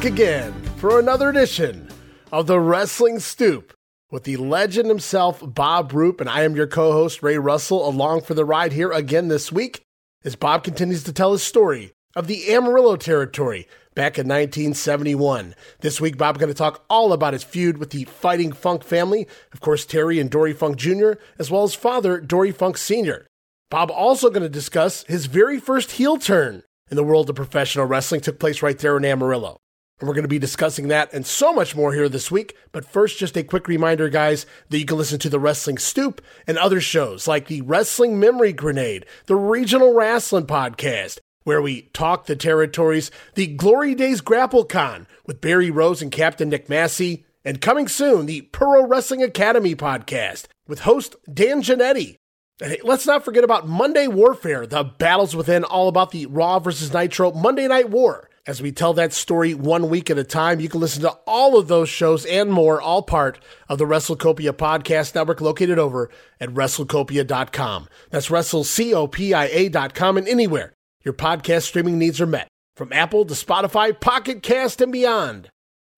Back again for another edition of the Wrestling Stoop with the legend himself, Bob Roop, and I am your co host, Ray Russell, along for the ride here again this week as Bob continues to tell his story of the Amarillo territory back in 1971. This week, Bob's going to talk all about his feud with the Fighting Funk family, of course, Terry and Dory Funk Jr., as well as father, Dory Funk Sr. Bob also going to discuss his very first heel turn in the world of professional wrestling took place right there in Amarillo. And we're going to be discussing that and so much more here this week. But first, just a quick reminder, guys, that you can listen to the Wrestling Stoop and other shows like the Wrestling Memory Grenade, the Regional Wrestling Podcast, where we talk the territories, the Glory Days Grapple Con with Barry Rose and Captain Nick Massey, and coming soon, the Pro Wrestling Academy Podcast with host Dan Janetti. And hey, let's not forget about Monday Warfare, the battles within, all about the Raw versus Nitro Monday Night War. As we tell that story one week at a time, you can listen to all of those shows and more, all part of the WrestleCopia podcast network located over at WrestleCopia.com. That's WrestleCopia.com and anywhere your podcast streaming needs are met, from Apple to Spotify, Pocket Cast, and beyond.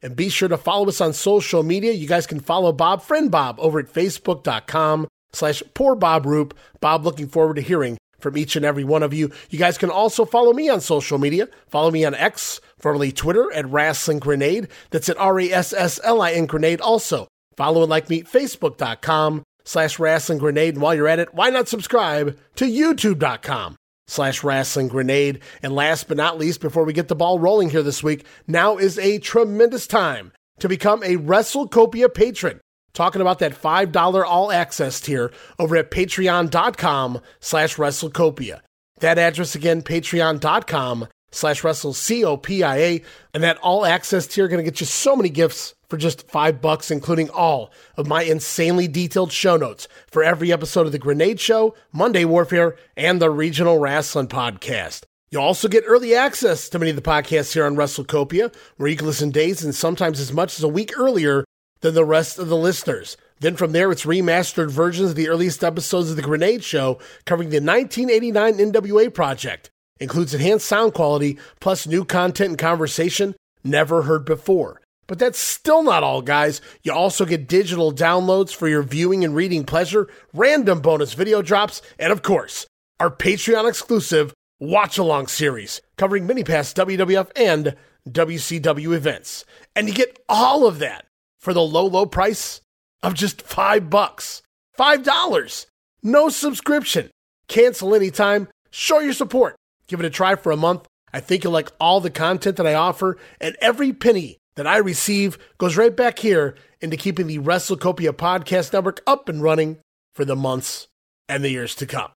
And be sure to follow us on social media. You guys can follow Bob, friend Bob, over at Facebook.com slash poor Bob Roop. Bob, looking forward to hearing from each and every one of you. You guys can also follow me on social media. Follow me on X, formerly Twitter, at Rasslin Grenade. That's at R-A-S-S-L-I-N Grenade. Also, follow and like me, Facebook.com slash Rasslin Grenade. And while you're at it, why not subscribe to YouTube.com slash Rasslin Grenade. And last but not least, before we get the ball rolling here this week, now is a tremendous time to become a WrestleCopia patron talking about that $5 all access tier over at patreon.com slash WrestleCopia. That address again, patreon.com slash WrestleCopia. And that all access tier going to get you so many gifts for just five bucks, including all of my insanely detailed show notes for every episode of The Grenade Show, Monday Warfare, and the Regional Wrestling Podcast. You'll also get early access to many of the podcasts here on WrestleCopia, where you can listen days and sometimes as much as a week earlier than the rest of the listeners. Then from there, it's remastered versions of the earliest episodes of The Grenade Show covering the 1989 NWA project. Includes enhanced sound quality, plus new content and conversation never heard before. But that's still not all, guys. You also get digital downloads for your viewing and reading pleasure, random bonus video drops, and of course, our Patreon exclusive watch along series covering mini past WWF and WCW events. And you get all of that for the low, low price of just five bucks. Five dollars. No subscription. Cancel anytime. Show your support. Give it a try for a month. I think you'll like all the content that I offer, and every penny that I receive goes right back here into keeping the WrestleCopia podcast network up and running for the months and the years to come.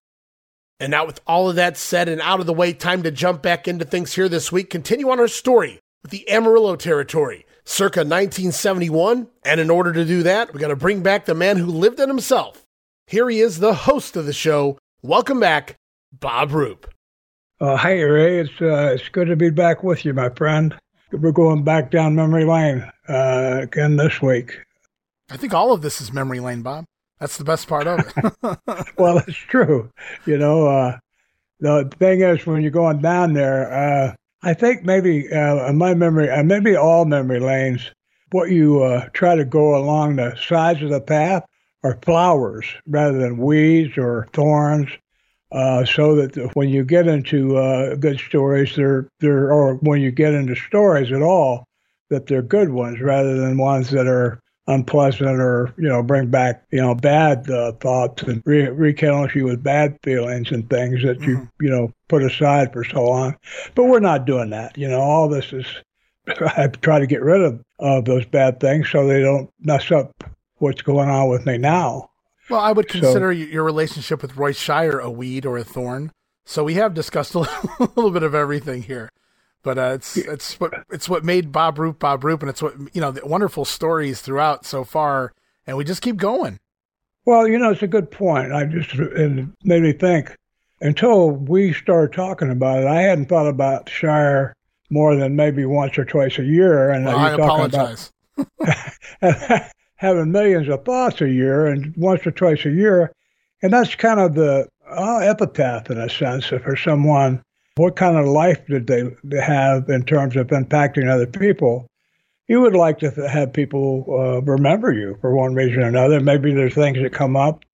And now, with all of that said and out of the way, time to jump back into things here this week. Continue on our story with the Amarillo territory circa 1971. And in order to do that, we got to bring back the man who lived it himself. Here he is, the host of the show. Welcome back, Bob Roop. Uh, hey, Ray. It's, uh, it's good to be back with you, my friend. We're going back down memory lane uh, again this week. I think all of this is memory lane, Bob. That's the best part of it. well, it's true. You know, uh, the thing is, when you're going down there, uh, I think maybe uh, my memory, uh, maybe all memory lanes, what you uh, try to go along the sides of the path are flowers rather than weeds or thorns. Uh, so that when you get into uh, good stories, they're they're or when you get into stories at all, that they're good ones rather than ones that are unpleasant or you know bring back you know bad uh, thoughts and re- rekindle you with bad feelings and things that you mm-hmm. you know put aside for so long. But we're not doing that. You know, all this is I try to get rid of of those bad things so they don't mess up what's going on with me now. Well, I would consider so, your relationship with Roy Shire a weed or a thorn. So we have discussed a little bit of everything here. But uh, it's it's what it's what made Bob Roop Bob Roop, and it's what you know the wonderful stories throughout so far, and we just keep going. Well, you know, it's a good point. I just it made me think. Until we started talking about it, I hadn't thought about Shire more than maybe once or twice a year. And well, I apologize. About having millions of thoughts a year and once or twice a year, and that's kind of the uh, epitaph in a sense for someone what kind of life did they have in terms of impacting other people? You would like to have people uh, remember you for one reason or another. Maybe there's things that come up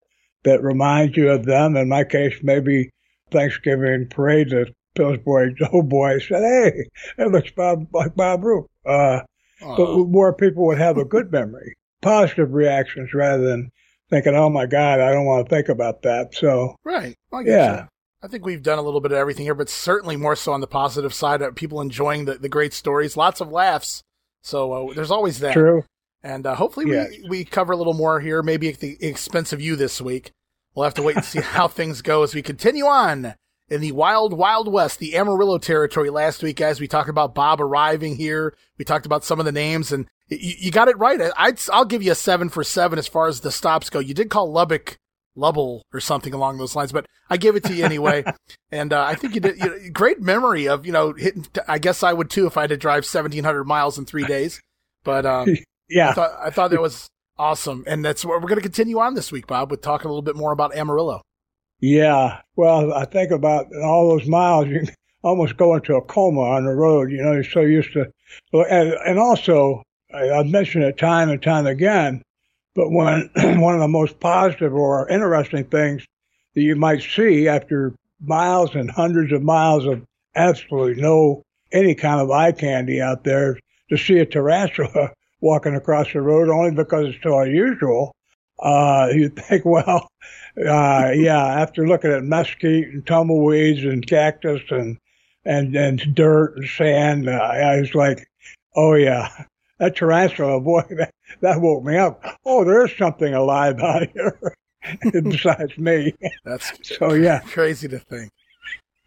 that remind you of them. In my case, maybe Thanksgiving parade, the Pillsbury old boy said, "Hey, that looks Bob, like Bob Roop." Uh, but more people would have a good memory, positive reactions rather than thinking, "Oh my God, I don't want to think about that." So, right, yeah. You. I think we've done a little bit of everything here, but certainly more so on the positive side of people enjoying the, the great stories, lots of laughs. So uh, there's always that. True. And uh, hopefully yes. we, we cover a little more here, maybe at the expense of you this week. We'll have to wait and see how things go as we continue on in the wild, wild west, the Amarillo territory last week, guys. We talked about Bob arriving here. We talked about some of the names and you, you got it right. i will give you a seven for seven as far as the stops go. You did call Lubbock Lubble or something along those lines, but I give it to you anyway. and uh, I think you did you know, great memory of, you know, hitting, I guess I would too if I had to drive 1700 miles in three days. But um, yeah, I thought, I thought that was awesome. And that's what we're going to continue on this week, Bob, with talking a little bit more about Amarillo. Yeah. Well, I think about all those miles, you almost go into a coma on the road. You know, you're so used to, and, and also, I've mentioned it time and time again, but when one of the most positive or interesting things that you might see after miles and hundreds of miles of absolutely no any kind of eye candy out there to see a tarantula walking across the road only because it's so unusual. Uh, you think, well, uh, yeah, after looking at mesquite and tumbleweeds and cactus and and and dirt and sand, uh, I was like, oh yeah, that tarantula, boy, that, that woke me up. Oh, there's something alive out here besides me. That's so yeah, crazy to think.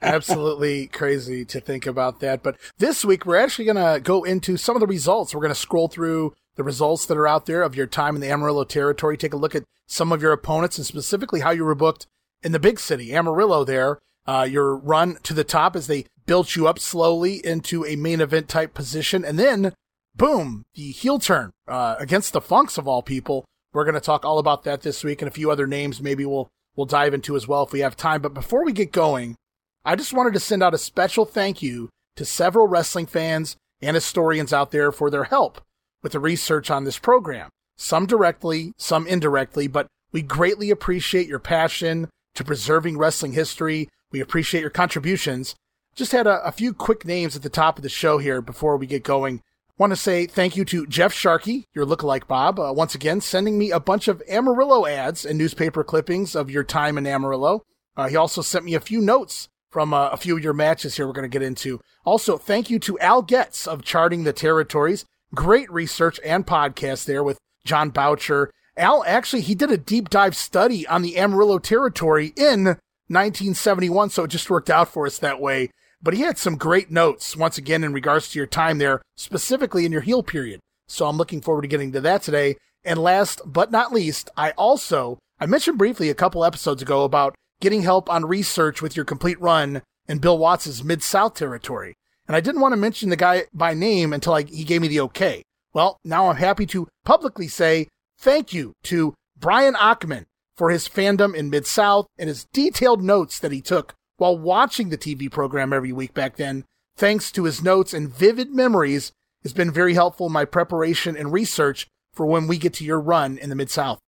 Absolutely crazy to think about that. But this week we're actually going to go into some of the results. We're going to scroll through the results that are out there of your time in the Amarillo territory. Take a look at some of your opponents and specifically how you were booked in the big city, Amarillo. There, uh, your run to the top as they built you up slowly into a main event type position, and then boom, the heel turn uh, against the Funks of all people. We're going to talk all about that this week and a few other names maybe we'll we'll dive into as well if we have time. But before we get going, I just wanted to send out a special thank you to several wrestling fans and historians out there for their help with the research on this program. Some directly, some indirectly, but we greatly appreciate your passion to preserving wrestling history. We appreciate your contributions. Just had a, a few quick names at the top of the show here before we get going. Want to say thank you to Jeff Sharkey, your lookalike Bob, uh, once again sending me a bunch of Amarillo ads and newspaper clippings of your time in Amarillo. Uh, he also sent me a few notes from uh, a few of your matches here we're going to get into. Also, thank you to Al Getz of Charting the Territories. Great research and podcast there with John Boucher. Al actually, he did a deep dive study on the Amarillo territory in 1971, so it just worked out for us that way. But he had some great notes, once again, in regards to your time there, specifically in your heel period. So I'm looking forward to getting to that today. And last but not least, I also, I mentioned briefly a couple episodes ago about getting help on research with your complete run in Bill Watts's Mid South territory. And I didn't want to mention the guy by name until I, he gave me the okay. Well, now I'm happy to publicly say thank you to Brian Achman for his fandom in Mid South and his detailed notes that he took while watching the TV program every week back then, thanks to his notes and vivid memories, has been very helpful in my preparation and research for when we get to your run in the Mid South.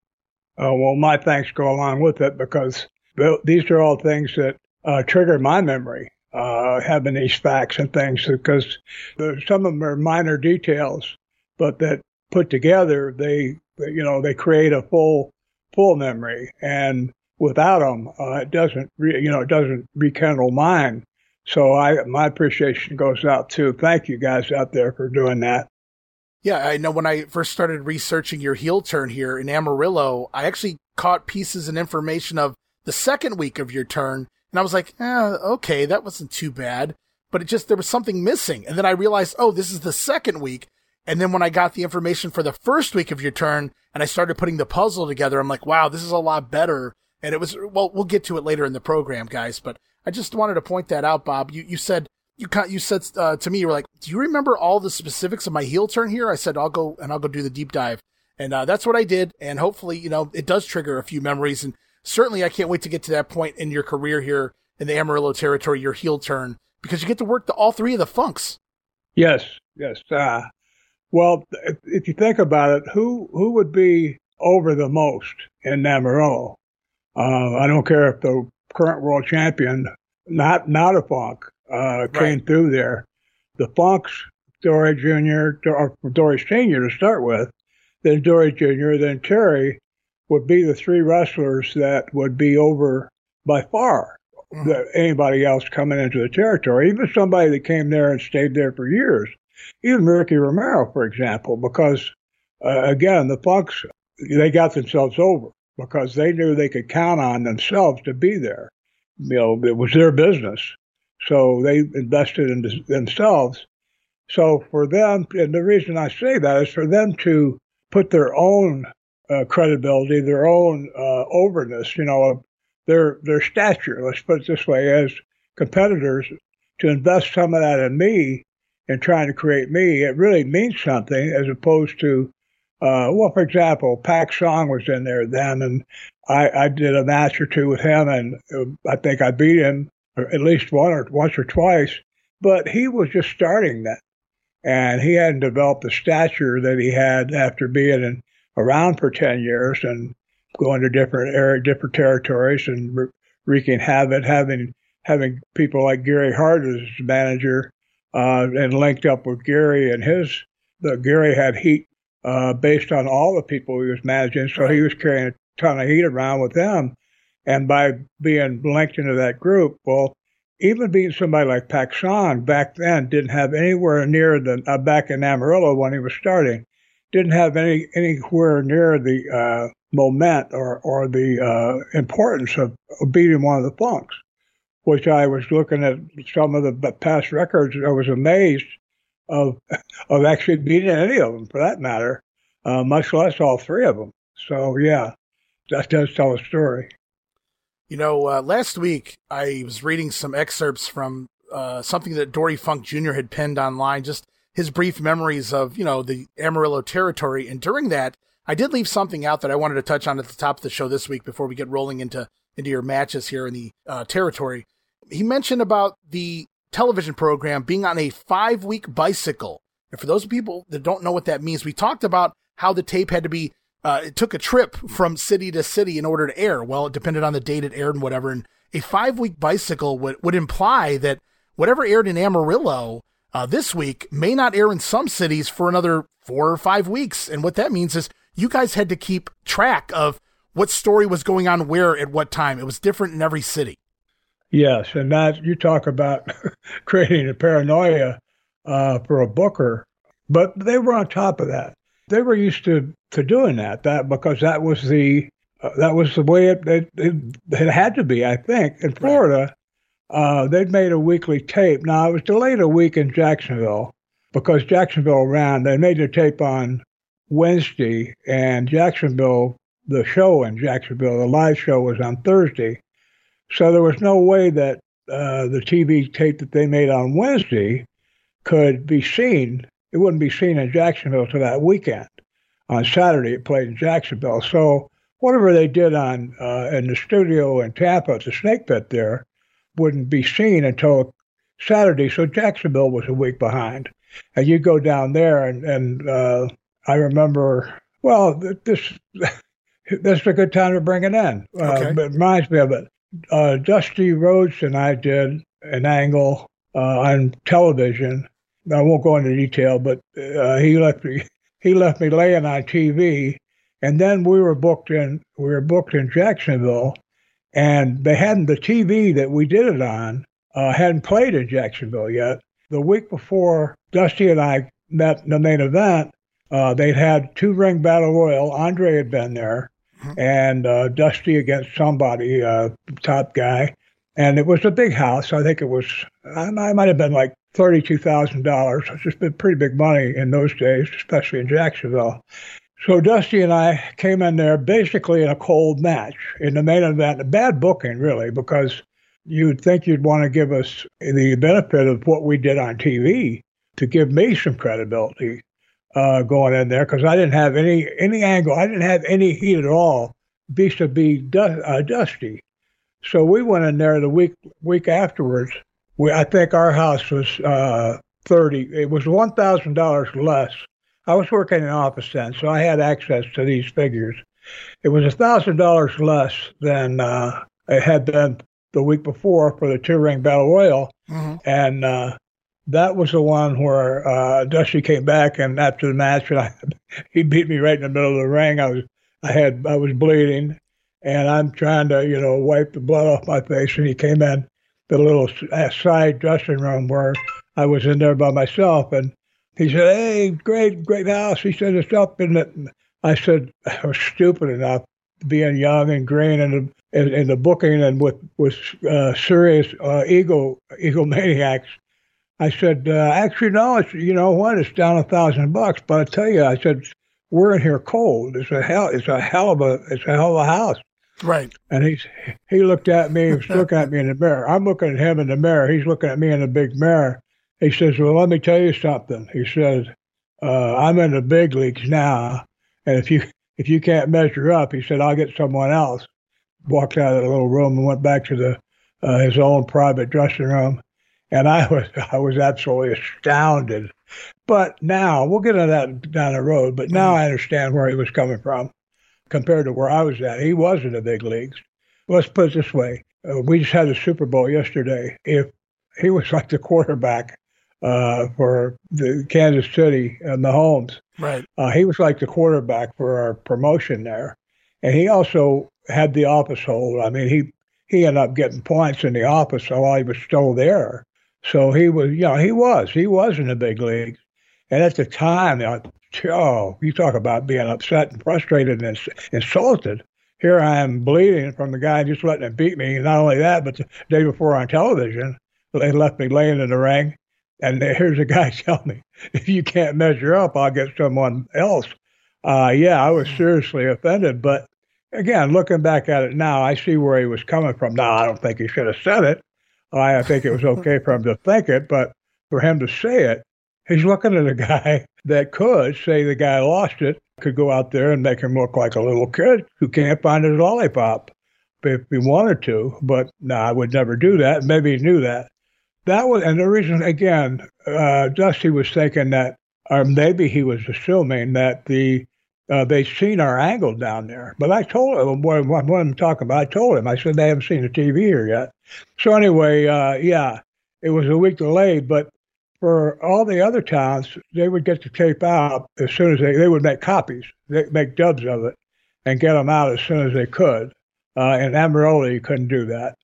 Oh, well, my thanks go along with it because these are all things that uh, trigger my memory, uh, having these facts and things, because some of them are minor details, but that put together, they, you know, they create a full, full memory. And without them, uh, it doesn't, re- you know, it doesn't rekindle mine. So I, my appreciation goes out to Thank you guys out there for doing that. Yeah, I know when I first started researching your heel turn here in Amarillo, I actually caught pieces and information of the second week of your turn, and I was like, eh, okay, that wasn't too bad. But it just, there was something missing. And then I realized, oh, this is the second week. And then when I got the information for the first week of your turn and I started putting the puzzle together, I'm like, wow, this is a lot better and it was, well, we'll get to it later in the program, guys, but I just wanted to point that out, Bob. You, you said, you you said uh, to me, you were like, do you remember all the specifics of my heel turn here? I said, I'll go and I'll go do the deep dive. And uh, that's what I did. And hopefully, you know, it does trigger a few memories. And certainly I can't wait to get to that point in your career here in the Amarillo territory, your heel turn because you get to work the, all three of the funks. Yes, yes. Uh, well, if you think about it, who who would be over the most in Amarillo? Uh, I don't care if the current world champion, not not a funk, uh, right. came through there. The funks, Dory Jr. or Dory Senior to start with, then Dory Jr., then Terry would be the three wrestlers that would be over by far mm-hmm. anybody else coming into the territory, even somebody that came there and stayed there for years. Even Ricky Romero, for example, because uh, again, the Funks, they got themselves over because they knew they could count on themselves to be there. You know, it was their business. So they invested in themselves. So for them, and the reason I say that is for them to put their own uh, credibility, their own uh, overness, you know, their their stature. Let's put it this way: as competitors, to invest some of that in me and trying to create me, it really means something as opposed to, uh, well, for example, Pak Song was in there then, and I, I did a match or two with him, and uh, I think I beat him at least one or once or twice. But he was just starting that, and he hadn't developed the stature that he had after being in, around for ten years and going to different area, different territories, and wreaking havoc, having having people like Gary Hart as manager uh, and linked up with Gary and his. The Gary had heat uh, based on all the people he was managing, so he was carrying a ton of heat around with them. And by being linked into that group, well, even being somebody like Pak Song back then didn't have anywhere near the uh, back in Amarillo when he was starting, didn't have any anywhere near the uh, moment or or the uh, importance of, of beating one of the funks which I was looking at some of the past records. I was amazed of of actually beating any of them, for that matter, uh, much less all three of them. So yeah, that does tell a story. You know, uh, last week I was reading some excerpts from uh, something that Dory Funk Jr. had penned online, just his brief memories of you know the Amarillo territory, and during that. I did leave something out that I wanted to touch on at the top of the show this week before we get rolling into into your matches here in the uh, territory he mentioned about the television program being on a five week bicycle. And for those people that don't know what that means, we talked about how the tape had to be, uh, it took a trip from city to city in order to air. Well, it depended on the date it aired and whatever. And a five week bicycle would, would imply that whatever aired in Amarillo uh, this week may not air in some cities for another four or five weeks. And what that means is you guys had to keep track of what story was going on where at what time. It was different in every city. Yes, and that you talk about creating a paranoia uh, for a booker, but they were on top of that. They were used to, to doing that, that because that was the uh, that was the way it, it, it, it, had to be. I think in Florida, uh, they'd made a weekly tape. Now it was delayed a week in Jacksonville because Jacksonville ran. They made the tape on Wednesday, and Jacksonville, the show in Jacksonville, the live show was on Thursday. So there was no way that uh, the TV tape that they made on Wednesday could be seen. It wouldn't be seen in Jacksonville till that weekend. On Saturday, it played in Jacksonville. So whatever they did on uh, in the studio in Tampa at the Snake Pit there wouldn't be seen until Saturday. So Jacksonville was a week behind. And you go down there, and, and uh, I remember, well, this this is a good time to bring it in. Uh, okay. it reminds me of it uh, Dusty Rhodes and I did an angle uh, on television. I won't go into detail, but uh, he left me he left me laying on TV, and then we were booked in we were booked in Jacksonville, and they hadn't the TV that we did it on uh, hadn't played in Jacksonville yet. The week before Dusty and I met in the main event, uh, they'd had two ring battle royal. Andre had been there, and uh, Dusty against somebody, uh, top guy. And it was a big house. I think it was, I might have been like $32,000. It's just been pretty big money in those days, especially in Jacksonville. So Dusty and I came in there basically in a cold match in the main event. A bad booking, really, because you'd think you'd want to give us the benefit of what we did on TV to give me some credibility uh, going in there because I didn't have any any angle. I didn't have any heat at all vis-a-vis uh, Dusty. So we went in there the week week afterwards we I think our house was uh, thirty. It was one thousand dollars less. I was working in an office then, so I had access to these figures. It was a thousand dollars less than uh, it had been the week before for the two ring battle royal, mm-hmm. and uh, that was the one where uh, Dusty came back and after the match, I, he beat me right in the middle of the ring. I was I had I was bleeding, and I'm trying to you know wipe the blood off my face, and he came in the little side dressing room where I was in there by myself, and he said, "Hey, great great house." He said, "It's up in the." I said, "I was stupid enough." Being young and green and in, in the booking and with with uh, serious uh, ego egomaniacs, I said, uh, actually, no, it's, you know what? It's down a thousand bucks. But I tell you, I said, we're in here cold. It's a hell, it's a hell of a, it's a hell of a house. Right. And he's, he looked at me, he was looking at me in the mirror. I'm looking at him in the mirror. He's looking at me in the big mirror. He says, well, let me tell you something. He says, uh, I'm in the big leagues now. And if you, if you can't measure up, he said, I'll get someone else. Walked out of the little room and went back to the, uh, his own private dressing room and I was I was absolutely astounded. But now we'll get into that down the road. But now I understand where he was coming from compared to where I was at. He was in the big leagues. Let's put it this way: uh, we just had the Super Bowl yesterday. If he was like the quarterback uh, for the Kansas City and the Homes, right? Uh, he was like the quarterback for our promotion there, and he also had the office hold. I mean, he he ended up getting points in the office while he was still there. So he was, you know, he was, he was in the big leagues. And at the time, oh, you talk about being upset and frustrated and insulted. Here I am bleeding from the guy just letting him beat me. Not only that, but the day before on television, they left me laying in the ring. And here's a guy telling me, if you can't measure up, I'll get someone else. Uh, yeah, I was seriously offended. But again, looking back at it now, I see where he was coming from. Now, I don't think he should have said it, I think it was okay for him to think it, but for him to say it, he's looking at a guy that could say the guy lost it, could go out there and make him look like a little kid who can't find his lollipop if he wanted to. But no, I would never do that. Maybe he knew that. That was, and the reason again, uh, Dusty was thinking that, or maybe he was assuming that the uh, they'd seen our angle down there. But I told him what, what, what I'm talking about. I told him I said they haven't seen the TV here yet. So anyway, uh, yeah, it was a week delayed. But for all the other towns, they would get the tape out as soon as they they would make copies, they make dubs of it, and get them out as soon as they could. Uh, in Amarillo, you couldn't do that.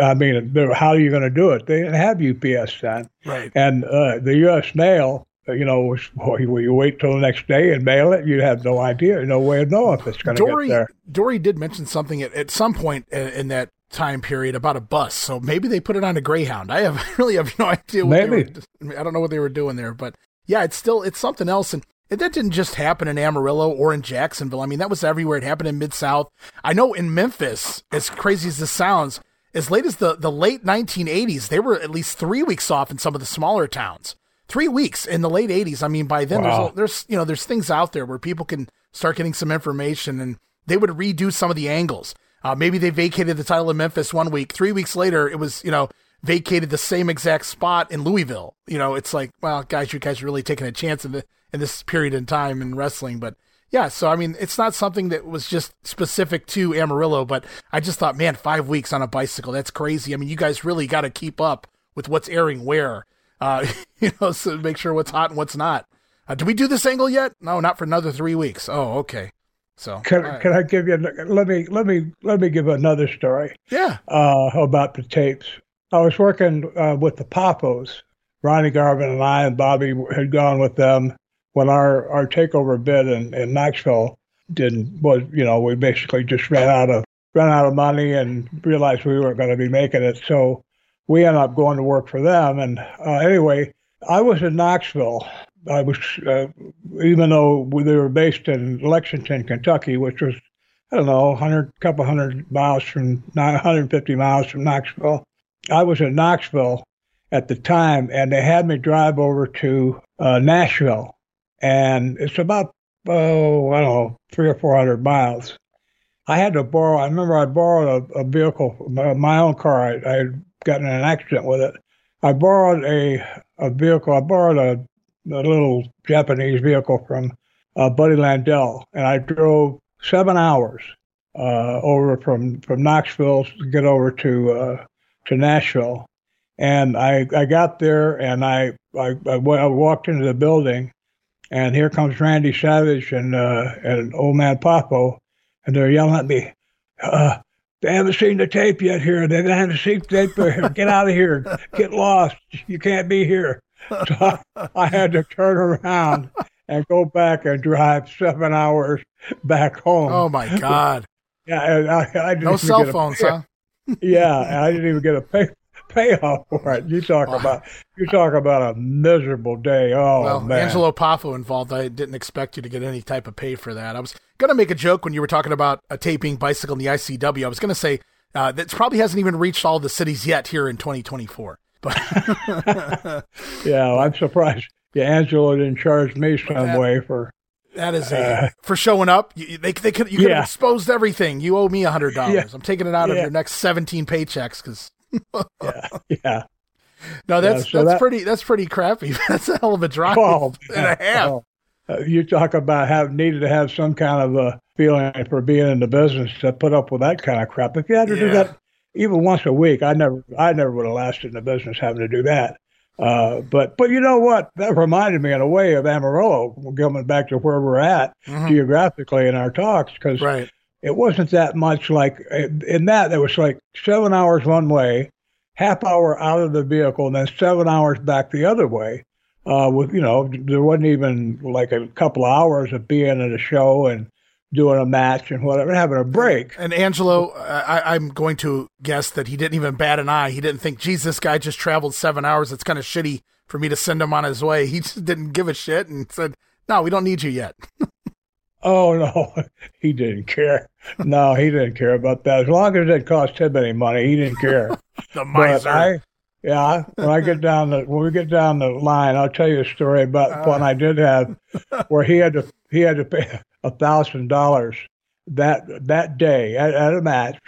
I mean, how are you going to do it? They didn't have UPS then, right? And uh, the U.S. mail Uh, you know, will you wait till the next day and mail it? You have no idea, no way of knowing if it's going to get there. Dory did mention something at, at some point in, in, that time period about a bus, so maybe they put it on a Greyhound. I have really have no idea. maybe were, I don't know what they were doing there, but yeah, it's still it's something else, and that didn't just happen in Amarillo or in Jacksonville. I mean, that was everywhere. It happened in Mid South. I know in Memphis, as crazy as this sounds, as late as the, the late 1980s, they were at least three weeks off in some of the smaller towns three weeks in the late 80s. I mean, by then wow. there's, there's, you know, there's things out there where people can start getting some information and they would redo some of the angles. Uh, maybe they vacated the title of Memphis one week. Three weeks later, it was, you know, vacated the same exact spot in Louisville. You know, it's like, well, guys, you guys are really taking a chance in the, in this period in time in wrestling. But yeah, so I mean, it's not something that was just specific to Amarillo, but I just thought, man, five weeks on a bicycle, that's crazy. I mean, you guys really got to keep up with what's airing where uh, you know, so make sure what's hot and what's not. Uh, do we do this angle yet? No, not for another three weeks. Oh, okay. So can, right. can I give you let me let me let me give another story? Yeah. Uh, about the tapes. I was working uh, with the Poffos. Ronnie Garvin and I and Bobby had gone with them when our, our takeover bid in, in Knoxville didn't was you know we basically just ran out of ran out of money and realized we weren't going to be making it. So we ended up going to work for them. And uh, anyway, I was in Knoxville. I was, uh, even though they were based in Lexington, Kentucky, which was, I don't know, 100, couple hundred miles from, 150 miles from Knoxville. I was in Knoxville at the time, and they had me drive over to uh, Nashville. And it's about, oh, I don't know, three or 400 miles. I had to borrow, I remember I borrowed a, a vehicle, my own car. I, I gotten in an accident with it. I borrowed a a vehicle. I borrowed a, a little Japanese vehicle from uh, Buddy Landell, and I drove seven hours uh, over from from Knoxville to get over to uh, to Nashville. And I, I got there and I, I, walked into the building and here comes Randy Savage and, uh, and old man Poffo and they're yelling at me, uh, they haven't seen the tape yet here. They didn't seen the tape. Get out of here. Get lost. You can't be here. So I, I had to turn around and go back and drive seven hours back home. Oh my God. Yeah, I, I, I no cell phones, huh? yeah, I didn't even get a pay, payoff for it. You talk about you talk about a miserable day. Oh well, man, Angelo Poffo involved. I didn't expect you to get any type of pay for that. I was gonna make a joke when you were talking about a taping bicycle in the ICW. I was gonna say uh, that probably hasn't even reached all the cities yet here in 2024. But yeah, well, I'm surprised. Yeah, Angelo didn't charge me some that, way for that is a uh, for showing up. You, they they could you could yeah. have exposed everything. You owe me a hundred dollars. Yeah. I'm taking it out yeah. of your next 17 paychecks because yeah, yeah. No, that's yeah, so that's that, pretty that's pretty crappy. That's a hell of a drive oh, and a half. Oh. Uh, you talk about have needed to have some kind of a feeling for being in the business to put up with that kind of crap. If you had to yeah. do that even once a week, I never I never would have lasted in the business having to do that. Uh, but but you know what? That reminded me in a way of Amarillo, going back to where we're at mm-hmm. geographically in our talks, because right it wasn't that much like in that it was like seven hours one way half hour out of the vehicle and then seven hours back the other way uh, with you know there wasn't even like a couple of hours of being at a show and doing a match and whatever having a break. And angelo I, i'm going to guess that he didn't even bat an eye. He didn't think geez this guy just traveled seven hours. It's kind of shitty for me to send him on his way. He just didn't give a shit and said no we don't need you yet Oh no, he didn't care. No, he didn't care about that. As long as it cost him any money, he didn't care. the miser. But I, yeah, when I get down the when we get down the line, I'll tell you a story about uh, one I did have where he had to he had to pay a thousand dollars that that day at, at, a match.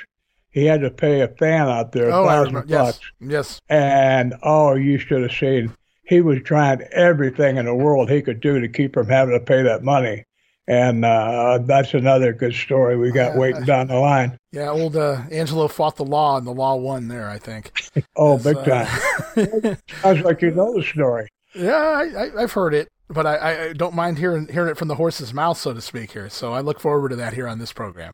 He had to pay a fan out there a oh, thousand bucks. Yes. And oh, you should have seen. He was trying everything in the world he could do to keep from having to pay that money and uh, that's another good story we got waiting down the line. Yeah, old uh, Angelo fought the law, and the law won there. I think. oh, big uh, time! Sounds like you know the story. Yeah, I, have heard it, but I, I, don't mind hearing hearing it from the horse's mouth, so to speak. Here, so I look forward to that here on this program.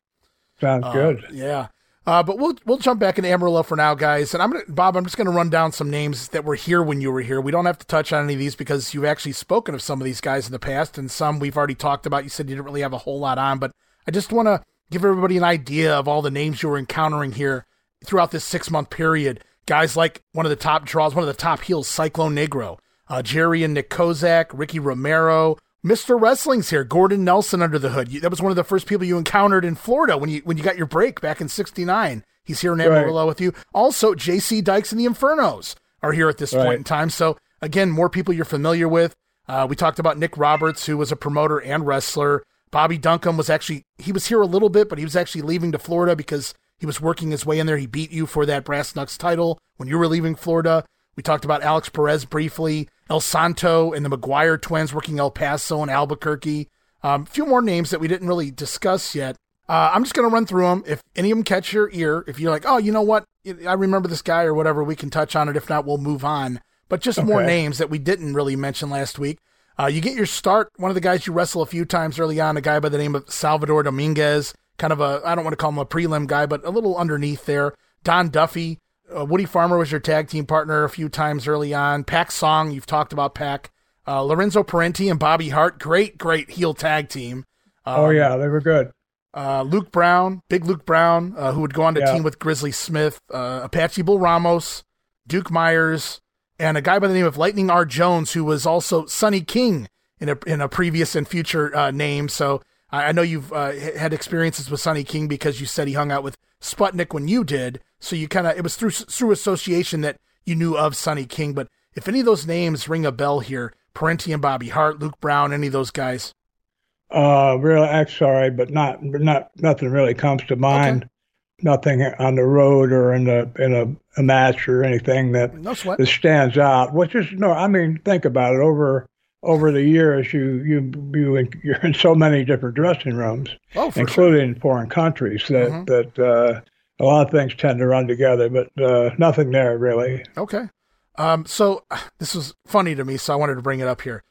Sounds uh, good. Yeah. Uh, but we'll we'll jump back into Amarillo for now, guys. And I'm gonna Bob. I'm just gonna run down some names that were here when you were here. We don't have to touch on any of these because you've actually spoken of some of these guys in the past, and some we've already talked about. You said you didn't really have a whole lot on, but I just want to give everybody an idea of all the names you were encountering here throughout this six month period. Guys like one of the top draws, one of the top heels, Cyclone Negro, uh, Jerry and Nick Kozak, Ricky Romero, Mr. Wrestling's here, Gordon Nelson under the hood. That was one of the first people you encountered in Florida when you when you got your break back in '69. He's here in Amarillo right. with you. Also, J.C. Dykes and the Infernos are here at this right. point in time. So again, more people you're familiar with. Uh, we talked about Nick Roberts, who was a promoter and wrestler. Bobby Duncum was actually he was here a little bit, but he was actually leaving to Florida because he was working his way in there. He beat you for that Brass Knucks title when you were leaving Florida. We talked about Alex Perez briefly. El Santo and the McGuire twins working El Paso and Albuquerque. Um, a few more names that we didn't really discuss yet. Uh, I'm just going to run through them. If any of them catch your ear, if you're like, oh, you know what? I remember this guy or whatever, we can touch on it. If not, we'll move on. But just okay. more names that we didn't really mention last week. Uh, you get your start. One of the guys you wrestle a few times early on, a guy by the name of Salvador Dominguez, kind of a, I don't want to call him a prelim guy, but a little underneath there. Don Duffy, uh, Woody Farmer was your tag team partner a few times early on. Pak Song, you've talked about Pak. Uh, Lorenzo Parente and Bobby Hart, great, great heel tag team. Um, oh yeah, they were good. Uh, Luke Brown, big Luke Brown, uh, who would go on to yeah. team with Grizzly Smith, uh, Apache Bull Ramos, Duke Myers, and a guy by the name of Lightning R. Jones, who was also Sonny King in a in a previous and future uh, name. So I, I know you've uh, had experiences with Sonny King because you said he hung out with Sputnik when you did. So you kind of it was through through association that you knew of Sonny King. But if any of those names ring a bell here, Parente and Bobby Hart, Luke Brown, any of those guys? Uh, really, I'm sorry, but not not nothing really comes to mind. nothing on the road or in a in a, a match or anything that no that stands out. Which is no, I mean, think about it. Over over the years, you you you you're in so many different dressing rooms, oh, including sure. foreign countries, that mm-hmm. that uh, a lot of things tend to run together, but uh, nothing there really. Okay. Um, so this was funny to me, so I wanted to bring it up here.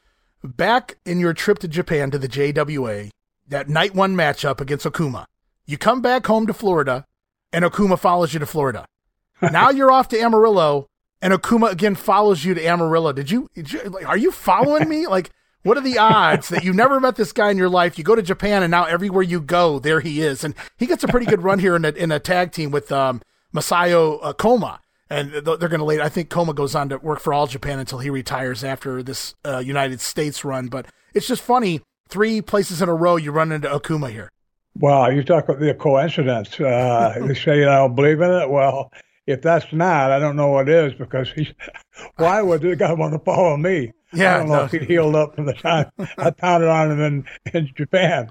Back in your trip to Japan to the JWA, that night one matchup against Okuma, you come back home to Florida, and Okuma follows you to Florida. now you're off to Amarillo, and Okuma again follows you to Amarillo. Did you? Did you like, are you following me? Like, what are the odds that you never met this guy in your life? You go to Japan, and now everywhere you go, there he is, and he gets a pretty good run here in a, in a tag team with um, Masayo uh, Koma and they're going to lay. I think Koma goes on to work for All Japan until he retires after this uh, United States run. But it's just funny. Three places in a row you run into Okuma here. Wow, you talk about the coincidence. Uh, you say you don't believe in it. Well, if that's not, I don't know what is because he's. Why would the guy want to follow me? Yeah, I don't know no. if he healed up from the time I pounded on him in, in Japan.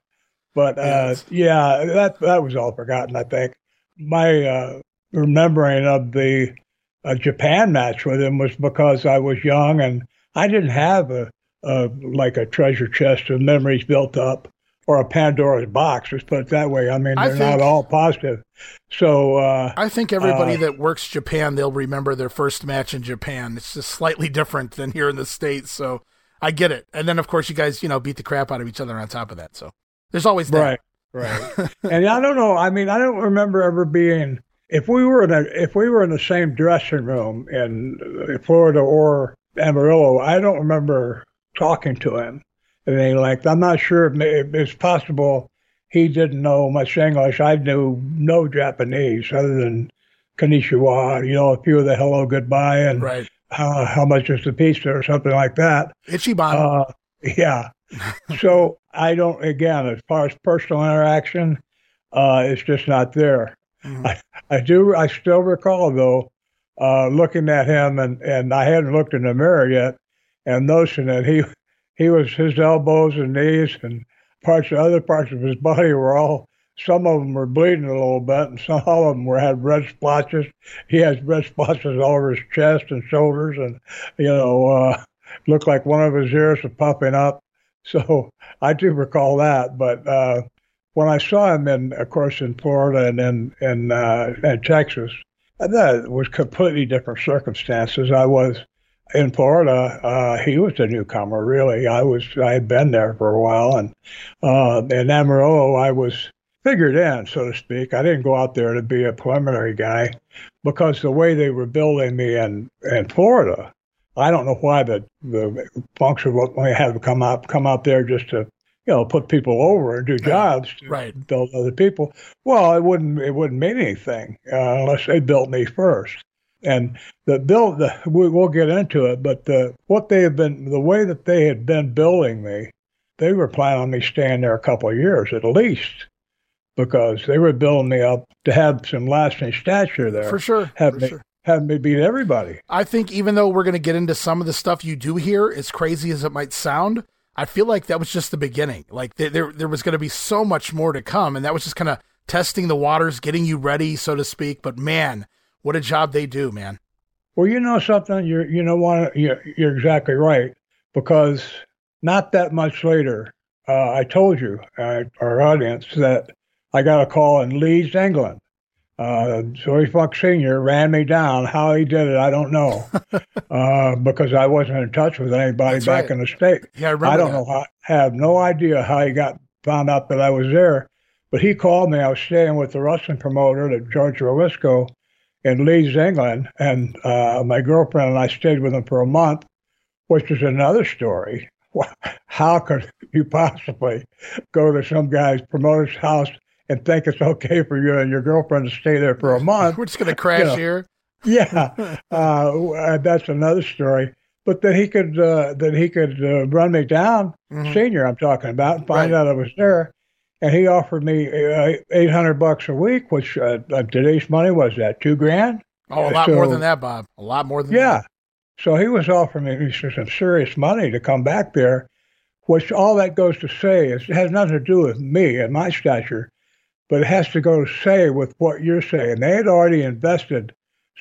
But uh, yeah, that that was all forgotten. I think my uh, remembering of the a Japan match with him was because I was young and I didn't have a, a like a treasure chest of memories built up or a Pandora's box. Let's put it that way. I mean, they're I think, not all positive. So uh, I think everybody uh, that works Japan, they'll remember their first match in Japan. It's just slightly different than here in the states. So I get it. And then of course you guys, you know, beat the crap out of each other on top of that. So there's always that. Right. Right. and I don't know. I mean, I don't remember ever being if we were in a if we were in the same dressing room in Florida or Amarillo, I don't remember talking to him. They like I'm not sure if it's possible he didn't know much English. I knew no Japanese other than konnichiwa, you know, a few of the hello, goodbye, and right. how, how much is the pizza or something like that. Ichiban. Uh, yeah. so I don't, again, as far as personal interaction, uh, it's just not there. Mm-hmm. I, I do. I still recall though, uh, looking at him, and and I hadn't looked in the mirror yet, and noticing that he he was his elbows and knees and parts of other parts of his body were all. Some of them were bleeding a little bit, and some of them were had red splotches. He has red splotches all over his chest and shoulders, and you know, uh, looked like one of his ears was popping up. So I do recall that, but uh, when I saw him in, of course, in Florida and in in, uh, in Texas, that was completely different circumstances. I was in Florida. Uh, he was a newcomer, really. I was I had been there for a while, and uh, in Amarillo, I was figured in, so to speak. I didn't go out there to be a preliminary guy because the way they were building me in in Florida, I don't know why the the function what we have to come out come out there just to you know, put people over and do jobs to right. build other people. Well, it wouldn't it wouldn't mean anything uh, unless they built me first. And the build, the, we, will get into it, but the, what they have been, the way that they had been building me, they were planning on me staying there a couple of years at least, because they were building me up to have some lasting stature there. For sure. Have for me, sure. Have me beat everybody. I think even though we're going to get into some of the stuff you do here, as crazy as it might sound, I feel like that was just the beginning. Like there, there, there was going to be so much more to come, and that was just kind of testing the waters, getting you ready, so to speak. But man, what a job they do, man. Well, you know something, you're, you know what, you're, you're exactly right because not that much later, uh, I told you, uh, our audience, that I got a call in Leeds, England, uh, Dory Funk Sr. ran me down. How he did it, I don't know, uh, because I wasn't in touch with anybody That's back right. in the state. Yeah, I, I don't that. know. How, have no idea how he got found out that I was there. But he called me. I was staying with the wrestling promoter, the George Relwyskow, in Leeds, England, and uh, my girlfriend and I stayed with him for a month, which is another story. How could you possibly go to some guy's promoter's house and think it's okay for you and your girlfriend to stay there for a month. We're just going to crash you know, here. Yeah, uh, that's another story. But that he could uh, that he could uh, run me down, mm-hmm. senior I'm talking about, and find right. out I was there, and he offered me uh, eight hundred bucks a week, which uh, today's money was that two grand. Oh, a lot so, more than that, Bob. A lot more than yeah. That. So he was offering me some serious money to come back there, which all that goes to say is it has nothing to do with me and my stature but it has to go to say with what you're saying. They had already invested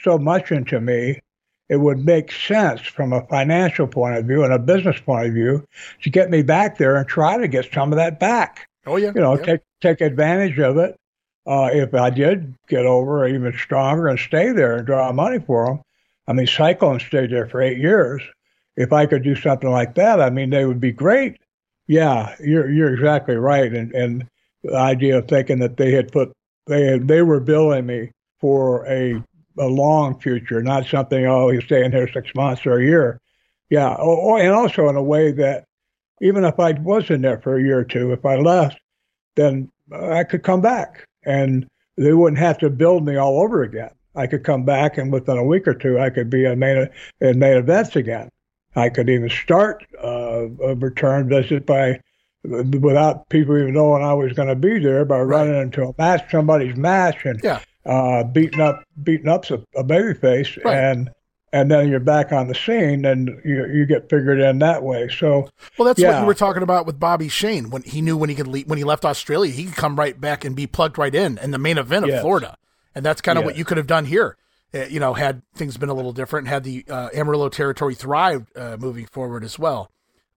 so much into me. It would make sense from a financial point of view and a business point of view to get me back there and try to get some of that back. Oh yeah, you know, yeah. take take advantage of it. Uh, if I did get over even stronger and stay there and draw money for them, I mean, Cyclone stayed there for eight years. If I could do something like that, I mean, they would be great. Yeah, you're you're exactly right, and and the idea of thinking that they had put they had, they were billing me for a a long future, not something oh he's staying here six months or a year. Yeah, or, and also in a way that even if I was in there for a year or two, if I left, then I could come back and they wouldn't have to build me all over again. I could come back and within a week or two, I could be in main, in main events again. I could even start uh, a return visit by without people even knowing I was going to be there by running into a match, somebody's match, and yeah. uh, beating up beating up a, a baby face, right. and and then you're back on the scene, and you you get figured in that way. So well, that's yeah. what you were talking about with Bobby Shane when he knew when he could leave, when he left Australia, he could come right back and be plugged right in in the main event of yes. Florida, and that's kind of yes. what you could have done here. Uh, you know, had things been a little different, had the uh, Amarillo territory thrived uh, moving forward as well.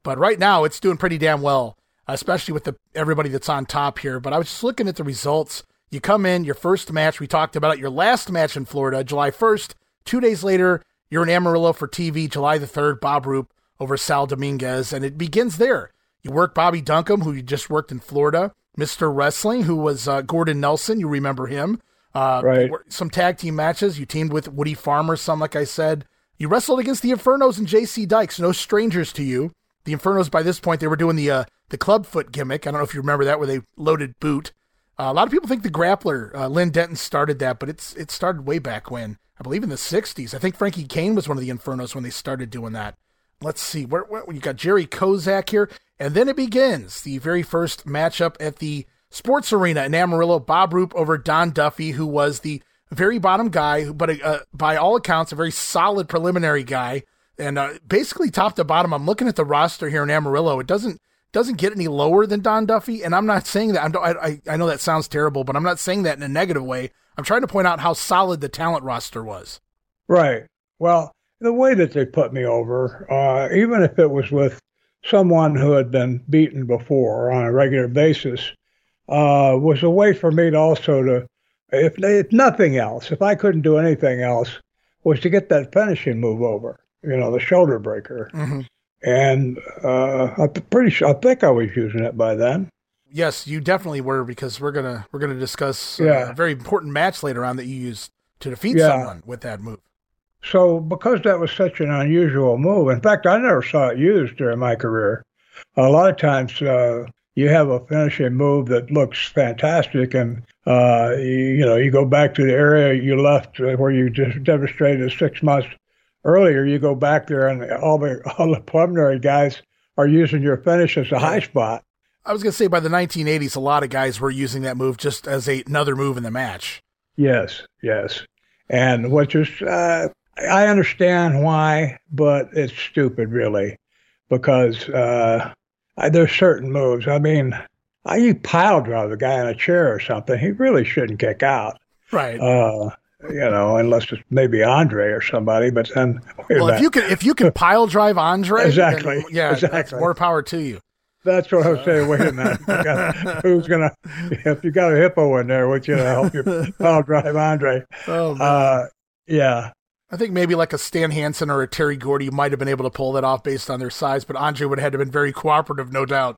But right now, it's doing pretty damn well, especially with the everybody that's on top here. But I was just looking at the results. You come in, your first match, we talked about it, your last match in Florida, July 1st. Two days later, you're in Amarillo for TV, July the 3rd, Bob Roop over Sal Dominguez, and it begins there. You work Bobby Duncum, who you just worked in Florida, Mr. Wrestling, who was uh, Gordon Nelson, you remember him. Uh, right. Some tag team matches. You teamed with Woody Farmer, some, like I said. You wrestled against the Infernos and JC Dykes, no strangers to you. The Infernos, by this point, they were doing the uh, the clubfoot gimmick. I don't know if you remember that, where they loaded boot. Uh, a lot of people think the grappler, uh, Len Denton, started that, but it's it started way back when. I believe in the 60s. I think Frankie Cain was one of the Infernos when they started doing that. Let's see. Where, where you got Jerry Kozak here, and then it begins the very first matchup at the Sports Arena in Amarillo. Bob Roop over Don Duffy, who was the very bottom guy, but uh, by all accounts, a very solid preliminary guy, and uh, basically top to bottom. I'm looking at the roster here in Amarillo. It doesn't doesn't get any lower than Don Duffy, and I'm not saying that. I'm, I I know that sounds terrible, but I'm not saying that in a negative way. I'm trying to point out how solid the talent roster was. Right. Well, the way that they put me over, uh, even if it was with someone who had been beaten before on a regular basis, uh, was a way for me to also to, if, if nothing else, if I couldn't do anything else, was to get that finishing move over. You know, the shoulder breaker. Mm-hmm. And uh, I'm pretty sure I think I was using it by then. Yes, you definitely were because we're gonna we're gonna discuss uh, Yeah. a very important match later on that you used to defeat Yeah. someone with that move. So, because that was such an unusual move, in fact, I never saw it used during my career. A lot of times, uh, you have a finishing move that looks fantastic, and uh, you, you know you go back to the area you left uh, where you just demonstrated six months earlier. You go back there, and all the all the preliminary guys are using your finish as a high spot. I was gonna say by the 1980s, a lot of guys were using that move just as a, another move in the match. Yes, yes, and which is uh, I understand why, but it's stupid really, because uh, I, there's certain moves. I mean, I you pile drive a guy in a chair or something, he really shouldn't kick out. Right. Uh, you know, unless it's maybe Andre or somebody. But then, well, if you can if you can pile drive Andre, then, Exactly, yeah, exactly. more power to you. That's what I was saying. Wait a minute. Who's gonna? If you got a hippo in there, what's gonna help you pile drive Andre? Oh, man. Uh, yeah. I think maybe like a Stan Hansen or a Terry Gordy might have been able to pull that off based on their size, but Andre would have had to been very cooperative, no doubt.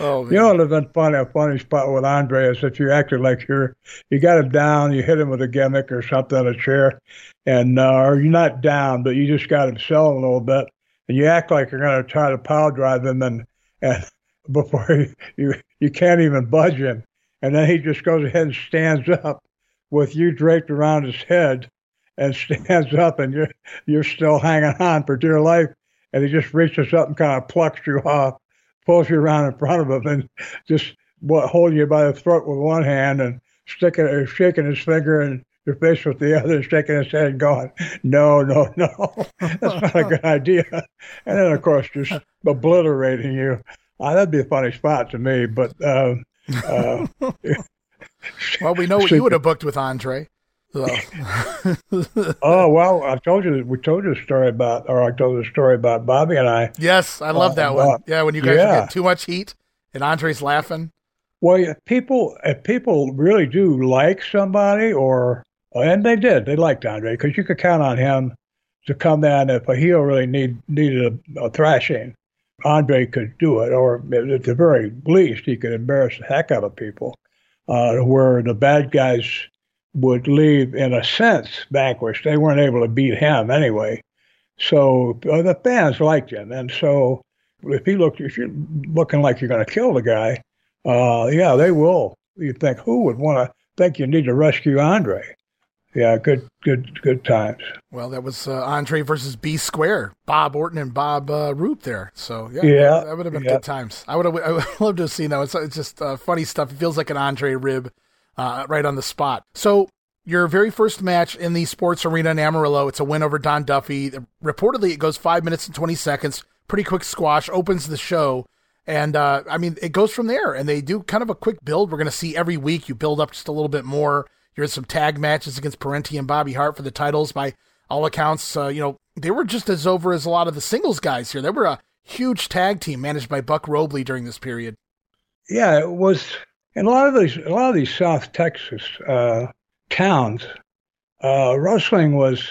Oh, man. You know, it'd have been funny. A funny spot with Andre is if you acted like you're, you got him down, you hit him with a gimmick or something, a chair, and uh, or you're not down, but you just got him selling a little bit, and you act like you're going to try to power drive him, and and before you, you you can't even budge him, and then he just goes ahead and stands up with you draped around his head, and stands up, and you're you're still hanging on for dear life, and he just reaches up and kind of plucks you off pulls you around in front of him and just what holding you by the throat with one hand and sticking or shaking his finger and your face with the other, shaking his head and going, No, no, no. That's not a good idea. And then of course just obliterating you. Uh, that'd be a funny spot to me, but uh, uh, well, we know what you would have booked with Andre. Oh well, I told you we told you a story about, or I told you a story about Bobby and I. Yes, I love uh, that one. Yeah, when you guys yeah. get too much heat and Andre's laughing. Well, people if people really do like somebody, or and they did, they liked Andre because you could count on him to come in if a heel really need needed a, a thrashing. Andre could do it, or at the very least, he could embarrass the heck out of people. Uh, where the bad guys would leave, in a sense, vanquished. They weren't able to beat him anyway. So uh, the fans liked him, and so if he looked, if you're looking like you're going to kill the guy, uh, yeah, they will. You think who would want to think you need to rescue Andre? Yeah, good, good, good times. Well, that was uh, Andre versus B Square, Bob Orton and Bob uh, Roop there. So yeah, yeah that, that would have been yeah. good times. I would have, I would love to have seen that. It's, it's just uh, funny stuff. It feels like an Andre rib uh, right on the spot. So your very first match in the sports arena in Amarillo, it's a win over Don Duffy. Reportedly, it goes five minutes and 20 seconds. Pretty quick squash, opens the show. And uh, I mean, it goes from there. And they do kind of a quick build. We're going to see every week you build up just a little bit more. You're in some tag matches against Parente and Bobby Hart for the titles. By all accounts, uh, you know, they were just as over as a lot of the singles guys here. They were a huge tag team managed by Buck Robley during this period. Yeah, it was in a lot of these a lot of these South Texas uh, towns. Uh, wrestling was.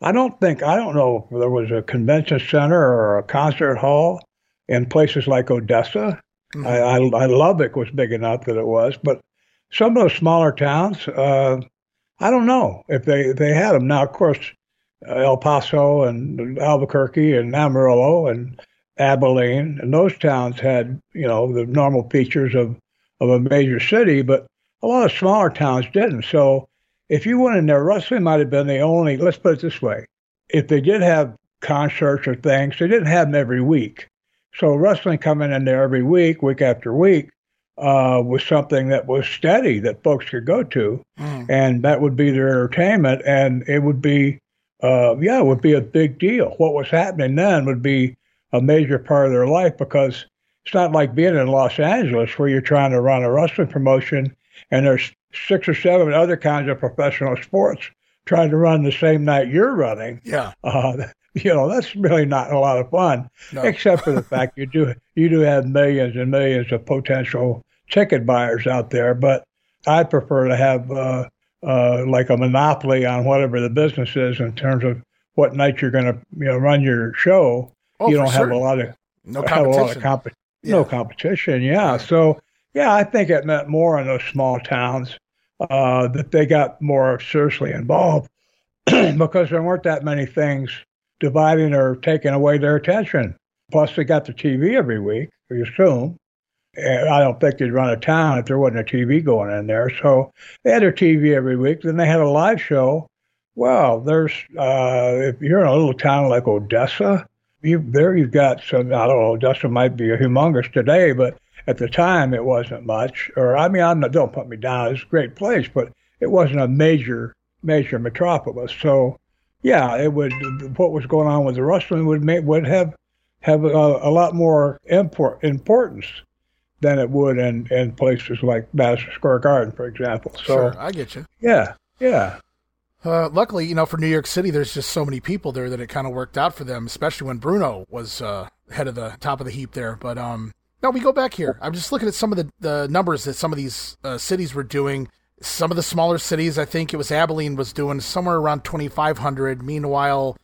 I don't think I don't know if there was a convention center or a concert hall in places like Odessa. Mm-hmm. I, I, I Lubbock was big enough that it was, but some of those smaller towns, uh, I don't know if they if they had them. Now, of course, El Paso and Albuquerque and Amarillo and Abilene and those towns had you know the normal features of of a major city, but a lot of smaller towns didn't. So if you went in there, wrestling might have been the only, let's put it this way. If they did have concerts or things, they didn't have them every week. So wrestling coming in there every week, week after week, uh, was something that was steady that folks could go to, mm. and that would be their entertainment, and it would be, uh, yeah, it would be a big deal. What was happening then would be a major part of their life because it's not like being in Los Angeles where you're trying to run a wrestling promotion and there's six or seven other kinds of professional sports trying to run the same night you're running. Yeah. Uh, you know, that's really not a lot of fun, no. except for the fact you do you do have millions and millions of potential ticket buyers out there. But I prefer to have uh, uh, like a monopoly on whatever the business is in terms of what night you're going to you know run your show. Oh, you don't have a lot of no competition. Have a lot of comp- yeah. No competition. Yeah. So yeah, I think it meant more in those small towns uh, that they got more seriously involved because there weren't that many things dividing or taking away their attention. Plus, they got the TV every week, you assume. And I don't think they'd run a town if there wasn't a TV going in there. So they had their TV every week. Then they had a live show. Well, there's uh, if you're in a little town like Odessa, you there you've got some. I don't know. Odessa might be a humongous today, but at the time, it wasn't much. Or I mean, I'm not, don't put me down. It's a great place, but it wasn't a major major metropolis. So, yeah, it would. What was going on with the wrestling would make, would have have a, a lot more import, importance than it would in, in places like Madison Square Garden, for example. So, sure, I get you. Yeah, yeah. Uh, luckily, you know, for New York City, there's just so many people there that it kind of worked out for them, especially when Bruno was uh, head of the top of the heap there. But um, no, we go back here. I'm just looking at some of the, the numbers that some of these uh, cities were doing. Some of the smaller cities, I think it was Abilene, was doing somewhere around 2,500. Meanwhile,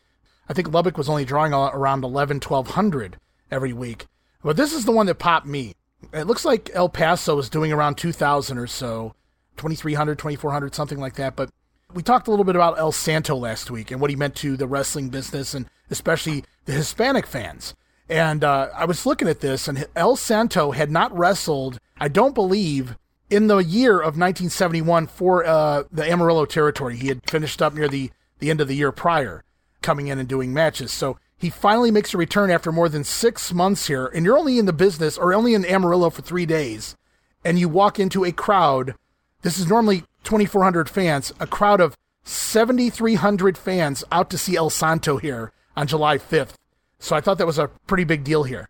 I think Lubbock was only drawing around 11, 1,200 every week. But this is the one that popped me. It looks like El Paso is doing around 2,000 or so, 2,300, 2,400, something like that. But we talked a little bit about El Santo last week and what he meant to the wrestling business and especially the Hispanic fans. And uh, I was looking at this, and El Santo had not wrestled, I don't believe, in the year of 1971 for uh, the Amarillo territory. He had finished up near the, the end of the year prior, coming in and doing matches. So he finally makes a return after more than six months here, and you're only in the business or only in Amarillo for three days, and you walk into a crowd. This is normally 2,400 fans, a crowd of 7,300 fans out to see El Santo here on July 5th. So I thought that was a pretty big deal here.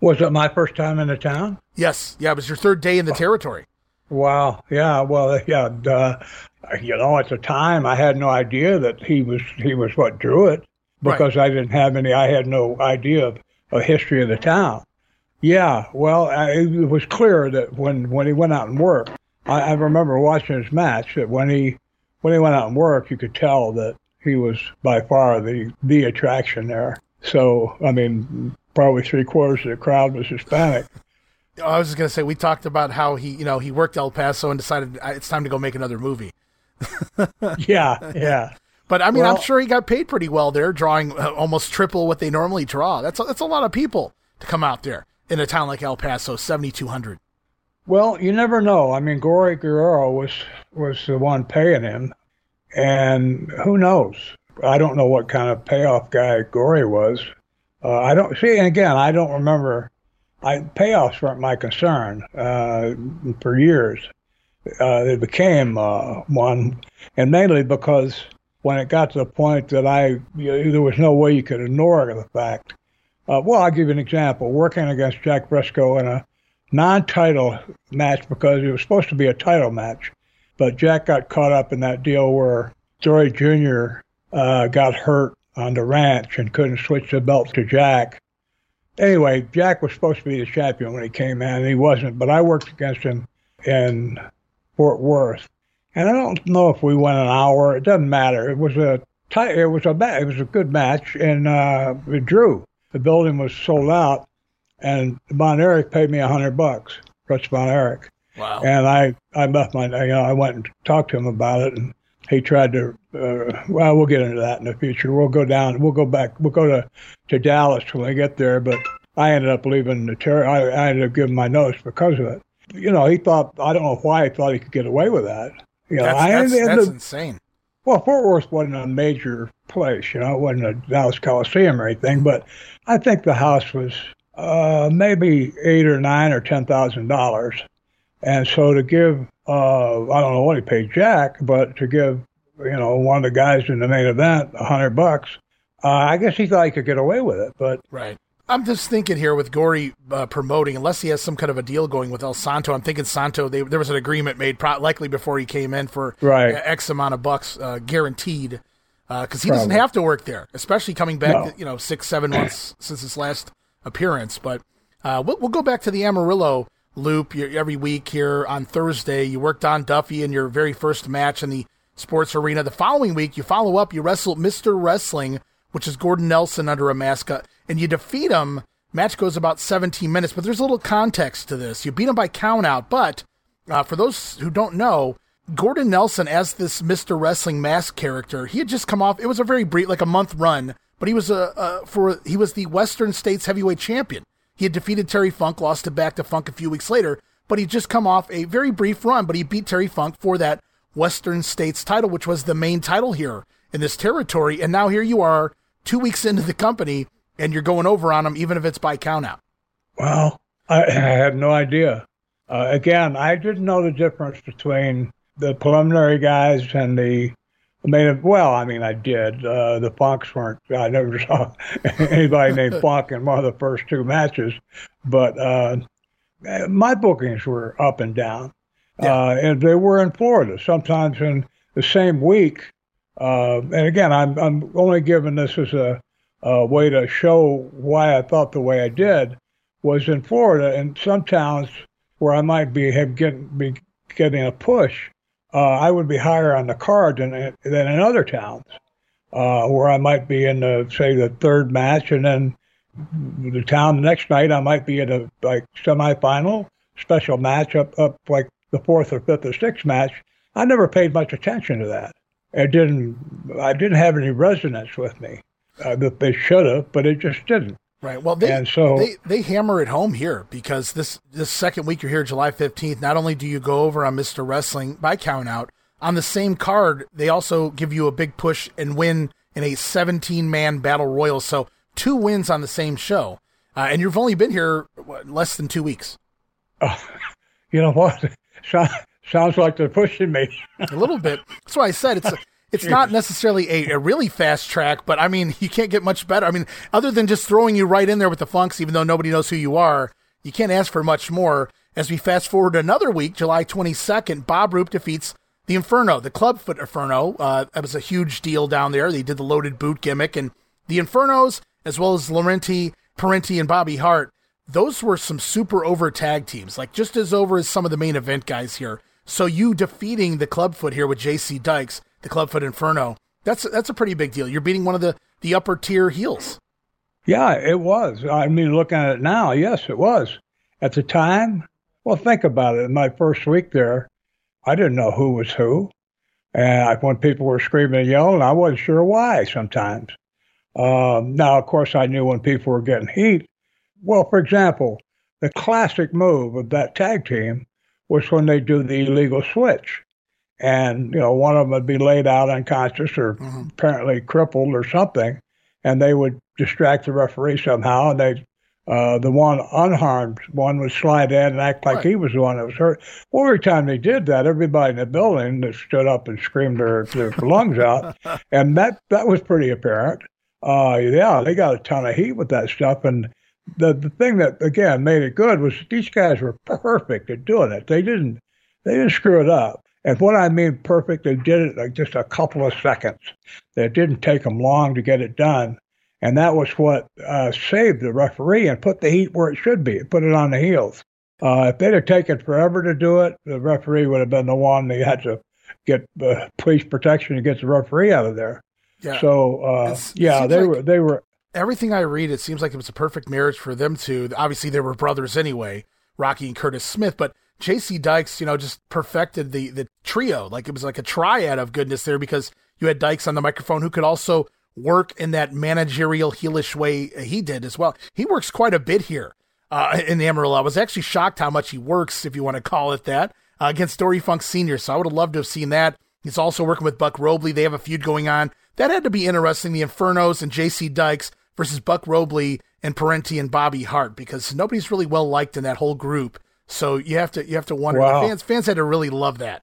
Was it my first time in the town? Yes. Yeah, it was your third day in the territory. Wow. Yeah. Well, yeah. Uh, you know, at the time, I had no idea that he was he was what drew it because right. I didn't have any. I had no idea of a history of the town. Yeah. Well, I, it was clear that when when he went out and worked, I, I remember watching his match. That when he when he went out and worked, you could tell that he was by far the the attraction there. So, I mean, probably three quarters of the crowd was Hispanic. I was just gonna say we talked about how he, you know, he worked El Paso and decided it's time to go make another movie. yeah, yeah. But I mean, well, I'm sure he got paid pretty well there, drawing uh, almost triple what they normally draw. That's a, that's a lot of people to come out there in a town like El Paso, 7,200. Well, you never know. I mean, Gory Guerrero was was the one paying him, and who knows? I don't know what kind of payoff guy Gory was. Uh, I don't see. And again, I don't remember. I payoffs weren't my concern uh, for years. Uh, they became uh, one, and mainly because when it got to the point that I you know, there was no way you could ignore the fact. Uh, well, I'll give you an example. Working against Jack Brisco in a non-title match because it was supposed to be a title match, but Jack got caught up in that deal where Dory Jr. Uh, got hurt on the ranch and couldn't switch the belt to Jack. Anyway, Jack was supposed to be the champion when he came in, and he wasn't. But I worked against him in Fort Worth, and I don't know if we went an hour. It doesn't matter. It was a tight, it was a it was a good match, and uh, it drew. The building was sold out, and Von Erich paid me a hundred bucks. Fritz Von Erich. Wow. And I I left my you know I went and talked to him about it, and he tried to. Uh, well, we'll get into that in the future. We'll go down. We'll go back. We'll go to to Dallas when I get there. But I ended up leaving the ter- I, I ended up giving my notice because of it. You know, he thought I don't know why he thought he could get away with that. You know, that's, I that's, that's insane. Well, Fort Worth wasn't a major place, you know, it wasn't a Dallas Coliseum or anything, but I think the house was uh, maybe eight or nine or ten thousand dollars, and so to give uh, I don't know what he paid Jack, but to give you know one of the guys in the main event a hundred bucks, uh, I guess he thought he could get away with it. But right, I'm just thinking here with Gory uh, promoting, unless he has some kind of a deal going with El Santo. I'm thinking Santo. They, there was an agreement made, pro- likely before he came in for right. X amount of bucks uh, guaranteed, because uh, he Probably. doesn't have to work there, especially coming back, no. you know, six seven months since his last appearance. But uh, we'll, we'll go back to the Amarillo loop every week here on Thursday. You worked on Duffy in your very first match in the sports arena. The following week, you follow up, you wrestle Mr. Wrestling, which is Gordon Nelson under a mask, uh, and you defeat him. Match goes about 17 minutes, but there's a little context to this. You beat him by countout, but uh, for those who don't know, Gordon Nelson, as this Mr. Wrestling mask character, he had just come off. It was a very brief, like a month run, but he was a, a for he was the Western States Heavyweight Champion. He had defeated Terry Funk, lost it back to Funk a few weeks later, but he'd just come off a very brief run, but he beat Terry Funk for that Western States title, which was the main title here in this territory. And now here you are, two weeks into the company, and you're going over on him, even if it's by countout. Well, I, I had no idea. Uh, again, I didn't know the difference between the preliminary guys and the mean, well, I mean, I did. Uh, the Funks weren't. I never saw anybody named Funk in one of the first two matches, but uh, my bookings were up and down, yeah. uh, and they were in Florida. Sometimes in the same week. Uh, and again, I'm I'm only giving this as a, a way to show why I thought the way I did was in Florida, and some towns where I might be have get, be getting a push uh, I would be higher on the card than than in other towns, uh, where I might be in the say the third match, and then the town the next night I might be in a like semifinal special match up up like the fourth or fifth or sixth match. I never paid much attention to that. It didn't. I didn't have any resonance with me. Uh, that they should have, but it just didn't. Right. Well, they, and so they, they hammer it home here because this this second week you're here, July 15th. Not only do you go over on Mr. Wrestling by count out on the same card, they also give you a big push and win in a 17 man battle royal. So two wins on the same show, uh, and you've only been here what, less than two weeks. You know what? Sounds like they're pushing me a little bit. That's why I said it's. A, it's not necessarily a, a, really fast track, but I mean, you can't get much better. I mean, other than just throwing you right in there with the funks, even though nobody knows who you are, you can't ask for much more. As we fast forward another week, July 22nd, Bob Roop defeats the Inferno, the Clubfoot Inferno. Uh, that was a huge deal down there. They did the loaded boot gimmick, and the Infernos, as well as Laurenti, Parente, and Bobby Hart, those were some super over tag teams, like just as over as some of the main event guys here. So you defeating the Clubfoot here with JC Dykes, the Clubfoot Inferno, that's that's a pretty big deal. You're beating one of the the upper tier heels. Yeah, it was. I mean, looking at it now, yes, it was. At the time, well, think about it. In my first week there, I didn't know who was who. And when people were screaming and yelling, I wasn't sure why sometimes. Um, now, of course, I knew when people were getting heat. Well, for example, the classic move of that tag team was when they do the illegal switch. And, you know, one of them would be laid out unconscious or mm-hmm. apparently crippled or something. And they would distract the referee somehow. And they, uh, the one unharmed one would slide in and act like right. he was the one that was hurt. Well, every time they did that, everybody in the building stood up and screamed their, their lungs out. And that, that was pretty apparent uh, yeah, they got a ton of heat with that stuff. And the the thing that again made it good was these guys were perfect at doing it. They didn't they didn't screw it up. And what I mean perfect, they did it like just a couple of seconds. It didn't take them long to get it done. And that was what uh, saved the referee and put the heat where it should be, put it on the heels. Uh, if they'd have taken forever to do it, the referee would have been the one that had to get uh, police protection to get the referee out of there. Yeah. So uh, yeah, they like were they were everything I read. It seems like it was a perfect marriage for them two. Obviously, they were brothers anyway, Rocky and Curtis Smith. But J.C. Dykes, you know, just perfected the the trio. Like it was like a triad of goodness there because you had Dykes on the microphone who could also work in that managerial heelish way he did as well. He works quite a bit here uh, in the Amarillo. I was actually shocked how much he works, if you want to call it that, uh, against Dory Funk Sr. So I would have loved to have seen that. He's also working with Buck Robley. They have a feud going on. That had to be interesting. The Infernos and J.C. Dykes versus Buck Robley and Parente and Bobby Hart because nobody's really well liked in that whole group. So you have to you have to wonder. Wow. Fans fans had to really love that.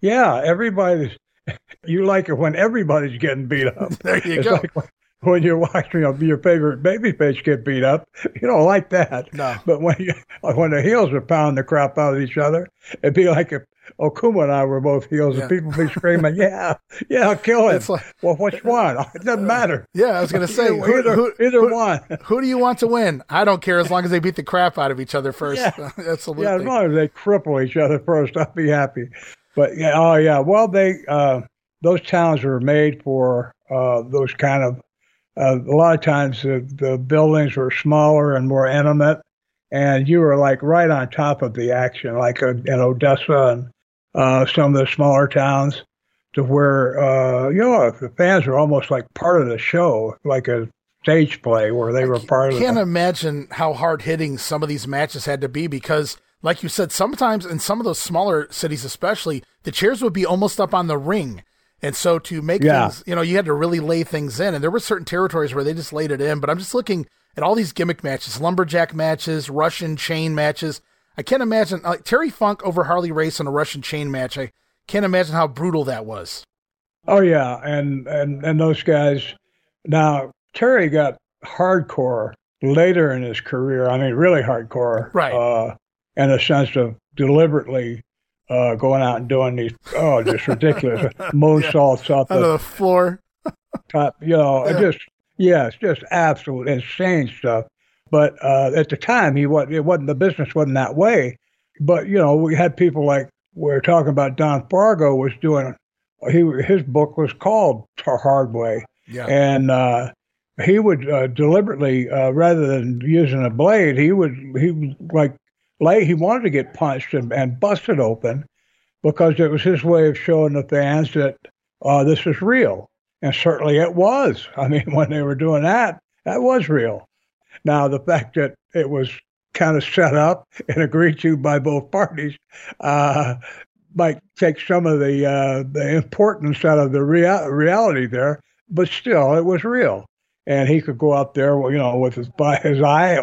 Yeah, everybody's. You like it when everybody's getting beat up. there you it's go. Like when you're watching your favorite babyface get beat up, you don't like that. No. But when you, when the heels are pounding the crap out of each other, it'd be like if Okuma and I were both heels, yeah. and people be screaming, "Yeah, yeah, kill him." Like, well, which one? It doesn't matter. Yeah, I was going to say either, who, either who, one. Who do you want to win? I don't care as long as they beat the crap out of each other first. Yeah, absolutely. Yeah, as long as they cripple each other first, I'll be happy. But yeah, oh yeah. Well, they uh, those towns were made for uh, those kind of. Uh, a lot of times the, the buildings were smaller and more intimate, and you were like right on top of the action, like in Odessa and uh, some of the smaller towns to where uh, you know the fans were almost like part of the show, like a stage play where they I were part of. I can't imagine how hard hitting some of these matches had to be because, like you said, sometimes in some of those smaller cities, especially, the chairs would be almost up on the ring. And so to make yeah. things, you know, you had to really lay things in. And there were certain territories where they just laid it in. But I'm just looking at all these gimmick matches, lumberjack matches, Russian chain matches. I can't imagine like Terry Funk over Harley Race in a Russian chain match. I can't imagine how brutal that was. Oh yeah, and and and those guys. Now Terry got hardcore later in his career. I mean, really hardcore, right? Uh, in a sense of deliberately uh, going out and doing these oh just ridiculous moonsaults yeah. off the, the floor. top, you know, just yeah. just yes, just absolute insane stuff. But uh, at the time, he was it wasn't the business wasn't that way. But you know, we had people like we are talking about. Don Fargo was doing. He his book was called Hard Way, yeah. and uh, he would uh, deliberately, uh, rather than using a blade, he would he would like lay. He wanted to get punched and, and busted open because it was his way of showing the fans that uh, this is real. And certainly it was. I mean, when they were doing that, that was real. Now, the fact that it was kind of set up and agreed to by both parties uh, might take some of the uh, the importance out of the rea- reality there, but still, it was real. And he could go out there, you know, with his his eye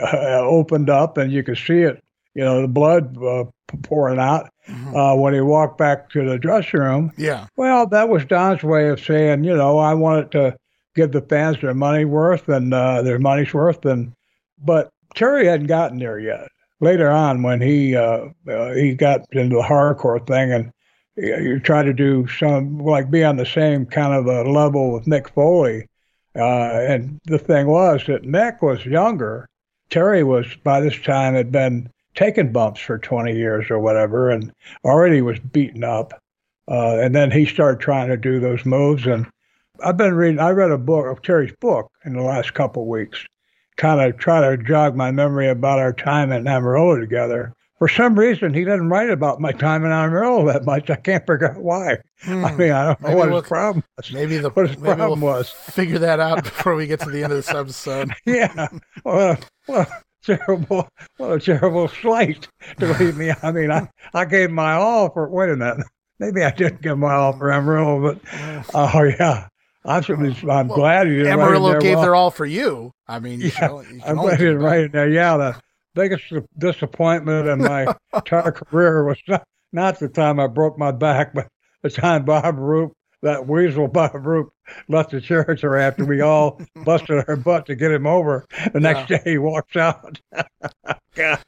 uh, opened up, and you could see it, you know, the blood uh, pouring out mm-hmm. Uh, when he walked back to the dressing room. Yeah. Well, that was Don's way of saying, you know, I wanted to give the fans their money worth and uh, their money's worth. And but Terry hadn't gotten there yet. later on when he uh, uh, he got into the hardcore thing and you try to do some like be on the same kind of a level with Mick Foley. Uh, and the thing was that Mick was younger. Terry was by this time had been taking bumps for 20 years or whatever, and already was beaten up. Uh, and then he started trying to do those moves. And I've been reading. I read a book of Terry's book in the last couple of weeks, kind of try to jog my memory about our time in Amarillo together for some reason, he doesn't write about my time in Amarillo that much. I can't figure out why. Hmm. I mean, I don't know maybe what we'll, his problem was. Maybe the what his maybe problem we'll was. Figure that out before we get to the end of this episode. yeah. Well, well, terrible, what a terrible slight to leave me. I mean, I, I gave my all for. Wait a minute. Maybe I didn't give my all for Amarillo, but oh yeah. I'm, uh, I'm well, glad you didn't Amarillo gave well. their all for you. I mean, you yeah, you I'm glad you didn't write it there. Yeah, the, biggest disappointment in my entire career was not, not the time I broke my back, but the time Bob Roop, that weasel Bob Roop, left the territory after we all busted our butt to get him over. The next yeah. day he walks out. God.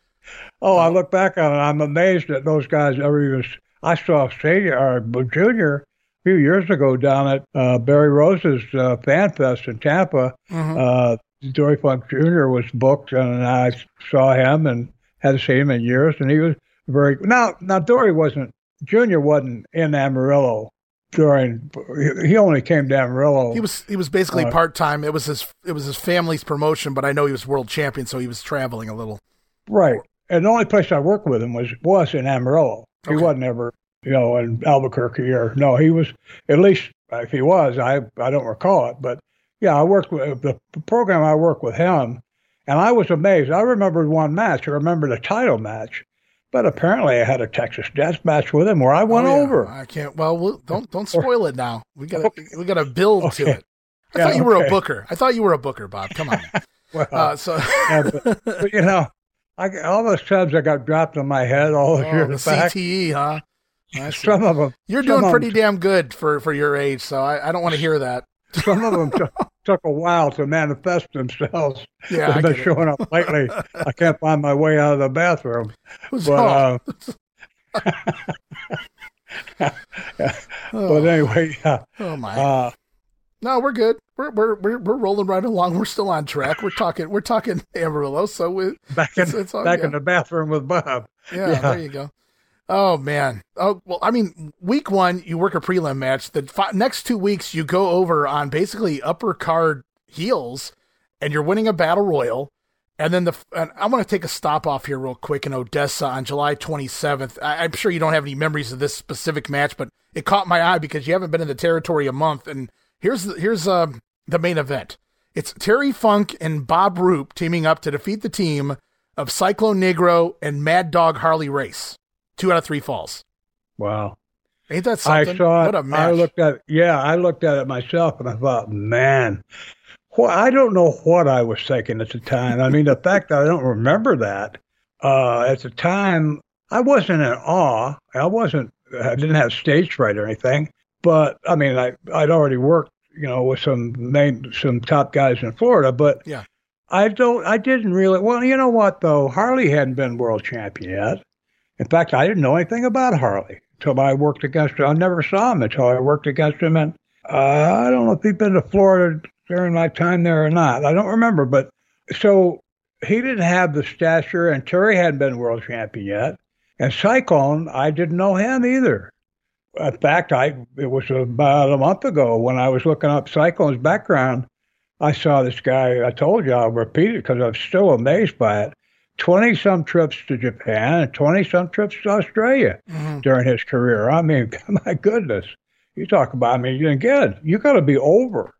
Oh, I look back on it. I'm amazed that those guys ever even. I saw Senior or Junior few years ago down at uh, Barry Rose's uh, Fan Fest in Tampa. Mm-hmm. Uh, Dory Funk Jr. was booked, and I saw him and hadn't seen him in years, and he was very now. Now Dory wasn't Junior wasn't in Amarillo during. He only came to Amarillo. He was he was basically uh, part time. It was his it was his family's promotion, but I know he was world champion, so he was traveling a little. Right, and the only place I worked with him was was in Amarillo. He okay. wasn't ever you know in Albuquerque or no. He was at least if he was, I I don't recall it, but yeah, I worked with the program. I worked with him, and I was amazed. I remembered one match. I remembered a title match, but apparently I had a Texas Death match with him where I went oh, yeah. over. I can't. Well, we'll don't don't spoil it now. We got to we got to build okay. to it. I yeah, thought you okay. were a booker. I thought you were a booker, Bob. Come on. well, uh, so yeah, but, but, you know, I, all those times I got dropped on my head all the oh, years the back. CTE, huh? Some of them. You're doing pretty damn good for, for your age, so I, I don't want to hear that. Some of them t- took a while to manifest themselves. Yeah, They've been showing up lately. I can't find my way out of the bathroom. But, uh, oh. but anyway, yeah. Oh my. Uh, no, we're good. We're, we're we're we're rolling right along. We're still on track. We're talking we're talking Amarillo. So we back in it's, it's all, back yeah. in the bathroom with Bob. Yeah, yeah, there you go. Oh man. Oh well. I mean, week one you work a prelim match. The fi- next two weeks you go over on basically upper card heels, and you're winning a battle royal. And then the and I want to take a stop off here real quick in Odessa on July 27th. I, am sure you don't have any memories of this specific match, but it caught my eye because you haven't been in the territory a month. And here's the, here's uh, the main event. It's Terry Funk and Bob Roop teaming up to defeat the team of Cyclone Negro and Mad Dog Harley Race. Two out of three falls. Wow. Ain't that something? I saw what it. I looked at it. Yeah, I looked at it myself and I thought, man, well, I don't know what I was thinking at the time. I mean, the fact that I don't remember that uh, at the time, I wasn't in awe. I wasn't. I didn't have stage fright or anything. But I mean, I I'd already worked, you know, with some main some top guys in Florida. But yeah, I don't. I didn't really. Well, you know what though? Harley hadn't been world champion yet. In fact, I didn't know anything about Harley until I worked against him. I never saw him until I worked against him. And uh, I don't know if he'd been to Florida during my time there or not. I don't remember. But so he didn't have the stature, and Terry hadn't been world champion yet. And Cyclone, I didn't know him either. In fact, I it was about a month ago when I was looking up Cyclone's background. I saw this guy. I told you I'll repeat it because I'm still amazed by it. 20 some trips to Japan and 20 some trips to Australia mm-hmm. during his career. I mean, my goodness. You talk about, I mean, again, you got to be over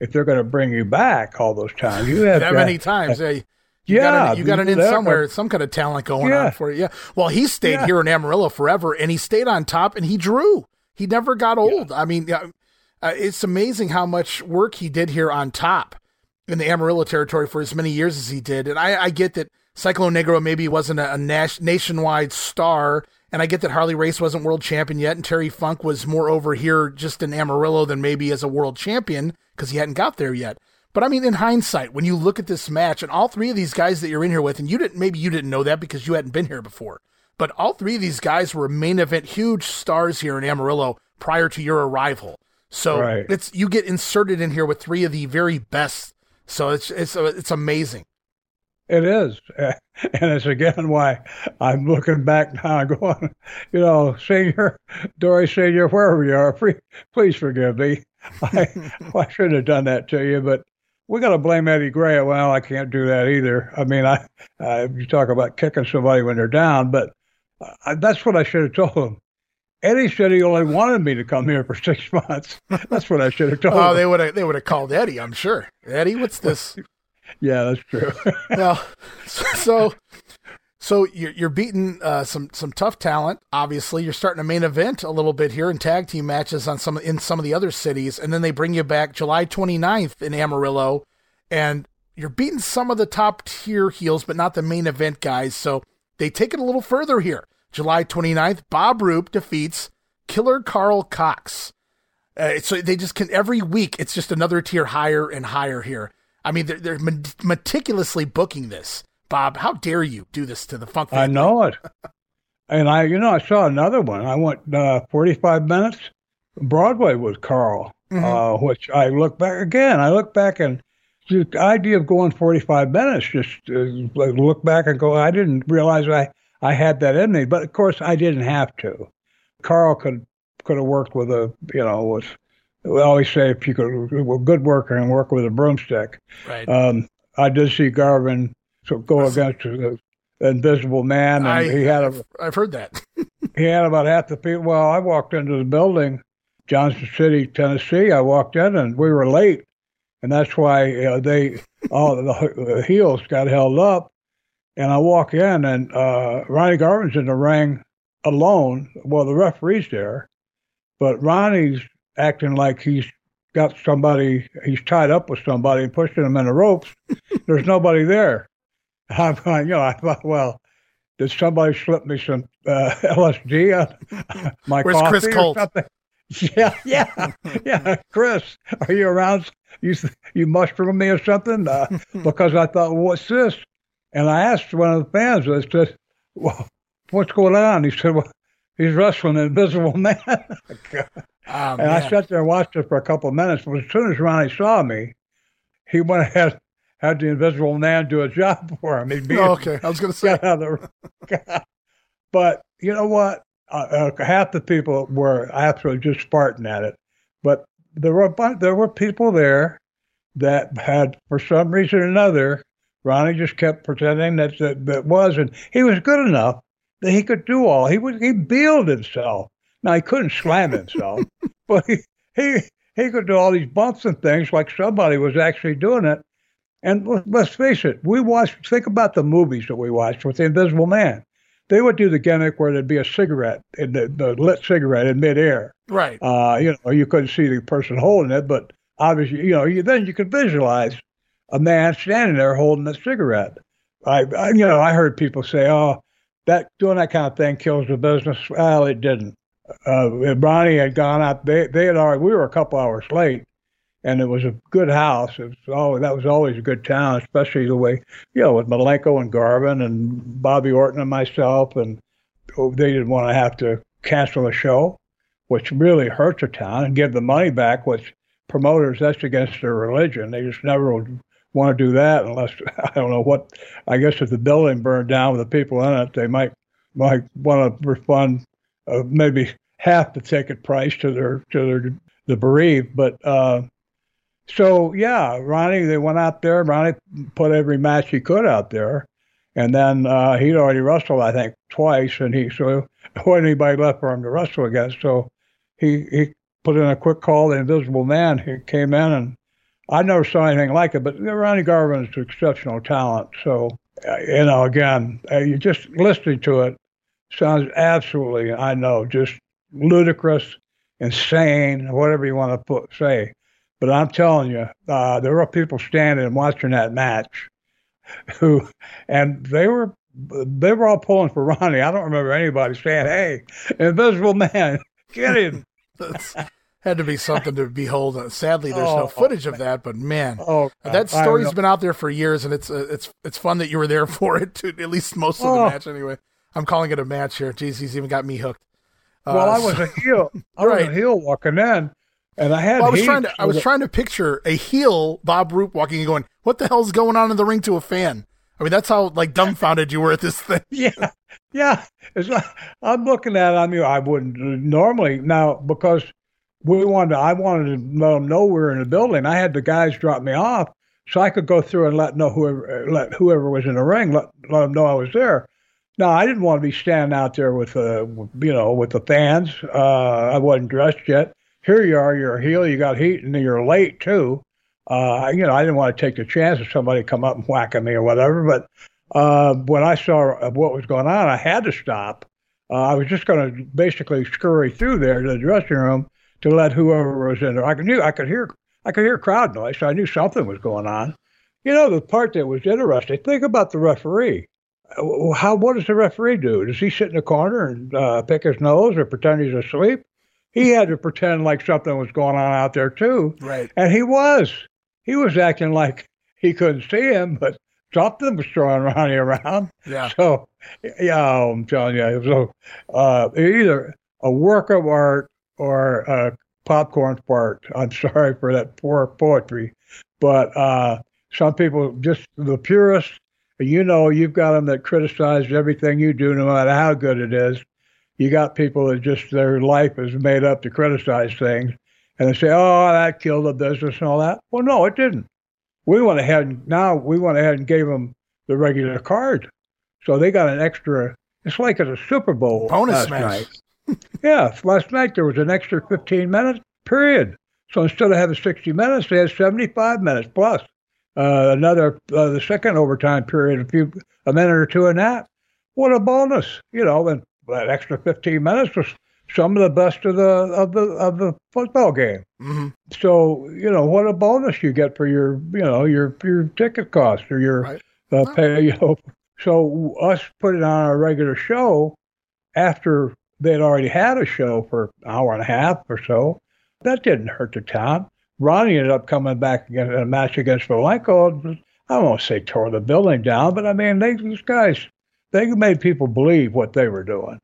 if they're going to bring you back all those times. You have that many times. Uh, you yeah, got an, you got it in somewhere, some kind of talent going yeah. on for you. Yeah. Well, he stayed yeah. here in Amarillo forever, and he stayed on top, and he drew. He never got old. I mean, uh, it's amazing how much work he did here on top in the Amarillo territory for as many years as he did. And I, I get that Cyclone Negro maybe wasn't a, a nas- nationwide star. And I get that Harley Race wasn't world champion yet, and Terry Funk was more over here just in Amarillo than maybe as a world champion because he hadn't got there yet. But I mean, in hindsight, when you look at this match and all three of these guys that you're in here with, and you didn't, maybe you didn't know that because you hadn't been here before, but all three of these guys were main event huge stars here in Amarillo prior to your arrival. So right. it's you get inserted in here with three of the very best. So it's it's uh, it's amazing. It is, and it's again why I'm looking back now and going, you know, Senior, Dory Senior, wherever you are, please forgive me. I, I shouldn't have done that to you, but we got to blame Eddie Gray. Well, I can't do that either. I mean, I, I you talk about kicking somebody when they're down, but I, that's what I should have told him. Eddie said he only wanted me to come here for six months. That's what I should have told. Oh, him. they would have they would have called Eddie. I'm sure. Eddie, what's this? Yeah, that's true. well, so so you're you're beating uh, some some tough talent. Obviously, you're starting a main event a little bit here in tag team matches on some in some of the other cities, and then they bring you back July 29th in Amarillo, and you're beating some of the top tier heels, but not the main event guys. So they take it a little further here. July 29th, Bob Roop defeats Killer Karl Kox. Uh, so they just can every week. It's just another tier higher and higher here. I mean, they're, they're meticulously booking this. Bob, how dare you do this to the Funk family? I know it. and I, you know, I saw another one. I went uh, 45 minutes. Broadway with Karl, mm-hmm. uh, which I look back again. I look back and the idea of going 45 minutes, just uh, look back and go, I didn't realize I, I had that in me. But of course, I didn't have to. Karl could could have worked with a, you know, was we always say if you could, a good worker and work with a broomstick. Right. Um, I did see Garvin so go against the Invisible Man, and I, he had a. I've heard that. he had about half the people. Well, I walked into the building, Johnson City, Tennessee. I walked in, and we were late, and that's why they all the, the heels got held up. And I walk in, and uh, Ronnie Garvin's in the ring alone. Well, the referee's there, but Ronnie's acting like he's got somebody, he's tied up with somebody and pushing him in the ropes. There's nobody there. I'm going, you know, I thought, well, did somebody slip me some uh, LSD on my Where's coffee Chris Colt? something? Yeah, yeah, yeah. Chris, are you around? You you mushroom me or something? Uh, because I thought, well, what's this? And I asked one of the fans, I said, well, what's going on? He said, well, he's wrestling an invisible man. Oh, and man. I sat there and watched it for a couple of minutes. But as soon as Ronnie saw me, he went ahead had the invisible man do a job for him. He'd be oh, okay. I was going to say. The, but you know what? Uh, uh, half the people were absolutely just Spartan at it. But there were there were people there that had, for some reason or another, Ronnie just kept pretending that that, that was, and he was good enough that he could do all. He was he built himself. Now he couldn't slam himself, but he, he he could do all these bumps and things like somebody was actually doing it. And let's face it, we watched, think about the movies that we watched with the Invisible Man. They would do the gimmick where there'd be a cigarette, in the, the lit cigarette in midair. Right. Uh, you know, you couldn't see the person holding it, but obviously, you know, you, then you could visualize a man standing there holding a cigarette. I, I, you know, I heard people say, "Oh, that doing that kind of thing kills the business." Well, it didn't. Uh, Ronnie had gone out. They they had already. We were a couple hours late, and it was a good house. It was always, that was always a good town, especially the way you know with Malenko and Garvin and Bobby Orton and myself, and they didn't want to have to cancel the show, which really hurts the town, and give the money back, which promoters that's against their religion. They just never would want to do that unless I don't know what. I guess if the building burned down with the people in it, they might might want to refund uh, maybe half the ticket price to their to their the bereaved, but. Uh, so yeah, Ronnie, they went out there. Ronnie put every match he could out there, and then uh, he'd already wrestled, I think, twice, and he so there wasn't anybody left for him to wrestle against. So he he put in a quick call. The Invisible Man he came in, and I never saw anything like it. But Ronnie Garvin is an exceptional talent. So uh, you know, again, uh, you just listening to it sounds absolutely, I know, just ludicrous, insane, whatever you want to put say. But I'm telling you, uh, there were people standing and watching that match who, and they were they were all pulling for Ronnie. I don't remember anybody saying, "Hey, Invisible Man, get him." had to be something to behold. Sadly, there's no Oh, footage of that, but man, Oh, that story's been out there for years, and it's uh, it's it's fun that you were there for it. To at least most of the Oh. match, anyway. I'm calling it a match here. Jeez, he's even got me hooked. Uh, Well, I was so- a heel. I was Right. a heel walking in, and I had. well, I was trying to I was trying to picture a heel Bob Roop walking and going, "What the hell's going on in the ring?" to a fan. I mean, that's how like dumbfounded you were at this thing. Yeah, yeah. Like, I'm looking at. it, I mean, I wouldn't normally now because we wanted. I wanted to let them know we were in the building. I had the guys drop me off so I could go through and let know whoever let whoever was in the ring let let them know I was there. No, I didn't want to be standing out there with uh, you know, with the fans. Uh, I wasn't dressed yet. Here you are, you're a heel, you got heat, and you're late too. Uh, you know, I didn't want to take the chance of somebody come up and whacking me or whatever. But uh, when I saw uh, what was going on, I had to stop. Uh, I was just going to basically scurry through there to the dressing room to let whoever was in there. I knew I could hear I could hear crowd noise, so I knew something was going on. You know, the part that was interesting. Think about the referee. Uh, How what does the referee do? Does he sit in the corner and uh, pick his nose or pretend he's asleep? He had to pretend like something was going on out there too, Right. and he was. He was acting like he couldn't see him, but something was throwing Ronnie around. Yeah. So, yeah, I'm telling you, so uh, either a work of art or a popcorn fart. I'm sorry for that poor poetry, but uh, some people just the purists. You know, you've got them that criticize everything you do, no matter how good it is. You got people that just their life is made up to criticize things, and they say, "Oh, that killed the business and all that." Well, no, it didn't. We went ahead and now we went ahead and gave them the regular card. So they got an extra. It's like at a Super Bowl Bonus last match. night. yeah, last night there was an extra 15 minutes period. So instead of having 60 minutes, they had 75 minutes plus uh, another uh, the second overtime period, a few a minute or two in that. What a bonus, you know! And that extra 15 minutes was some of the best of the of the of the football game. hmm So you know what a bonus you get for your you know your your ticket cost or your Right. uh, pay. You know, so us putting on a regular show after they'd already had a show for an hour and a half or so, that didn't hurt the town. Ronnie ended up coming back again in a match against Malenko. I won't say tore the building down, but I mean they these guys they made people believe what they were doing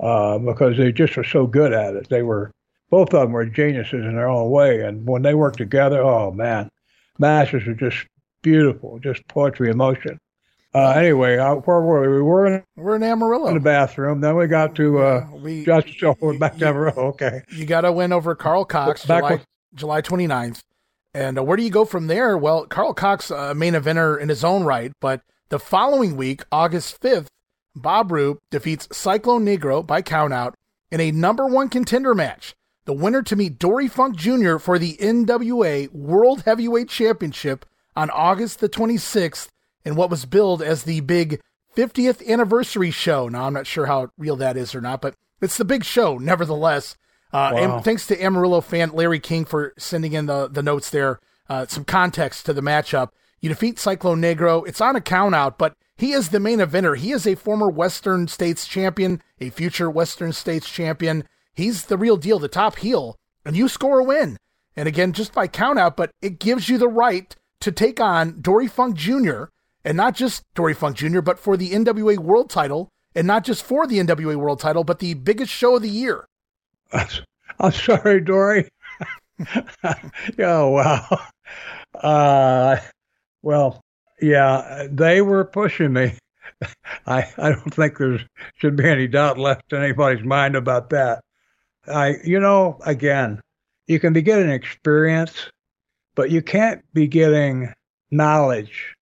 uh, because they just were so good at it. They were both of them were geniuses in their own way, and when they worked together, oh man, matches were just beautiful, just poetry in motion. Uh, anyway, uh, where were we? We were in We're in Amarillo. In the bathroom. Then we got to uh, we Justice Over back to Amarillo. Okay. you got to win over Karl Kox Back July, with- July 29th. And uh, where do you go from there? Well, Karl Kox, uh, main eventer in his own right, but the following week, August 5th, Bob Roop defeats Cyclone Negro by countout in a number one contender match. The winner to meet Dory Funk Jr. for the NWA World Heavyweight Championship on August the 26th in what was billed as the big 50th anniversary show. Now, I'm not sure how real that is or not, but it's the big show nevertheless. Uh, Wow. and thanks to Amarillo fan Larry King for sending in the, the notes there, uh, some context to the matchup. You defeat Cyclone Negro. It's on a countout, but he is the main eventer. He is a former Western States champion, a future Western States champion. He's the real deal, the top heel, and you score a win. And again, just by countout, but it gives you the right to take on Dory Funk Jr. and not just Dory Funk Jr., but for the NWA World title, and not just for the NWA World title, but the biggest show of the year. I'm sorry, Dory. oh wow. Uh, well, yeah, they were pushing me. I I don't think there should be any doubt left in anybody's mind about that. I you know again, you can be getting experience, but you can't be getting knowledge.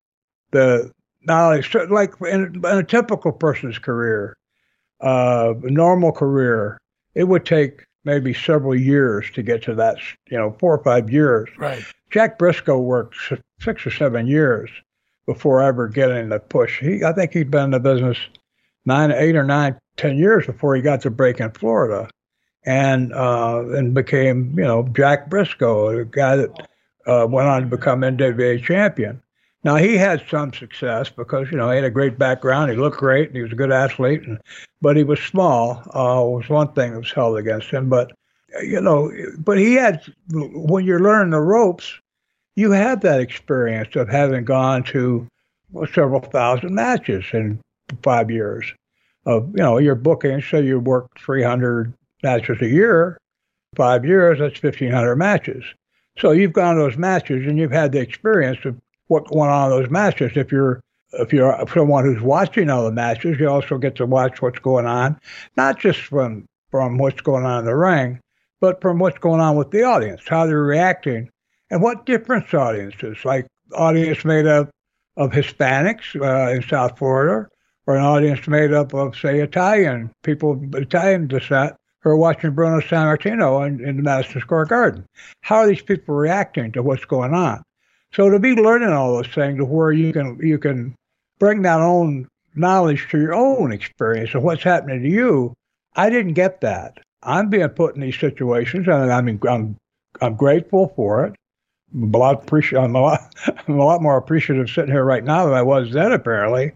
The knowledge, like in, in a typical person's career, uh, a normal career, it would take maybe several years to get to that, you know, four or five years. Right. Jack Briscoe worked six or seven years before ever getting the push. He, I think he'd been in the business nine, eight or nine, ten years before he got to break in Florida, and uh, and became, you know, Jack Briscoe, a guy that uh, went on to become NWA champion. Now he had some success because you know he had a great background. He looked great, and he was a good athlete. And, but he was small. Uh, was one thing that was held against him. But you know, but he had when you're learning the ropes, you have that experience of having gone to well, several thousand matches in five years. Of you know, your booking, so you work 300 matches a year, five years, that's 1,500 matches. So you've gone to those matches and you've had the experience of what went on in those matches. If you're if you're someone who's watching all the matches, you also get to watch what's going on, not just from from what's going on in the ring, but from what's going on with the audience, how they're reacting, and what different audiences, like audience made up of Hispanics uh, in South Florida, or an audience made up of, say, Italian people of Italian descent who are watching Bruno Sammartino in, in the Madison Square Garden. How are these people reacting to what's going on? So to be learning all those things to where you can you can bring that own knowledge to your own experience of what's happening to you, I didn't get that. I'm being put in these situations, and I'm I'm I'm grateful for it. I'm a lot. I'm a lot, I'm a lot more appreciative sitting here right now than I was then, apparently.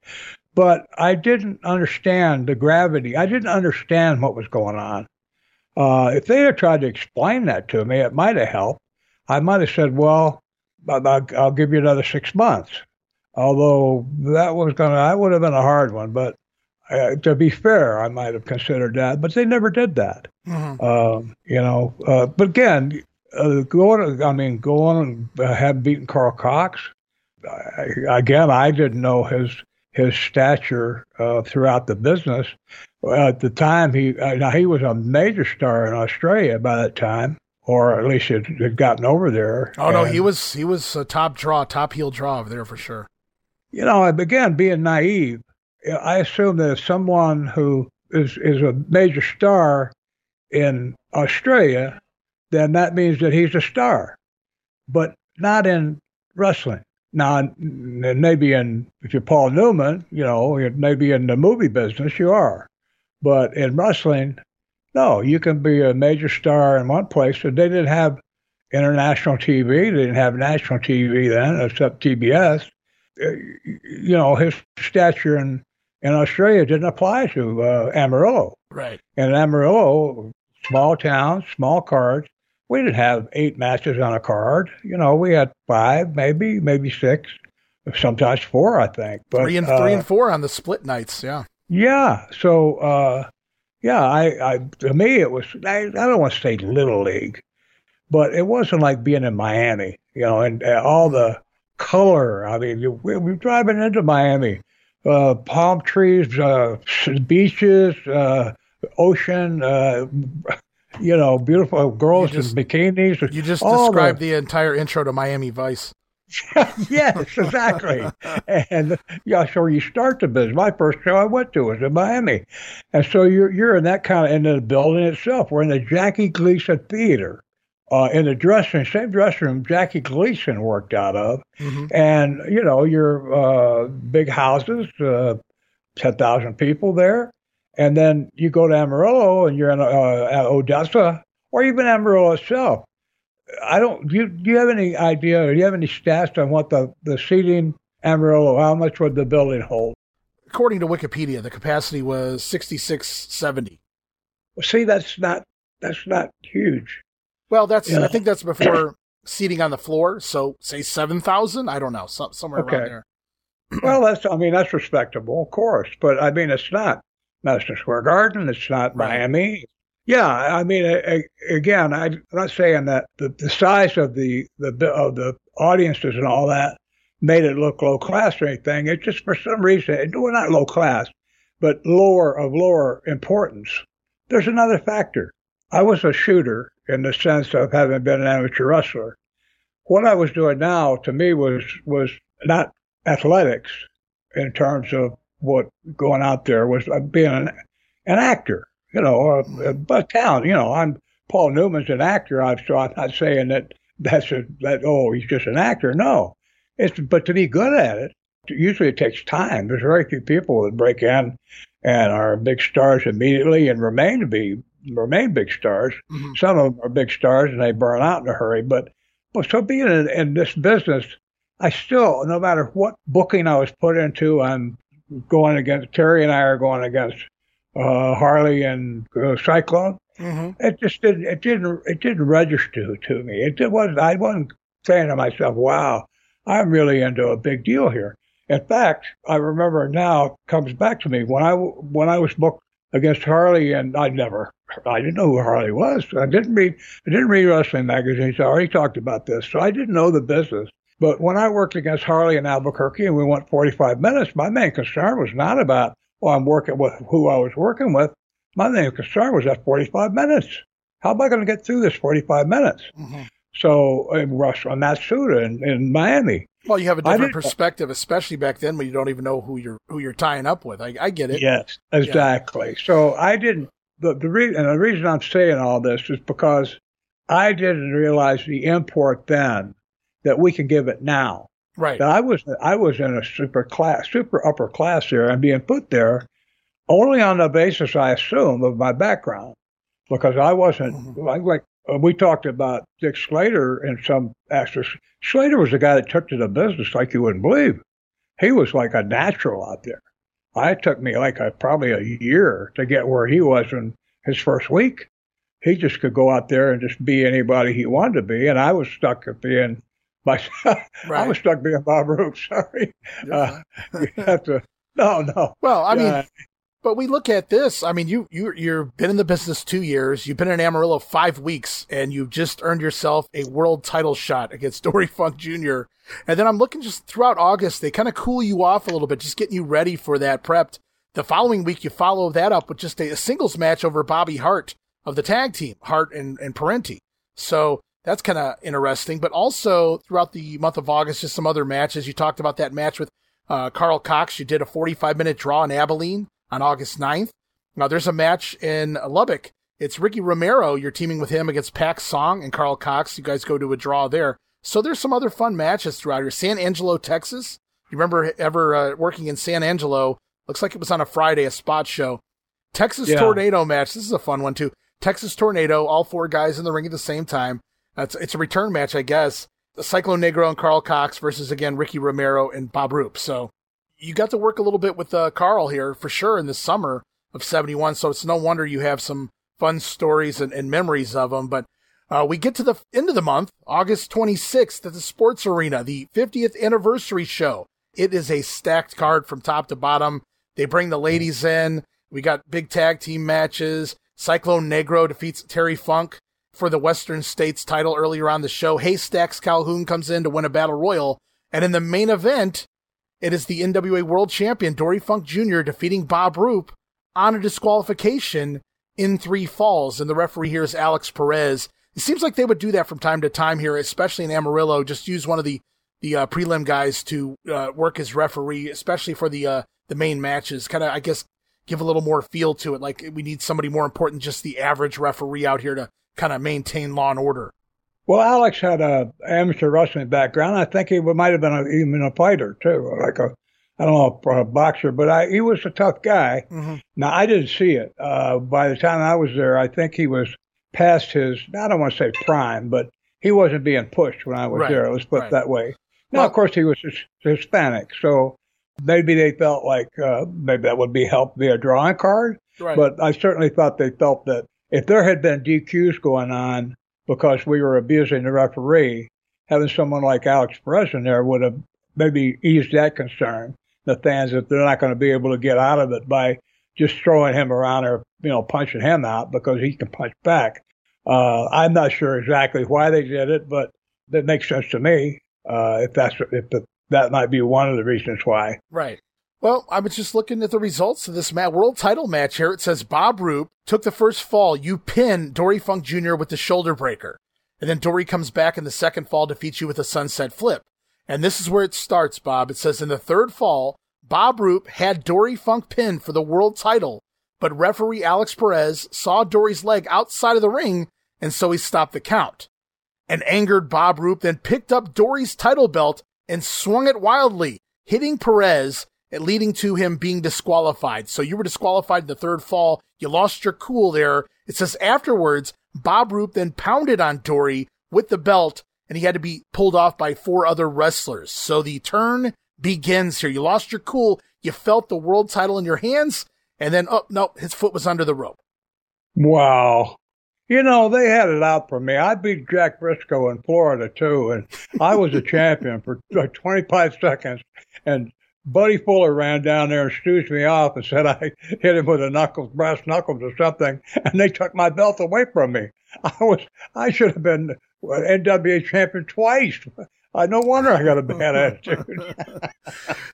But I didn't understand the gravity. I didn't understand what was going on. Uh, if they had tried to explain that to me, it might have helped. I might have said, "Well, I'll, I'll give you another six months." Although that was gonna, that would have been a hard one. But uh, to be fair, I might have considered that, but they never did that. Mm-hmm. Uh, you know, uh, but again, uh, going, I mean, going and have beaten Karl Kox. I, again, I didn't know his his stature uh, throughout the business. At the time, he uh, now he was a major star in Australia by that time, or at least it had gotten over there. Oh no, he was he was a top draw, top heel draw over there for sure. You know, again, being naive, I assume that if someone who is is a major star in Australia, then that means that he's a star, but not in wrestling. Now, maybe in if you're Paul Newman, you know, maybe in the movie business you are, but in wrestling, no, you can be a major star in one place. So they didn't have international TV, they didn't have national TV then, except TBS. Uh, you know, his stature in in Australia didn't apply to uh, Amarillo. Right. And Amarillo, small town, small cards, we didn't have eight matches on a card. You know, we had five, maybe, maybe six, sometimes four, I think. But three and uh, three and four on the split nights. Yeah. Yeah. So, uh, yeah, I, I, to me, it was, I, I don't want to say little league, but it wasn't like being in Miami, you know, and uh, all the color. I mean, we, we're driving into Miami, uh, palm trees, uh, beaches, uh, ocean, uh, you know, beautiful girls just, in bikinis. You just described the, the entire intro to Miami Vice. yes, exactly. and yeah, so you start the business. My first show I went to was in Miami, and so you're you're in that kind of in the building itself. We're in the Jackie Gleason Theater, uh, in the dressing same dressing room Jackie Gleason worked out of, mm-hmm. and you know your uh, big houses, uh, ten thousand people there, and then you go to Amarillo and you're in uh, Odessa or even Amarillo itself. I don't. Do you, do you have any idea? Or do you have any stats on what the the seating Amarillo? How much would the building hold? According to Wikipedia, the capacity was sixty six seventy. Well, see, that's not that's not huge. Well, that's yeah. I think that's before seating on the floor. So say seven thousand. I don't know, some, somewhere okay. around there. well, that's I mean that's respectable, of course, but I mean it's not Madison Square Garden. It's not right. Miami. Yeah, I mean, I, again, I, am not saying that the, the size of the, the of the audiences and all that made it look low class or anything. It's just for some reason, well, not low class, but lower of lower importance. There's another factor. I was a shooter in the sense of having been an amateur wrestler. What I was doing now to me was was not athletics in terms of what going out there was uh, being an, an actor, you know, a, a talent. You know, I'm Paul Newman's an actor. I'm so I'm not saying that that's a, that oh he's just an actor. No, it's but to be good at it, usually it takes time. There's very few people that break in and are big stars immediately and remain to be remain big stars. Mm-hmm. Some of them are big stars and they burn out in a hurry. But, but so being in, in this business, I still, no matter what booking I was put into, I'm going against Terry and I are going against uh, Harley and uh, Cyclone. Mm-hmm. It just didn't. It didn't. It didn't register to me. It wasn't. I wasn't saying to myself, "Wow, I'm really into a big deal here." In fact, I remember now comes back to me when I when I was booked against Harley, and I never, I didn't know who Harley was. I didn't read, I didn't read wrestling magazines. I already talked about this, so I didn't know the business. But when I worked against Harley in Albuquerque, and we went 45 minutes, my main concern was not about, well, I'm working with who I was working with. My main concern was that 45 minutes. How am I going to get through this 45 minutes? Mm-hmm. So in Rush on Matsuda in, in Miami. Well, you have a different perspective, especially back then when you don't even know who you're who you're tying up with. I, I get it. Yes, exactly. Yeah. So I didn't. The the reason and the reason I'm saying all this is because I didn't realize the import then that we can give it now. Right. I was I was in a super class, super upper class there, and being put there only on the basis, I assume, of my background, because I wasn't mm-hmm. I, like uh, we talked about Dick Slater and some actors. Slater was the guy that took to the business like you wouldn't believe. He was like a natural out there. I took me like a, probably a year to get where he was in his first week. He just could go out there and just be anybody he wanted to be, and I was stuck at being myself. Right. I was stuck being Bob Roop. Sorry, uh, you have to. No, no. Well, I mean, uh, but we look at this. I mean, you you you've been in the business two years. You've been in Amarillo five weeks, and you've just earned yourself a world title shot against Dory Funk Jr. And then I'm looking just throughout August, they kind of cool you off a little bit, just getting you ready for that prepped. The following week, you follow that up with just a, a singles match over Bobby Hart of the tag team, Hart and, and Parente. So that's kind of interesting. But also throughout the month of August, just some other matches. You talked about that match with uh, Karl Kox. You did a 45 minute draw in Abilene on August 9th. Now there's a match in Lubbock. It's Ricky Romero. You're teaming with him against Pak Song and Karl Kox. You guys go to a draw there. So there's some other fun matches throughout here. San Angelo, Texas. You remember ever uh, working in San Angelo? Looks like it was on a Friday, a spot show. Texas yeah. Tornado match. This is a fun one too. Texas Tornado, all four guys in the ring at the same time. It's, it's a return match, I guess. Cyclone Negro and Karl Kox versus again Ricky Romero and Bob Roop. So you got to work a little bit with uh, Karl here for sure in the summer of 71. So it's no wonder you have some fun stories and, and memories of him. But uh, we get to the end of the month, August 26th at the Sports Arena, the 50th anniversary show. It is a stacked card from top to bottom. They bring the ladies in. We got big tag team matches. Cyclone Negro defeats Terry Funk for the Western States title earlier on the show. Haystacks Calhoun comes in to win a battle royal. And in the main event, it is the NWA World Champion Dory Funk Jr. defeating Bob Roop on a disqualification in three falls. And the referee here is Alex Perez. It seems like they would do that from time to time here, especially in Amarillo. Just use one of the the uh, prelim guys to uh, work as referee, especially for the uh, the main matches. Kind of, I guess, give a little more feel to it. Like we need somebody more important, just the average referee out here to kind of maintain law and order. Well, Alex had a amateur wrestling background. I think he might have been a, even a fighter too, like a I don't know a boxer, but I, he was a tough guy. Mm-hmm. Now I didn't see it. Uh, by the time I was there, I think he was past his. I don't want to say prime, but he wasn't being pushed when I was right. there. Let's put right. it that way. Now, well, of course, he was Hispanic, so maybe they felt like uh, maybe that would be help be a drawing card. Right. But I certainly thought they felt that if there had been DQs going on because we were abusing the referee, having someone like Alex Perez in there would have maybe eased that concern. The fans that they're not going to be able to get out of it by just throwing him around or you know punching him out because he can punch back. Uh, I'm not sure exactly why they did it, but that makes sense to me. Uh, if that's if the, that might be one of the reasons why. Right. Well, I was just looking at the results of this world title match here. It says Bob Roop took the first fall. You pin Dory Funk Jr. with the shoulder breaker. And then Dory comes back in the second fall, defeats you with a sunset flip. And this is where it starts, Bob. It says in the third fall, Bob Roop had Dory Funk pinned for the world title, but referee Alex Perez saw Dory's leg outside of the ring, and so he stopped the count. An angered Bob Roop then picked up Dory's title belt and swung it wildly, hitting Perez leading to him being disqualified. So you were disqualified the third fall. You lost your cool there. It says afterwards, Bob Roop then pounded on Dory with the belt and he had to be pulled off by four other wrestlers. So the turn begins here. You lost your cool. You felt the world title in your hands and then, oh, no, his foot was under the rope. Wow. You know, they had it out for me. I beat Jack Briscoe in Florida too, and I was a champion for like 25 seconds. And Buddy Fuller ran down there and stooged me off and said I hit him with a knuckles, brass knuckles or something, and they took my belt away from me. I was, I should have been NWA champion twice. I no wonder I got a bad attitude.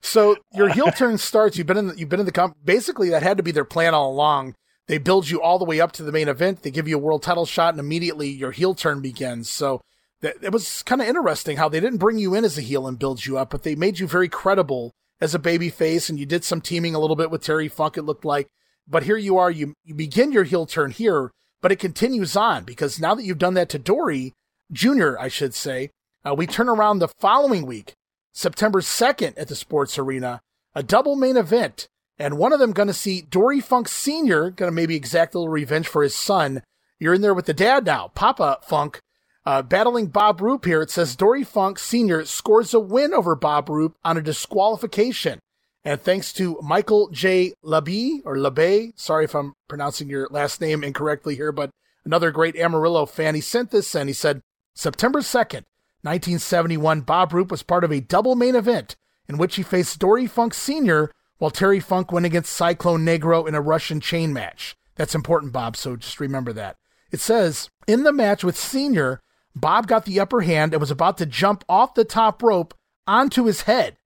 so your heel turn starts. You've been in. The, you've been in the comp. Basically, that had to be their plan all along. They build you all the way up to the main event. They give you a world title shot, and immediately your heel turn begins. So that, it was kind of interesting how they didn't bring you in as a heel and build you up, but they made you very credible as a baby face, and you did some teaming a little bit with Terry Funk. It looked like, but here you are. You you begin your heel turn here, but it continues on because now that you've done that to Dory Junior, I should say uh, we turn around the following week, September 2nd at the Sports Arena, a double main event. And one of them going to see Dory Funk Sr., going to maybe exact a little revenge for his son. You're in there with the dad now, Papa Funk, uh, battling Bob Roop here. It says Dory Funk Sr. scores a win over Bob Roop on a disqualification. And thanks to Michael J. Labie or Labe, sorry if I'm pronouncing your last name incorrectly here, but another great Amarillo fan, he sent this and he said, September 2nd, 1971, Bob Roop was part of a double main event in which he faced Dory Funk Sr., while Terry Funk went against Cyclone Negro in a Russian chain match. That's important, Bob, so just remember that. It says, in the match with Sr., Bob got the upper hand and was about to jump off the top rope onto his head.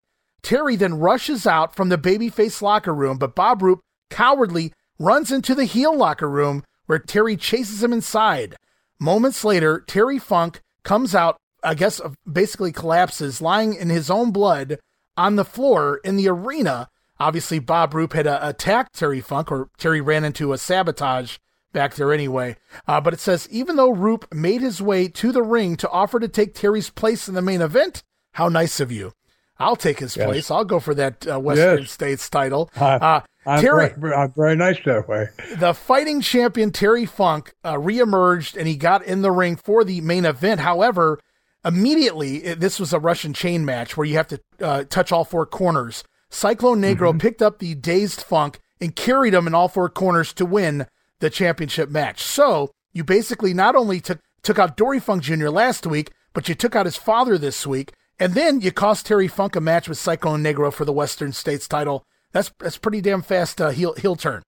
Terry then rushes out from the babyface locker room, but Bob Roop cowardly runs into the heel locker room where Terry chases him inside. Moments later, Terry Funk comes out I guess, basically collapses, lying in his own blood on the floor in the arena. Obviously, Bob Roop had uh, attacked Terry Funk, or Terry ran into a sabotage back there anyway. Uh, but it says even though Roop made his way to the ring to offer to take Terry's place in the main event, how nice of you. I'll take his yes. place. I'll go for that uh, Western yes. States title. Uh, I'm, Terry, very, I'm very nice that way. The fighting champion Terry Funk uh, reemerged and he got in the ring for the main event. However, Immediately, this was a Russian chain match where you have to uh, touch all four corners. Cyclone Negro mm-hmm. picked up the dazed Funk and carried him in all four corners to win the championship match. So you basically not only took took out Dory Funk Jr. last week, but you took out his father this week, and then you cost Terry Funk a match with Cyclone Negro for the Western States title. That's that's pretty damn fast uh, heel heel turn.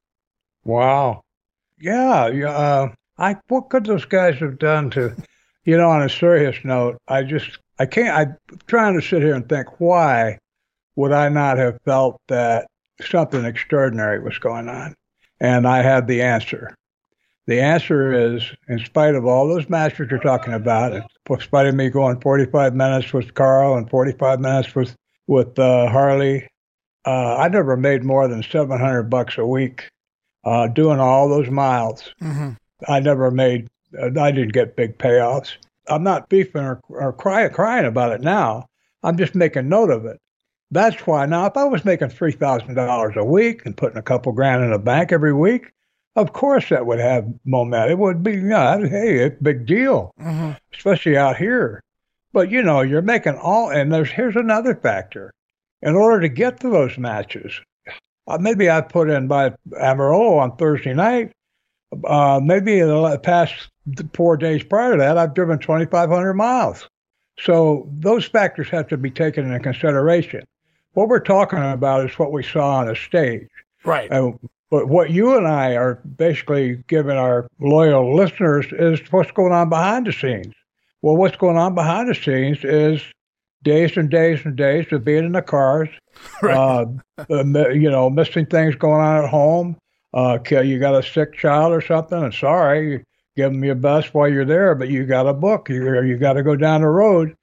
Wow. Yeah. Yeah. Uh, I what could those guys have done to you know, on a serious note, I just I can't. I'm trying to sit here and think why would I not have felt that something extraordinary was going on, and I had the answer. The answer is, in spite of all those matches you're talking about, in spite of me going 45 minutes with Karl and 45 minutes with with uh, Harley, uh, I never made more than 700 bucks a week uh, doing all those miles. Mm-hmm. I never made I didn't get big payoffs. I'm not beefing or, or crying, crying about it now. I'm just making note of it. That's why now, if I was making three thousand dollars a week and putting a couple grand in the bank every week, of course that would have momentum. It would be, yeah, hey, it's a big deal, mm-hmm. especially out here. But you know, you're making all, and there's here's another factor. In order to get to those matches, uh, maybe I put in by Amarillo on Thursday night. Uh, maybe in the past four days prior to that, I've driven 2,500 miles. So those factors have to be taken into consideration. What we're talking about is what we saw on the stage. Right. And, but what you and I are basically giving our loyal listeners is what's going on behind the scenes. Well, what's going on behind the scenes is days and days and days of being in the cars, right. uh, you know, missing things going on at home. Uh, you got a sick child or something, and sorry, give them your best while you're there, but you got a book. You you got to go down the road.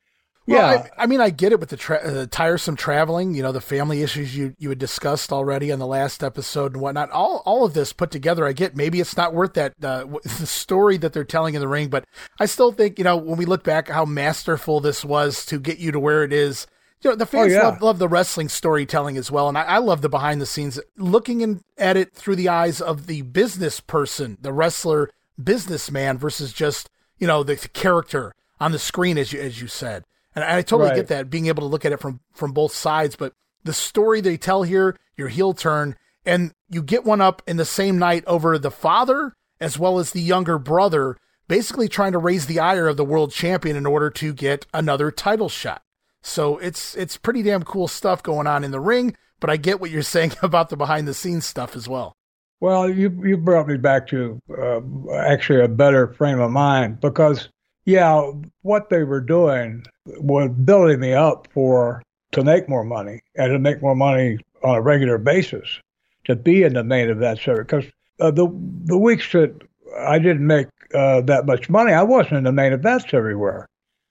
Well, yeah, I, I, mean, I get it with the, tra- the, tiresome traveling. You know, the family issues you you had discussed already on the last episode and whatnot. All all of this put together, I get. Maybe it's not worth that uh, the story that they're telling in the ring, but I still think you know when we look back how masterful this was to get you to where it is. You know, the fans oh, yeah. love, love the wrestling storytelling as well, and I, I love the behind the scenes, looking in, at it through the eyes of the business person, the wrestler businessman versus just you know the, the character on the screen as you as you said. And I totally right. get that being able to look at it from from both sides, but the story they tell here, your heel turn, and you get one up in the same night over the father as well as the younger brother basically trying to raise the ire of the world champion in order to get another title shot. So it's it's pretty damn cool stuff going on in the ring, but I get what you're saying about the behind the scenes stuff as well. Well, you you brought me back to uh, actually a better frame of mind because yeah, what they were doing was building me up for to make more money and to make more money on a regular basis to be in the main event circuit because uh, the the weeks that I didn't make uh, that much money, I wasn't in the main events everywhere.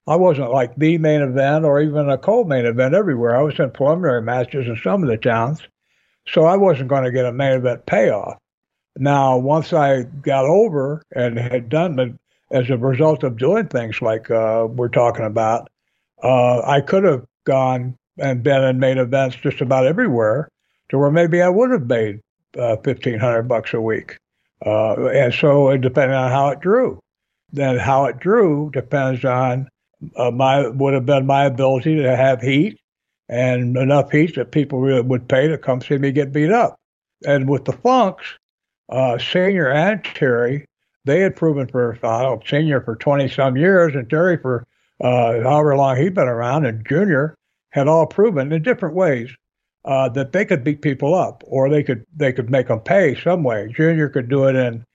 I wasn't like the main event or even a co-main event everywhere. I was in preliminary matches in some of the towns, so I wasn't going to get a main event payoff. Now, once I got over and had done as a result of doing things like uh, we're talking about, uh, I could have gone and been in main events just about everywhere to where maybe I would have made uh, fifteen hundred bucks a week. Uh, and so it depended on how it drew. Then how it drew depends on uh, my would have been my ability to have heat and enough heat that people really would pay to come see me get beat up. And with the Funks, uh, Senior and Terry, they had proven for uh, Senior for 20 some years and Terry for uh, however long he'd been around, and Junior had all proven in different ways uh, that they could beat people up, or they could they could make them pay some way. Junior could do it in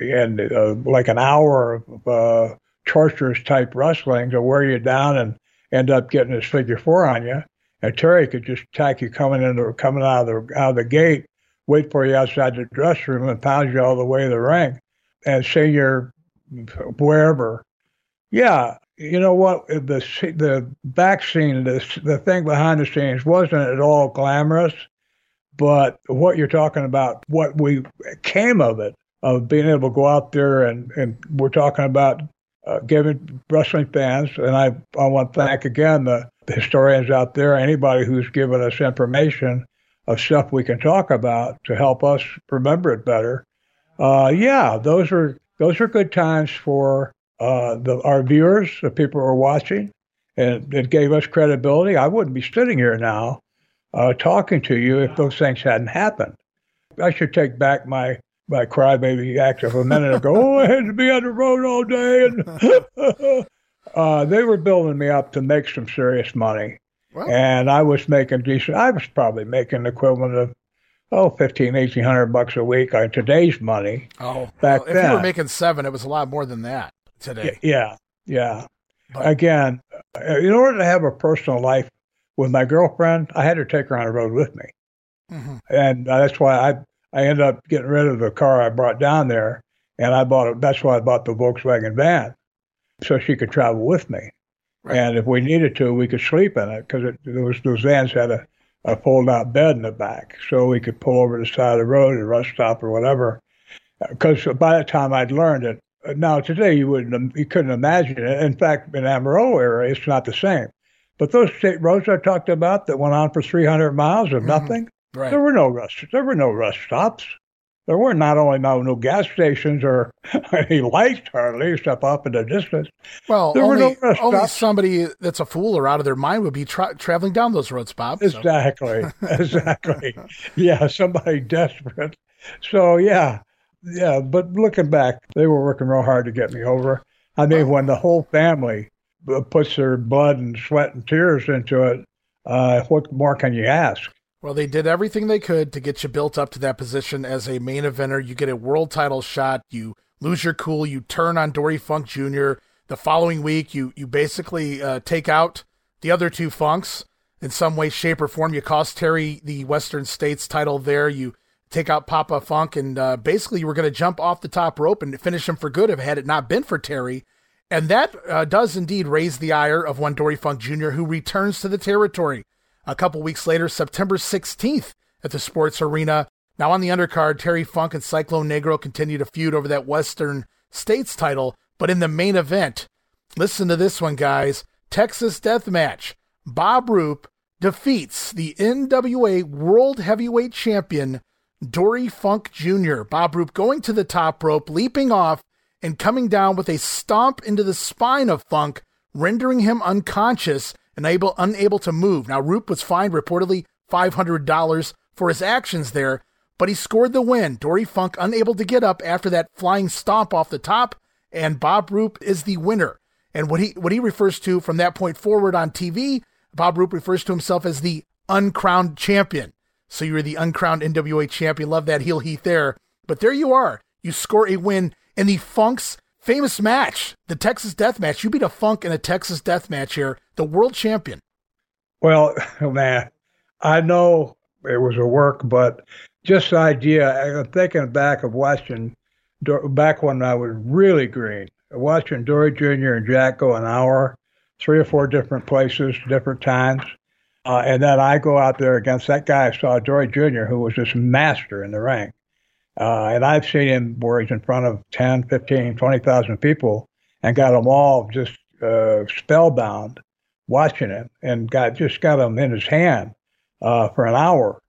in uh, like an hour of uh, torturous type wrestling to wear you down and end up getting his figure four on you. And Terry could just attack you coming into coming out of the out of the gate, wait for you outside the dressing room, and pound you all the way to the ring, and senior wherever. Yeah, you know what? The the back scene, the the thing behind the scenes, wasn't at all glamorous. But what you're talking about, what we came of it, of being able to go out there and and we're talking about uh, giving wrestling fans, and I I want to thank again the, the historians out there, anybody who's given us information of stuff we can talk about to help us remember it better. Uh, yeah, those are those are good times for uh, the, our viewers, the people who are watching, and it gave us credibility. I wouldn't be sitting here now uh, talking to you if those things hadn't happened. I should take back my my crybaby act of a minute ago. oh, I had to be on the road all day, and uh, they were building me up to make some serious money. And I was making decent. I was probably making the equivalent of oh, 15, 1800 bucks a week on today's money. Oh, back well, if then. you were making seven, it was a lot more than that today. Yeah, yeah. But, Again, uh, in order to have a personal life with my girlfriend, I had to take her on the road with me, mm-hmm. and that's why I I ended up getting rid of the car I brought down there, and I bought it. That's why I bought the Volkswagen van, so she could travel with me. Right. And if we needed to, we could sleep in it because those those vans had a, a fold out bed in the back, so we could pull over the side of the road at a rest stop or whatever. Because by the time I'd learned it, now today you wouldn't you couldn't imagine it. In fact, in Amarillo area, it's not the same. But those state roads I talked about that went on for 300 miles of mm-hmm. nothing, right. there were no rest. There were no rest stops. There were not only no, no gas stations or any lights hardly, except up in the distance. Well, there only, no only somebody that's a fool or out of their mind would be tra- traveling down those roads, Bob. Exactly, so. exactly. yeah, somebody desperate. So yeah, yeah, but looking back, they were working real hard to get me over. I mean, when the whole family puts their blood and sweat and tears into it, uh, what more can you ask? Well, they did everything they could to get you built up to that position as a main eventer. You get a world title shot. You lose your cool. You turn on Dory Funk Jr. The following week, you you basically uh, take out the other two Funks in some way, shape, or form. You cost Terry the Western States title there. You take out Papa Funk, and uh, basically you were going to jump off the top rope and finish him for good if had it not been for Terry. And that uh, does indeed raise the ire of one Dory Funk Jr., who returns to the territory a couple weeks later, September 16th, at the Sports Arena. Now on the undercard, Terry Funk and Cyclone Negro continue to feud over that Western States title, but in the main event, listen to this one, guys Texas Death Match. Bob Roop defeats the NWA World Heavyweight Champion Dory Funk Jr., Bob Roop going to the top rope, leaping off, and coming down with a stomp into the spine of Funk, rendering him unconscious and able, unable to move. Now, Roop was fined reportedly $500 for his actions there, but he scored the win. Dory Funk unable to get up after that flying stomp off the top, and Bob Roop is the winner. And what he what he refers to from that point forward on TV, Bob Roop refers to himself as the uncrowned champion. So you're the uncrowned NWA champion. Love that heel heat there. But there you are. You score a win in the Funk's famous match, the Texas Death Match. You beat a Funk in a Texas Death Match here, the world champion. Well, man, I know it was a work, but just the idea, I'm thinking back of watching, back when I was really green, watching Dory Jr. and Jack go an hour, three or four different places, different times. Uh, and then I go out there against that guy I saw, Dory Jr., who was just master in the ring. Uh, and I've seen him where he's in front of 10, 15, 20,000 people and got them all just uh, spellbound watching him and got just got him in his hand uh, for an hour.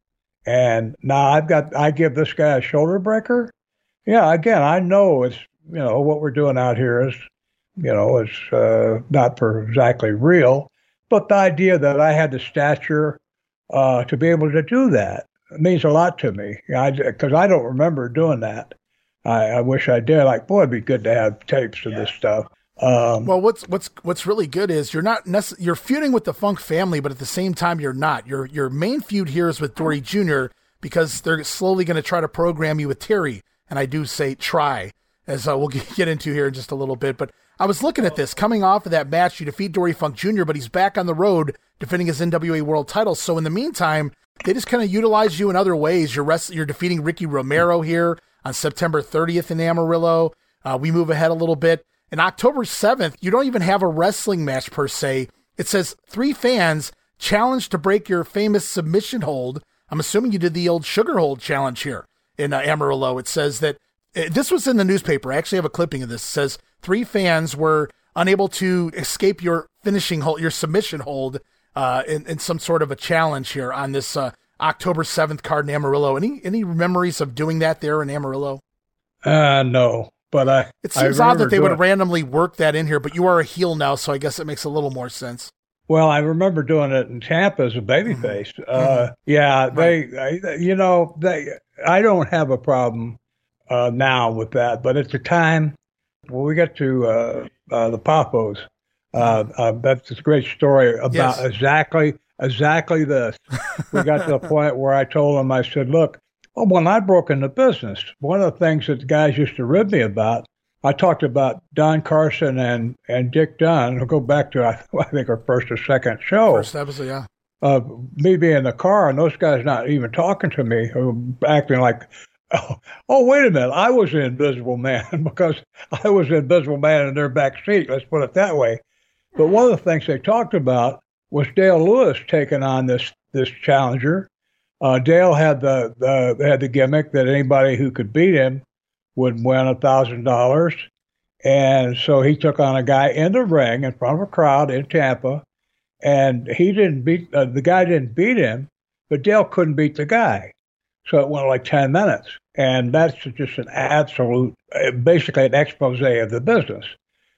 And now I've got, I give this guy a shoulder breaker. Yeah, again, I know it's, you know, what we're doing out here is, you know, it's uh, not for exactly real, but the idea that I had the stature uh, to be able to do that means a lot to me because I, I, don't remember doing that. I, I, wish I did. Like, boy, it'd be good to have tapes of this stuff. Um, well, what's what's what's really good is you're not nece- you're feuding with the Funk family, but at the same time you're not. Your your main feud here is with Dory Jr. because they're slowly going to try to program you with Terry, and I do say try, as uh, we'll get into here in just a little bit. But I was looking at this coming off of that match. You defeat Dory Funk Jr., but he's back on the road defending his NWA World Title. So in the meantime, they just kind of utilize you in other ways. You're rest- you're defeating Ricky Romero here on September 30th in Amarillo. Uh, we move ahead a little bit. In October 7th, you don't even have a wrestling match per se. It says three fans challenged to break your famous submission hold. I'm assuming you did the old sugar hold challenge here in uh, Amarillo. It says that uh, this was in the newspaper. I actually have a clipping of this. It says three fans were unable to escape your finishing hold, your submission hold uh, in, in some sort of a challenge here on this uh, October 7th card in Amarillo. Any any memories of doing that there in Amarillo? Uh, no, but I. It seems I odd that they would randomly work that in here, but you are a heel now, so I guess it makes a little more sense. Well, I remember doing it in Tampa as a babyface. Mm-hmm. Uh, mm-hmm. yeah, right. they, I, you know, they. I don't have a problem uh, now with that, but at the time, when we got to uh, uh the Papos, uh, uh, that's a great story about yes. exactly exactly this. we got to the point where I told him, I said, "Look, well, when I broke into business, one of the things that the guys used to rib me about, I talked about Don Carson and and Dick Dunn. We'll go back to I, I think our first or second show. First episode, yeah. Uh, me being in the car and those guys not even talking to me, acting like Oh, oh, wait a minute. I was the invisible man because I was the invisible man in their back seat. Let's put it that way. But one of the things they talked about was Dale Lewis taking on this this challenger. Uh, Dale had the, the had the gimmick that anybody who could beat him would win a thousand dollars, and so he took on a guy in the ring in front of a crowd in Tampa, and he didn't beat uh, the guy didn't beat him, but Dale couldn't beat the guy, so it went like ten minutes, and that's just an absolute, uh, basically an expose of the business.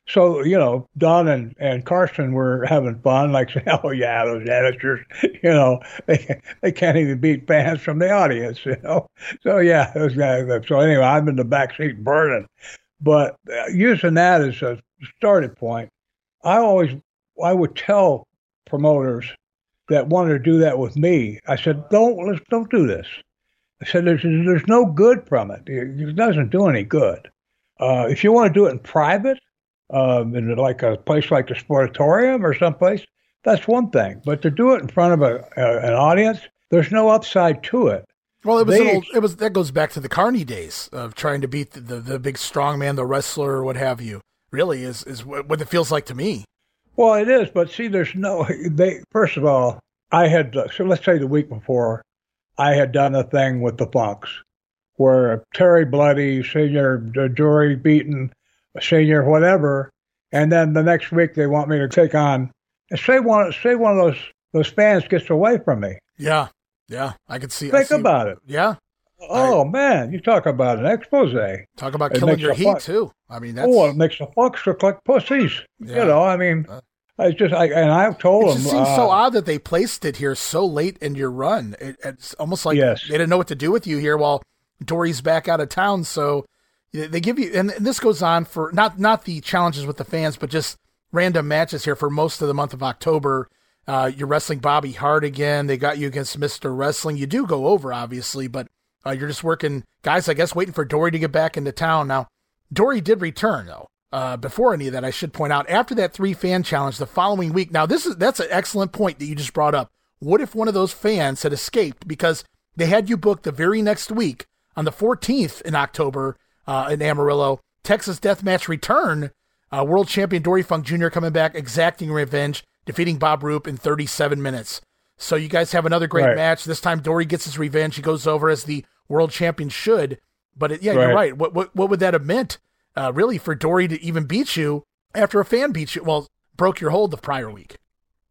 So, you know, Don and, and Carson were having fun, like oh, yeah, those amateurs, you know, they, they can't even beat fans from the audience, you know. So, yeah, those guys. So, anyway, I'm in the back seat burning. But uh, using that as a starting point, I always, I would tell promoters that wanted to do that with me, I said, don't, let's, don't do this. I said, there's, there's no good from it. It doesn't do any good. Uh, if you want to do it in private, um, in like a place like the Sportatorium or someplace, that's one thing. But to do it in front of a, a an audience, there's no upside to it. Well, it was they, old, it was that goes back to the Carney days of trying to beat the, the, the big strong man, the wrestler, or what have you. Really, is is what it feels like to me. Well, it is, but see, there's no. They first of all, I had so let's say the week before, I had done a thing with the Funks, where Terry Bloody, Senior Jury Beaton, senior, whatever, and then the next week they want me to take on. And Say one, say one of those those fans gets away from me. Yeah, yeah, I could see. Think see, about it. Yeah. Oh I, man, you talk about an expose. Talk about it killing your heat fun- too. I mean, that's... oh, it makes the fucks look like pussies. Yeah. You know, I mean, uh, I just, I, and I've told it them. It seems uh, so odd that they placed it here so late in your run. It, it's almost like yes. they didn't know what to do with you here while Dory's back out of town. So they give you, and this goes on for not not the challenges with the fans, but just random matches here for most of the month of October. Uh, you're wrestling Bobby Hart again. They got you against Mr. Wrestling. You do go over, obviously, but uh, you're just working, guys. I guess waiting for Dory to get back into town. Now, Dory did return though. Uh, before any of that, I should point out after that three fan challenge the following week. Now, this is that's an excellent point that you just brought up. What if one of those fans had escaped because they had you booked the very next week on the 14th in October uh, in Amarillo, Texas Deathmatch return. Uh, World Champion Dory Funk Jr. coming back, exacting revenge, defeating Bob Roop in 37 minutes. So you guys have another great right. match. This time Dory gets his revenge. He goes over as the world champion should. But it, yeah, right. you're right. What, what what would that have meant, uh, really, for Dory to even beat you after a fan beat you? Well, broke your hold the prior week.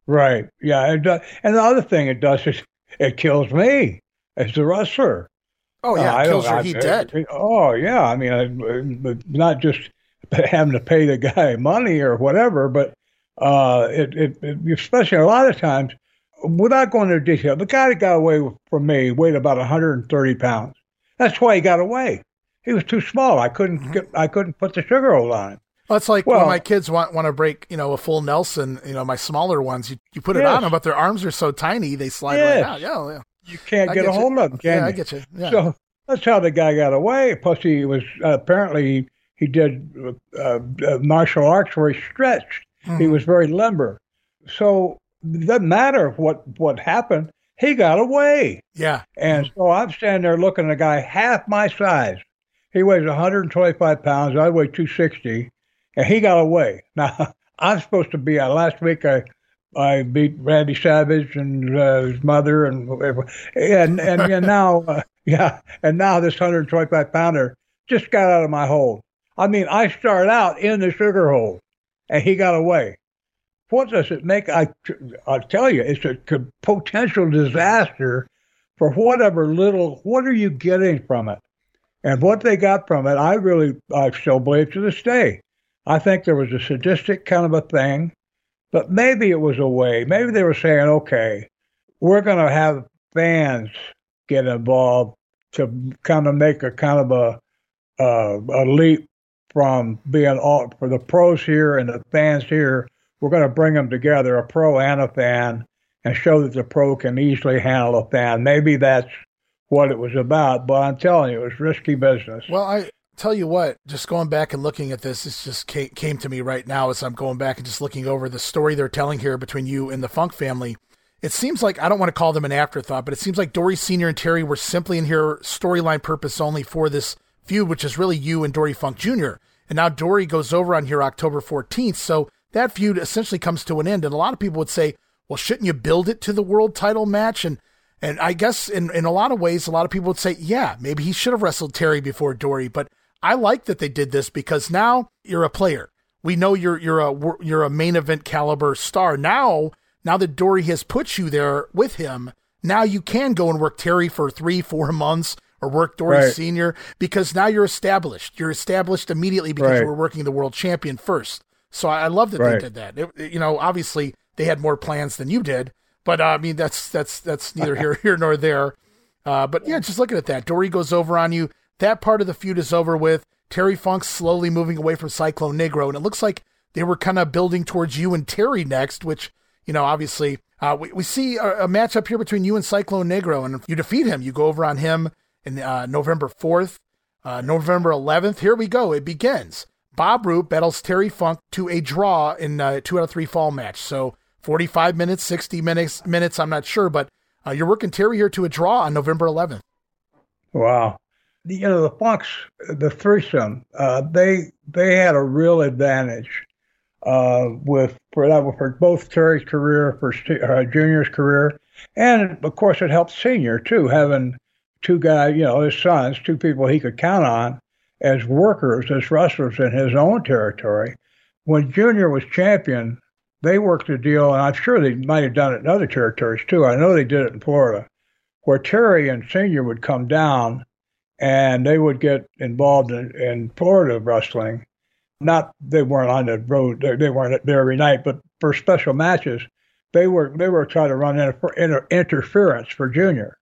Right. Yeah. And the other thing it does is it kills me as the wrestler. Oh yeah, uh, kills your heat dead. Oh yeah, I mean, I, not just having to pay the guy money or whatever, but uh, it, it, it, especially a lot of times, without going into detail, the guy that got away from me weighed about 130 pounds. That's why he got away. He was too small. I couldn't mm-hmm. get, I couldn't put the sugar hold on him. Well, it's like well, when my kids want want to break, you know, a full Nelson. You know, my smaller ones, you, you put it yes. on them, but their arms are so tiny they slide yes. right out. Yeah, yeah you can't get, get, a hold you. of them. Can yeah, you? I get you. Yeah. So that's how the guy got away. Plus, he was uh, apparently he did uh, uh, martial arts where he stretched. Mm-hmm. He was very limber. So it doesn't matter what what happened. He got away. Yeah. And mm-hmm. so I'm standing there looking at a guy half my size. He weighs 125 pounds. I weigh 260, and he got away. Now I'm supposed to be. Uh, last week I I beat Randy Savage and uh, his mother and. And and, and now, uh, yeah, and now this 125 pounder just got out of my hold. I mean, I started out in the sugar hold, and he got away. What does it make? I I tell you, it's a potential disaster for whatever little. What are you getting from it? And what they got from it, I really, I still believe to this day. I think there was a sadistic kind of a thing but maybe it was a way. Maybe they were saying, okay, we're going to have fans get involved to kind of make a kind of a uh, a leap from being all for the pros here and the fans here. We're going to bring them together, a pro and a fan, and show that the pro can easily handle a fan. Maybe that's what it was about. But I'm telling you, it was risky business. Well, I tell you what, just going back and looking at this, this just came, came to me right now as I'm going back and just looking over the story they're telling here between you and the Funk family. It seems like I don't want to call them an afterthought, but it seems like Dory Senior and Terry were simply in here storyline purpose only for this feud, which is really you and Dory Funk Jr. And now Dory goes over on here October 14th, so that feud essentially comes to an end. And a lot of people would say, well, shouldn't you build it to the world title match? And and I guess in, in a lot of ways, a lot of people would say, yeah, maybe he should have wrestled Terry before Dory, but I like that they did this because now you're a player. We know you're you're a you're a main event caliber star. Now, now that Dory has put you there with him, now you can go and work Terry for three, four months or work Dory right. Senior because now you're established. You're established immediately because right. you were working the world champion first. So I, I love that right. they did that. It, you know, obviously they had more plans than you did, but uh, I mean that's that's that's neither here here nor there. Uh, but yeah, just looking at that, Dory goes over on you. That part of the feud is over with. Terry Funk's slowly moving away from Cyclone Negro, and it looks like they were kind of building towards you and Terry next, which, you know, obviously, uh, we, we see a, a matchup here between you and Cyclone Negro, and if you defeat him, you go over on him in uh, November 4th, uh, November 11th. Here we go. It begins. Bob Roop battles Terry Funk to a draw in a uh, two out of three fall match. So 45 minutes, 60 minutes, minutes, I'm not sure, but uh, you're working Terry here to a draw on November 11th. Wow you know the Funks, the threesome, uh, they they had a real advantage uh, with for that for both Terry's career, for uh, Junior's career, and of course it helped Senior too, having two guys, you know, his sons, two people he could count on as workers, as wrestlers in his own territory. When Junior was champion, they worked a deal, and I'm sure they might have done it in other territories too. I know they did it in Florida, where Terry and Senior would come down and they would get involved in, in Florida wrestling. Not they weren't on the road; they weren't there every night, but for special matches, they were they were trying to run inter, inter, interference for Junior.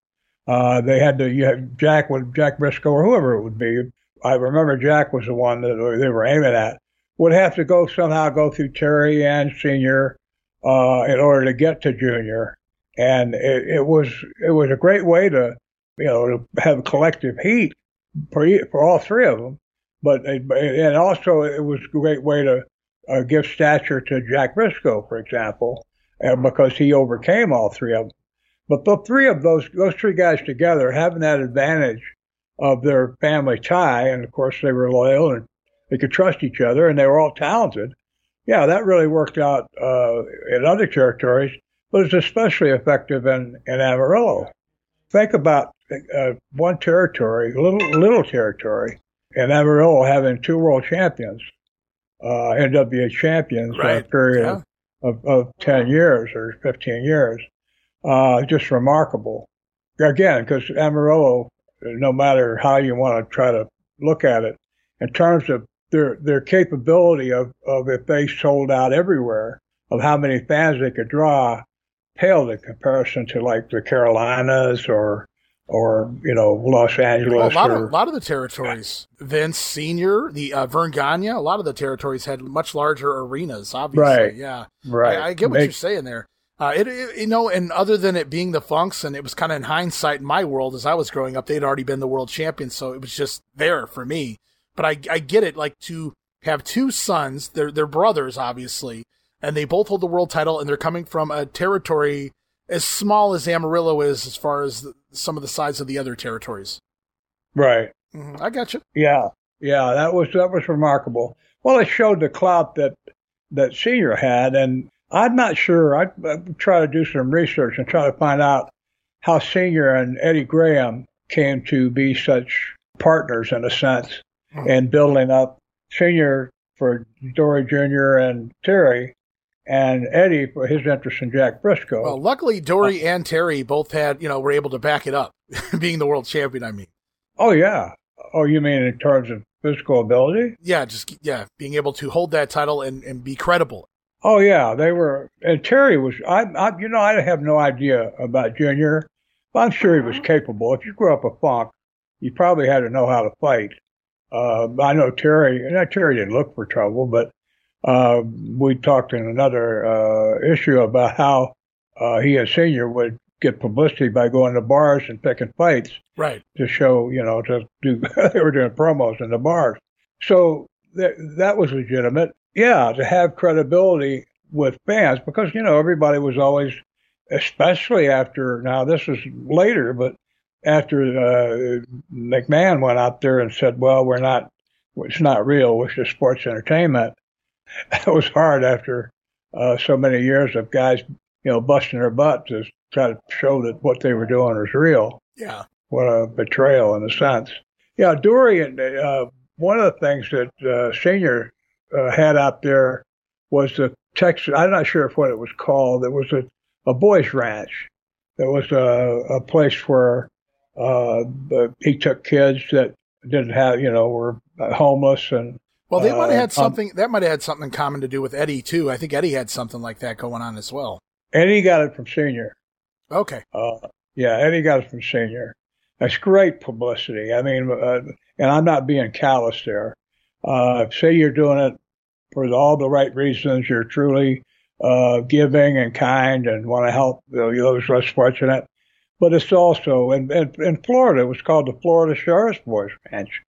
Uh, they had to you had Jack with Jack Brisco or whoever it would be I remember Jack was the one that they were aiming at, would have to go somehow go through Terry and Senior uh, in order to get to Junior, and it, it was it was a great way to you know have collective heat for for all three of them, but and also it was a great way to uh, give stature to Jack Brisco, for example, uh, because he overcame all three of them. But the three of those those three guys together having that advantage of their family tie, and of course they were loyal and they could trust each other, and they were all talented. Yeah, that really worked out uh, in other territories, but it's especially effective in, in Amarillo. Think about uh, one territory, little little territory, and Amarillo having two world champions, uh, NWA champions right. in a period yeah. of, of 10 years or 15 years. Uh, just remarkable. Again, because Amarillo, no matter how you want to try to look at it, in terms of their their capability of, of if they sold out everywhere, of how many fans they could draw, paled in comparison to like the Carolinas or or you know Los Angeles. Well, a lot or, of a lot of the territories, Vince Senior, the uh, Verne Gagne, a lot of the territories had much larger arenas. Obviously, right? Yeah, right. I, I get what Make, you're saying there. Uh, it, it, you know, and other than it being the Funks, and it was kind of in hindsight in my world as I was growing up, they'd already been the world champions, so it was just there for me. But I, I get it, like to have two sons, they're they're brothers, obviously, and they both hold the world title, and they're coming from a territory as small as Amarillo is, as far as some of the size of the other territories. Right. Mm-hmm. I got you. Yeah, yeah, that was that was remarkable. Well, it showed the clout that that Senior had, and I'm not sure. I try to do some research and try to find out how Senior and Eddie Graham came to be such partners in a sense, mm-hmm. and building up Senior for Dory Jr. and Terry, and Eddie for his interest in Jack Brisco. Well, luckily Dory uh, and Terry both had, you know, were able to back it up, being the world champion. I mean. Oh yeah. Oh, you mean in terms of physical ability? Yeah, just yeah, being able to hold that title and, and be credible. Oh yeah, they were. And Terry was. I, I you know, I have no idea about Junior. But I'm sure he was capable. If you grew up a funk, you probably had to know how to fight. Uh, I know Terry. And Terry didn't look for trouble, but uh, we talked in another uh, issue about how uh, he as senior would get publicity by going to bars and picking fights, right? To show, you know, to do they were doing promos in the bars. So that that was legitimate. Yeah, to have credibility with fans because you know everybody was always, especially after now this was later, but after uh, McMahon went out there and said, "Well, we're not, it's not real. It's just sports entertainment." it was hard after uh, so many years of guys, you know, busting their butt to try to show that what they were doing was real. Yeah. What a betrayal in a sense. Yeah, Dorian, uh, one of the things that uh, Senior uh, had out there was the Texas, I'm not sure if what it was called, it was a, a boys' ranch. There was a, a place where uh, he took kids that didn't have, you know, were homeless and well, they might have had uh, um, something. Um, that might have had something in common to do with Eddie too. I think Eddie had something like that going on as well. Eddie got it from Senior. Okay. Uh, yeah, Eddie got it from Senior. That's great publicity. I mean, uh, and I'm not being callous there. Uh, say you're doing it for all the right reasons. You're truly uh, giving and kind and want to help those less fortunate. But it's also in, in, in Florida. It was called the Florida Sheriff's Boys Ranch.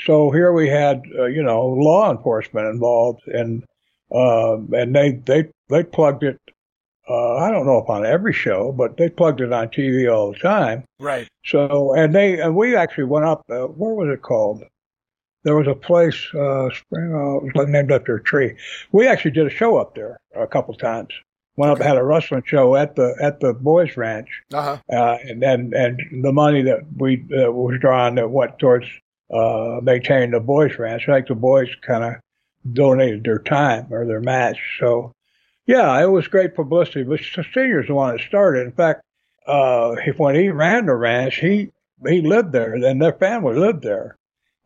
So here we had, uh, you know, law enforcement involved, and uh, and they they they plugged it. Uh, I don't know if on every show, but they plugged it on TV all the time. Right. So and they and we actually went up. Uh, where was it called? There was a place, uh, spring, uh, it was named after a tree. We actually did a show up there a couple times. Went okay. up had a wrestling show at the at the boys' ranch, uh-huh. uh, and and and the money that we uh, was drawn that went towards uh, maintain the boys' ranch. I think the boys kind of donated their time or their match. So, yeah, it was great publicity. But Senior's the one that started. In fact, uh, when he ran the ranch, he he lived there, and their family lived there.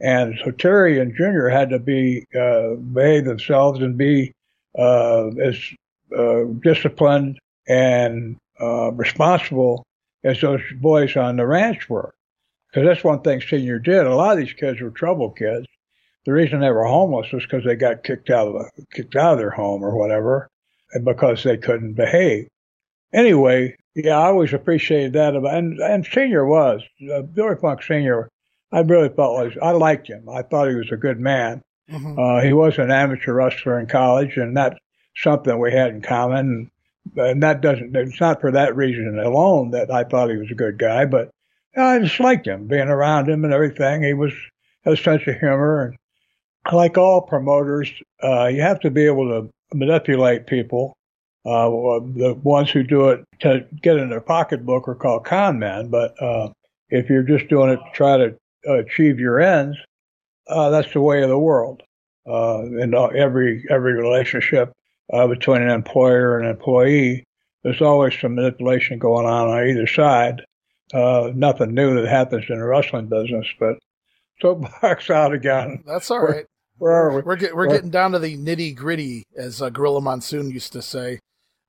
And so Terry and Junior had to be uh, behave themselves and be uh, as uh, disciplined and uh, responsible as those boys on the ranch were Because that's one thing Senior did. A lot of these kids were trouble kids. The reason they were homeless was because they got kicked out of the, kicked out of their home or whatever, and because they couldn't behave. Anyway, yeah, I always appreciated that about, and and Senior was uh, Billy Funk Senior. I really felt like I liked him. I thought he was a good man. Mm-hmm. Uh, he was an amateur wrestler in college, and that's something we had in common. And that doesn't, it's not for that reason alone that I thought he was a good guy, but I just liked him, being around him and everything. He was, had a sense of humor. And like all promoters, uh, you have to be able to manipulate people. Uh, the ones who do it to get in their pocketbook are called con men, but uh, if you're just doing it to try to achieve your ends, uh, that's the way of the world. Uh, in every every relationship uh, between an employer and an employee, there's always some manipulation going on on either side. Uh, nothing new that happens in the wrestling business, but soapbox out again. That's all right. Where, where are we? We're, get, we're getting down to the nitty gritty, as uh, Gorilla Monsoon used to say.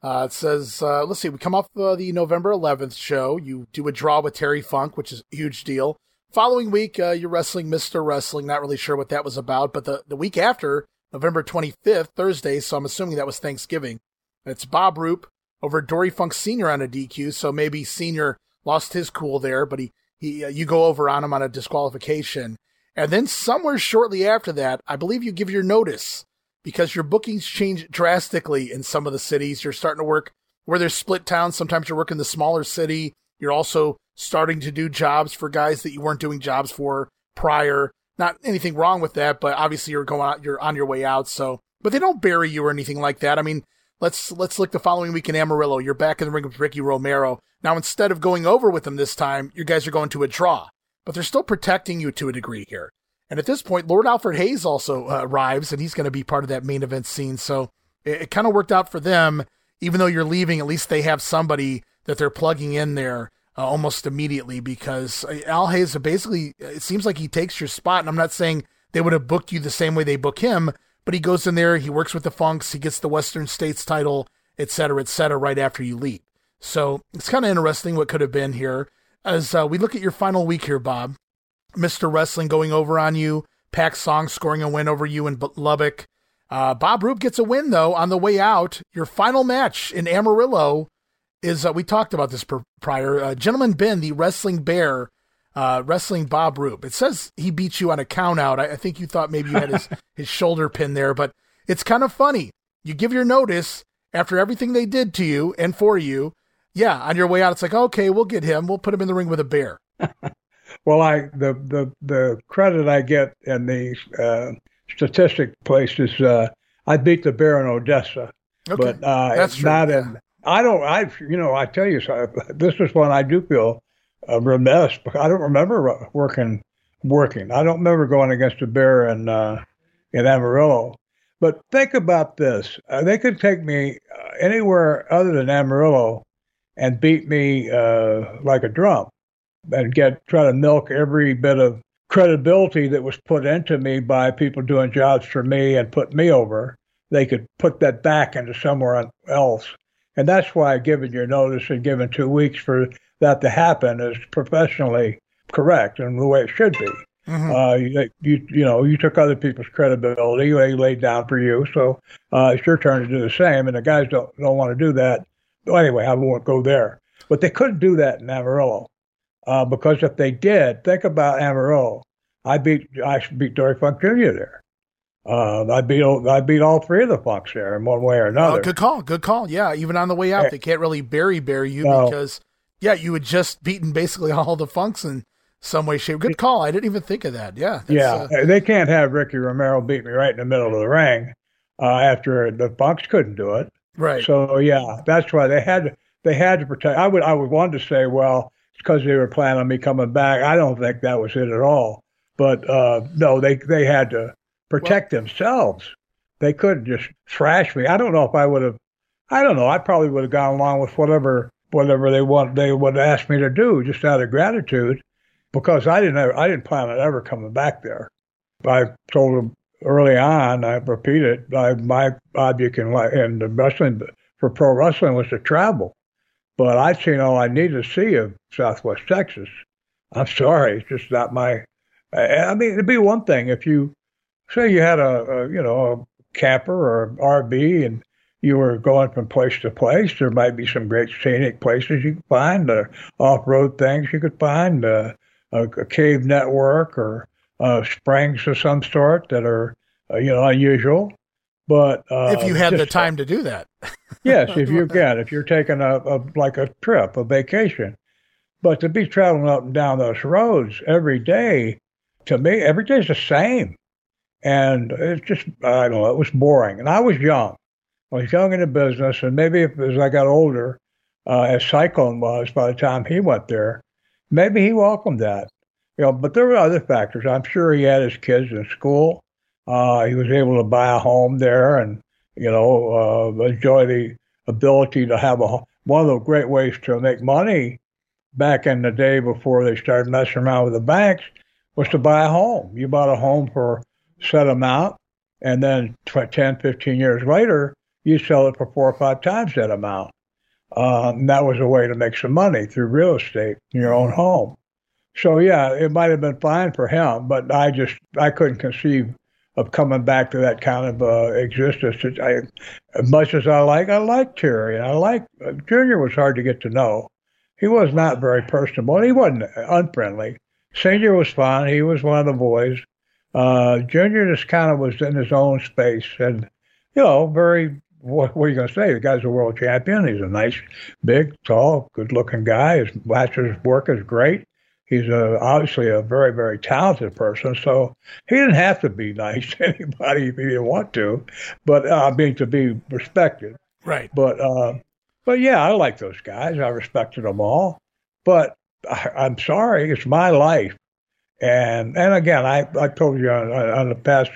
Uh, it says, uh, let's see, we come off uh, the November 11th show. You do a draw with Terry Funk, which is a huge deal. Following week, uh, you're wrestling Mr. Wrestling. Not really sure what that was about, but the, the week after, November 25th, Thursday, so I'm assuming that was Thanksgiving. It's Bob Roop over Dory Funk Sr. on a DQ, so maybe Sr. lost his cool there, but he, he uh, you go over on him on a disqualification. And then somewhere shortly after that, I believe you give your notice because your bookings change drastically in some of the cities. You're starting to work where there's split towns. Sometimes you're working the smaller city. You're also starting to do jobs for guys that you weren't doing jobs for prior. Not anything wrong with that, but obviously you're going out, you're on your way out. So, but they don't bury you or anything like that. I mean, let's let's look the following week in Amarillo. You're back in the ring with Ricky Romero. Now, instead of going over with him this time, you guys are going to a draw, but they're still protecting you to a degree here. And at this point, Lord Alfred Hayes also uh, arrives, and he's going to be part of that main event scene. So it, it kind of worked out for them. Even though you're leaving, at least they have somebody that they're plugging in there uh, almost immediately because uh, Al Hayes basically, it seems like he takes your spot. And I'm not saying they would have booked you the same way they book him, but he goes in there, he works with the Funks, he gets the Western States title, et cetera, et cetera, right after you leave. So it's kind of interesting what could have been here. As uh, we look at your final week here, Bob, Mr. Wrestling going over on you, Pak Song scoring a win over you in Lubbock. Uh, Bob Roop gets a win, though, on the way out. Your final match in Amarillo is uh, we talked about this prior. Uh, Gentleman Ben, the wrestling bear, uh, wrestling Bob Roop. It says he beat you on a count out. I, I think you thought maybe you had his, his shoulder pin there, but it's kind of funny. You give your notice after everything they did to you and for you. Yeah, on your way out, it's like, okay, we'll get him. We'll put him in the ring with a bear. well, I the the the credit I get in the uh, statistic place is uh, I beat the bear in Odessa, okay. but uh, That's not true. in I don't. I you know I tell you, so this is one I do feel uh, remiss I don't remember working working. I don't remember going against a bear in uh, in Amarillo. But think about this: uh, they could take me uh, anywhere other than Amarillo and beat me uh, like a drum, and get try to milk every bit of credibility that was put into me by people doing jobs for me and put me over. They could put that back into somewhere else and that's why giving your notice and giving two weeks for that to happen is professionally correct and the way it should be. Mm-hmm. Uh, you, you, you know you took other people's credibility they laid down for you, so uh, it's your turn to do the same. And the guys don't don't want to do that. Well, anyway, I won't go there. But they couldn't do that in Amarillo uh, because if they did, think about Amarillo. I beat I beat Dory Funk Jr. there. Uh, I beat I beat all three of the Funks there in one way or another. Oh, good call, good call. Yeah, even on the way out, they can't really bury bury you no. because yeah, you had just beaten basically all the Funks in some way, shape. Good call. I didn't even think of that. Yeah, yeah. Uh, they can't have Ricky Romero beat me right in the middle of the ring uh, after the Funks couldn't do it. Right. So yeah, that's why they had they had to protect. I would I would want to say, well, it's because they were planning on me coming back. I don't think that was it at all. But uh, no, they they had to protect well, themselves. They couldn't just thrash me. I don't know if I would have. I don't know. I probably would have gone along with whatever whatever they want they would ask me to do, just out of gratitude, because I didn't ever, I didn't plan on ever coming back there. I told them early on. I repeat it. I, my object in in the wrestling for pro wrestling was to travel, but I'd seen all I needed to see of Southwest Texas. I'm sorry, it's just not my. I mean, it'd be one thing if you say you had a, a you know a camper or RV and you were going from place to place. There might be some great scenic places you could find, uh, off-road things you could find, uh, a, a, cave network or uh, springs of some sort that are uh, you know unusual. But uh, if you had just, the time to do that, yes, if you can, if you're taking a, a like a trip, a vacation, but to be traveling up and down those roads every day, to me, every day's the same. And it's just, I don't know, it was boring. And I was young. Was young in the business. And maybe as I got older, uh, as Cyclone was by the time he went there, maybe he welcomed that. You know, but there were other factors. I'm sure he had his kids in school. Uh, he was able to buy a home there and, you know, uh, enjoy the ability to have a one of the great ways to make money back in the day before they started messing around with the banks was to buy a home. You bought a home for a set amount, and then 10, 15 years later, you sell it for four or five times that amount. Um, that was a way to make some money through real estate in your own home. So yeah, it might have been fine for him, but I just I couldn't conceive of coming back to that kind of uh, existence. I, as much as I like, I like Terry. I like uh, Junior was hard to get to know. He was not very personable. He wasn't unfriendly. Senior was fine. He was one of the boys. Uh, Junior just kind of was in his own space, and you know, very. What, what are you going to say? The guy's a world champion. He's a nice, big, tall, good-looking guy. His master's work is great. He's a, obviously a very, very talented person. So he didn't have to be nice to anybody if he didn't want to, but uh, I mean to be respected. Right. But uh, but yeah, I like those guys. I respected them all. But I, am sorry, it's my life. And and again, I, I told you on, on the past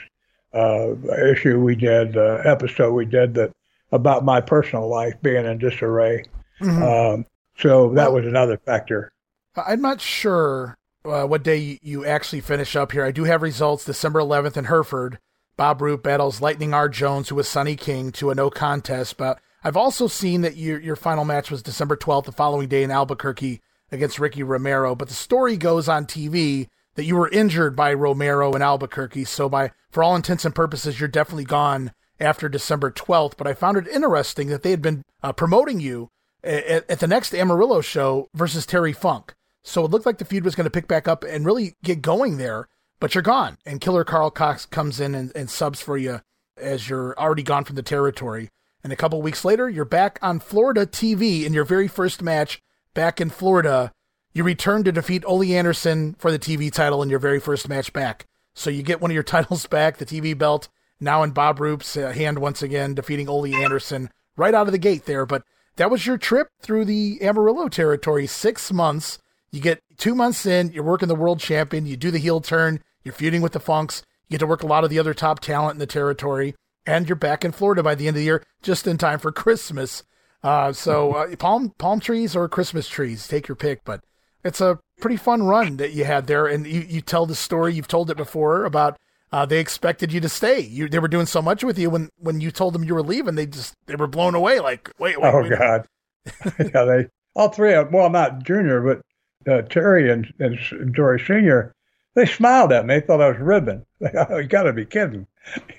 uh, issue we did, uh, episode we did that about my personal life being in disarray. Mm-hmm. Um, so that well, was another factor. I'm not sure uh, what day you actually finish up here. I do have results December 11th in Hereford. Bob Roop battles Lightning R. Jones, who was Sonny King, to a no contest. But I've also seen that your your final match was December 12th, the following day in Albuquerque against Ricky Romero. But the story goes on TV that you were injured by Romero in Albuquerque. So by for all intents and purposes, you're definitely gone after December 12th. But I found it interesting that they had been uh, promoting you at, at the next Amarillo show versus Terry Funk. So it looked like the feud was going to pick back up and really get going there. But you're gone, and Killer Karl Kox comes in and, and subs for you as you're already gone from the territory. And a couple weeks later, you're back on Florida TV in your very first match back in Florida. You return to defeat Ole Anderson for the TV title in your very first match back. So you get one of your titles back, the TV belt, now in Bob Roop's uh, hand once again, defeating Ole Anderson right out of the gate there. But that was your trip through the Amarillo territory. Six months. You get two months in, you're working the world champion, you do the heel turn, you're feuding with the Funks, you get to work a lot of the other top talent in the territory and you're back in Florida by the end of the year, just in time for Christmas. Uh, so uh, palm palm trees or Christmas trees, take your pick. But it's a pretty fun run that you had there, and you, you tell the story. You've told it before about uh, they expected you to stay. You they were doing so much with you when when you told them you were leaving. They just they were blown away. Like wait, wait oh wait. God, yeah, they all three of them, well not Junior but uh, Terry and and Dory Senior. They smiled at me. They thought I was ribbing. you got to be kidding.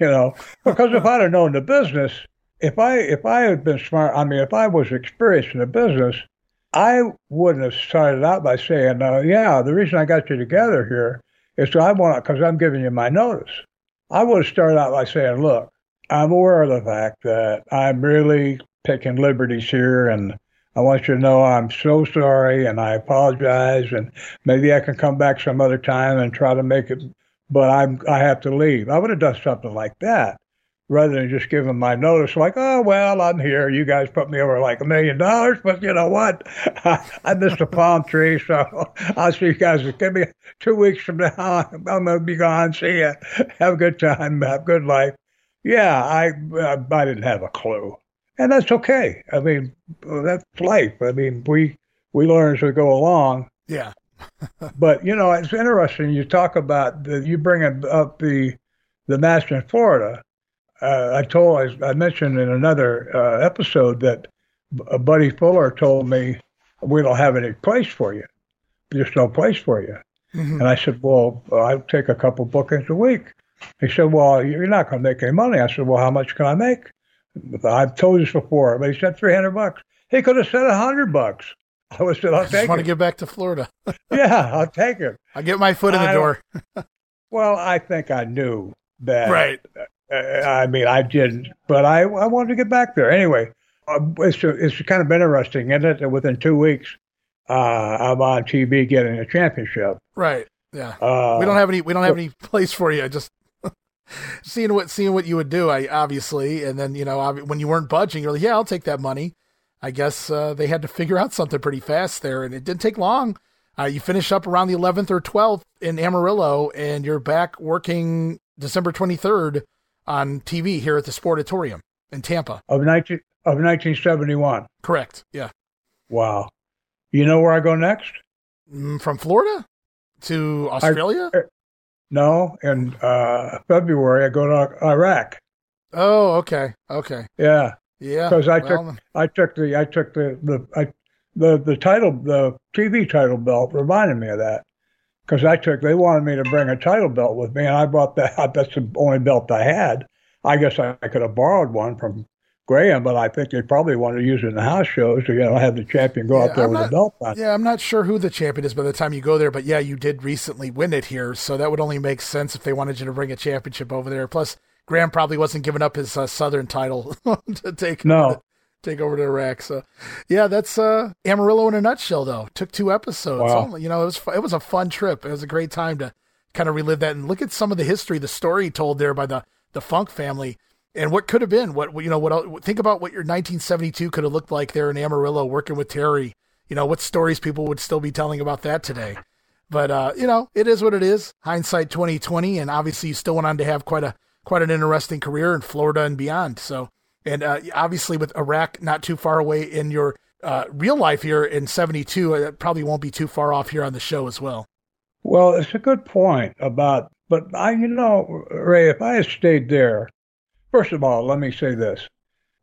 you know, because if I'd have known the business, if I if I had been smart, I mean, if I was experienced in the business, I wouldn't have started out by saying, uh, "Yeah, the reason I got you together here is so I want because I'm giving you my notice." I would have started out by saying, "Look, I'm aware of the fact that I'm really taking liberties here, and I want you to know I'm so sorry, and I apologize, and maybe I can come back some other time and try to make it but I'm I have to leave. I would have done something like that rather than just give them my notice like, oh well, I'm here. You guys put me over like a million dollars, but you know what? I, I missed a palm tree, so I'll see you guys. Give me two weeks from now. I'm gonna be gone. See ya. Have a good time. Have a good life. Yeah, I uh, I didn't have a clue, and that's okay. I mean, that's life. I mean, we we learn as we go along. Yeah but you know, it's interesting. You talk about the, you bring up the the match in Florida. Uh, I told I, I, mentioned in another uh, episode that Buddy Fuller told me we don't have any place for you. There's no place for you. Mm-hmm. And I said, well, I'll take a couple bookings a week. He said, well, you're not going to make any money. I said, well, how much can I make? I've told you this before, but he said 300 bucks. He could have said 100 bucks. I was said, I'll I just want to get back to Florida. yeah, I'll take it. I'll get my foot in the I, door. well, I think I knew that. Right. I mean, I didn't, but I, I wanted to get back there. Anyway, uh, it's, it's kind of interesting, isn't it? That within two weeks, uh, I'm on TV getting a championship. Right. Yeah. Uh, we don't have any. We don't have any place for you. I just seeing what seeing what you would do. I obviously, and then you know when you weren't budging, you're like, yeah, I'll take that money. I guess uh, they had to figure out something pretty fast there, and it didn't take long. Uh, you finish up around the 11th or 12th in Amarillo, and you're back working December 23rd on TV here at the Sportatorium in Tampa of 19 of 1971. Correct. Yeah. Wow. You know where I go next? Mm, from Florida to Australia? I, no, in uh, February I go to Iraq. Oh, okay, okay. Yeah, yeah. Because I well, took I took the I took the the I, the the title the TV title belt reminded me of that because I took they wanted me to bring a title belt with me and I brought that that's the only belt I had. I guess I, I could have borrowed one from Graham, but I think they probably want to use it in the house shows to you know have the champion go yeah, out there I'm with not, the belt on. Yeah, I'm not sure who the champion is by the time you go there, but yeah, you did recently win it here, so that would only make sense if they wanted you to bring a championship over there. Plus, Graham probably wasn't giving up his uh, Southern title to take no. Take over to Iraq. So, yeah, that's uh, Amarillo in a nutshell. Though took two episodes. Wow. you know, it was it was a fun trip. It was a great time to kind of relive that and look at some of the history, the story told there by the the Funk family and what could have been what you know what think about what your 1972 could have looked like there in Amarillo working with Terry you know what stories people would still be telling about that today but uh, you know it is what it is hindsight 2020 and obviously you still went on to have quite a quite an interesting career in Florida and beyond so and uh, obviously with Iraq not too far away in your uh, real life here in 72 it probably won't be too far off here on the show as well well it's a good point about but I you know Ray if I had stayed there First of all, let me say this.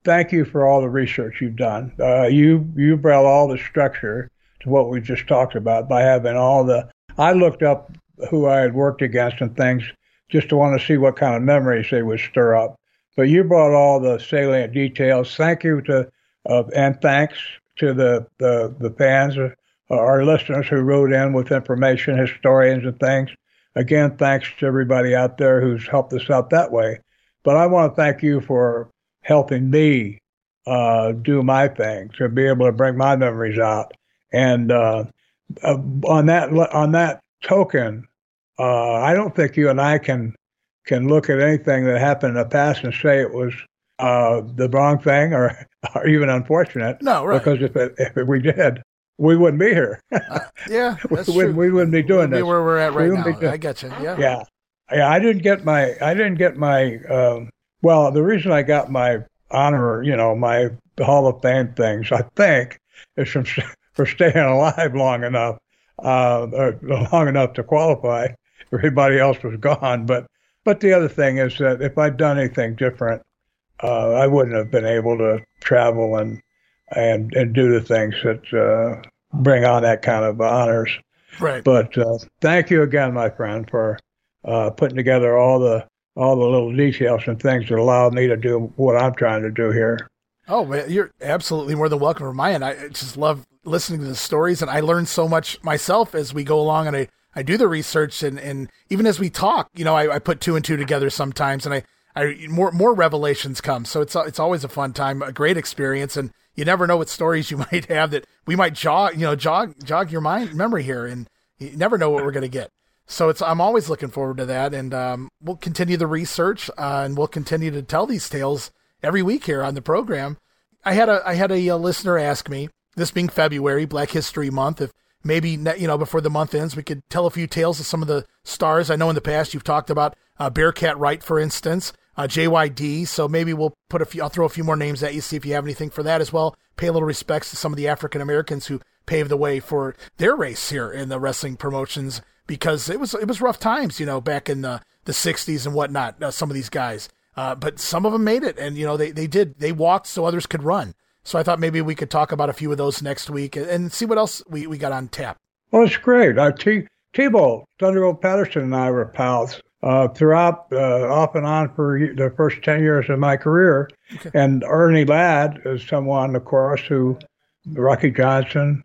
Thank you for all the research you've done. Uh, you you brought all the structure to what we just talked about by having all the. I looked up who I had worked against and things just to want to see what kind of memories they would stir up. But you brought all the salient details. Thank you to uh, and thanks to the the, the fans, uh, our listeners who wrote in with information, historians and things. Again, thanks to everybody out there who's helped us out that way. But I want to thank you for helping me uh, do my thing to be able to bring my memories out. And uh, uh, on that on that token, uh, I don't think you and I can can look at anything that happened in the past and say it was uh, the wrong thing or, or even unfortunate. No, right. Because if it, if we did, we wouldn't be here. uh, yeah, that's we, true. we wouldn't be doing we this. Where we're at right now. I get you. Yeah. Yeah. Yeah, I didn't get my I didn't get my um, well. The reason I got my honor, you know, my Hall of Fame things, I think, is from for staying alive long enough, uh, long enough to qualify. Everybody else was gone, but but the other thing is that if I'd done anything different, uh, I wouldn't have been able to travel and and and do the things that uh, bring on that kind of honors. Right. But uh, thank you again, my friend, for uh, putting together all the all the little details and things that allow me to do what I'm trying to do here. Oh, man, you're absolutely more than welcome end. I just love listening to the stories, and I learn so much myself as we go along, and I, I do the research, and, and even as we talk, you know, I, I put two and two together sometimes, and I, I more more revelations come. So it's it's always a fun time, a great experience, and you never know what stories you might have that we might jog, you know, jog jog your mind memory here, and you never know what we're to get. So it's I'm always looking forward to that, and um, we'll continue the research uh, and we'll continue to tell these tales every week here on the program. I had a I had a, a, listener ask me, this being February, Black History Month, if maybe you know before the month ends, we could tell a few tales of some of the stars. I know in the past you've talked about uh, Bearcat Wright, for instance, uh, JYD. So maybe we'll put a few. I'll throw a few more names at you, see if you have anything for that as well. Pay a little respects to some of the African Americans who paved the way for their race here in the wrestling promotions because it was it was rough times, you know, back in the the '60s and whatnot. Uh, some of these guys, uh, but some of them made it, and you know they they did they walked so others could run. So I thought maybe we could talk about a few of those next week and, and see what else we, we got on tap. Well, it's great. Uh, T T-Bolt, Thunderbolt Patterson, and I were pals uh, throughout, uh, off and on for the first ten years of my career. Okay. And Ernie Ladd is someone, of course, who Rocky Johnson.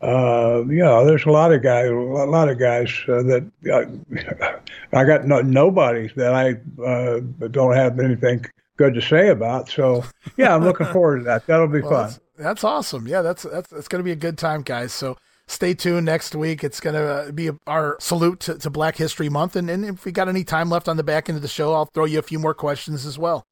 Uh, you know, there's a lot of guys, a lot of guys uh, that uh, I got no, nobody that I uh, don't have anything good to say about. So yeah, I'm looking forward to that. That'll be well, fun. That's, that's, awesome. Yeah, that's that's that's going to be a good time, guys. So stay tuned next week. It's going to be our salute to, to, Black History Month, and, and if we got any time left on the back end of the show, I'll throw you a few more questions as well.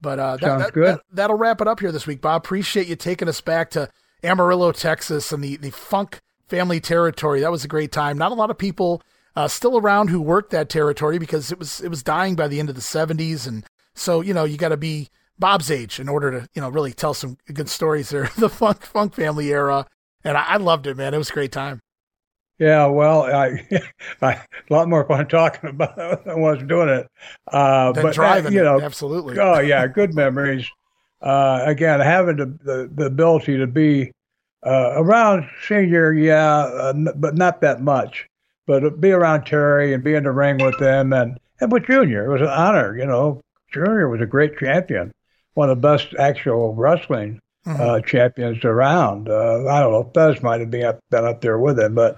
But uh, that, sounds that, good. That, will wrap it up here this week, Bob. Appreciate you taking us back to Amarillo, Texas, and the the Funk family territory. That was a great time. Not a lot of people. Uh, still around who worked that territory because it was it was dying by the end of the 70s and so, you know, you got to be Bob's age in order to, you know, really tell some good stories there. the Funk Funk Family era, and I, I loved it, man. It was a great time. Yeah, well, I, I a lot more fun talking about it than was doing it. Uh, but driving, you know, it, absolutely. Oh yeah, good memories. Uh, again, having the, the, the ability to be uh, around senior, yeah, uh, but not that much. But be around Terry and be in the ring with them and and with Junior, it was an honor. You know, Junior was a great champion, one of the best actual wrestling mm-hmm. uh, champions around. Uh, I don't know, Thesz might have been up, been up there with him, but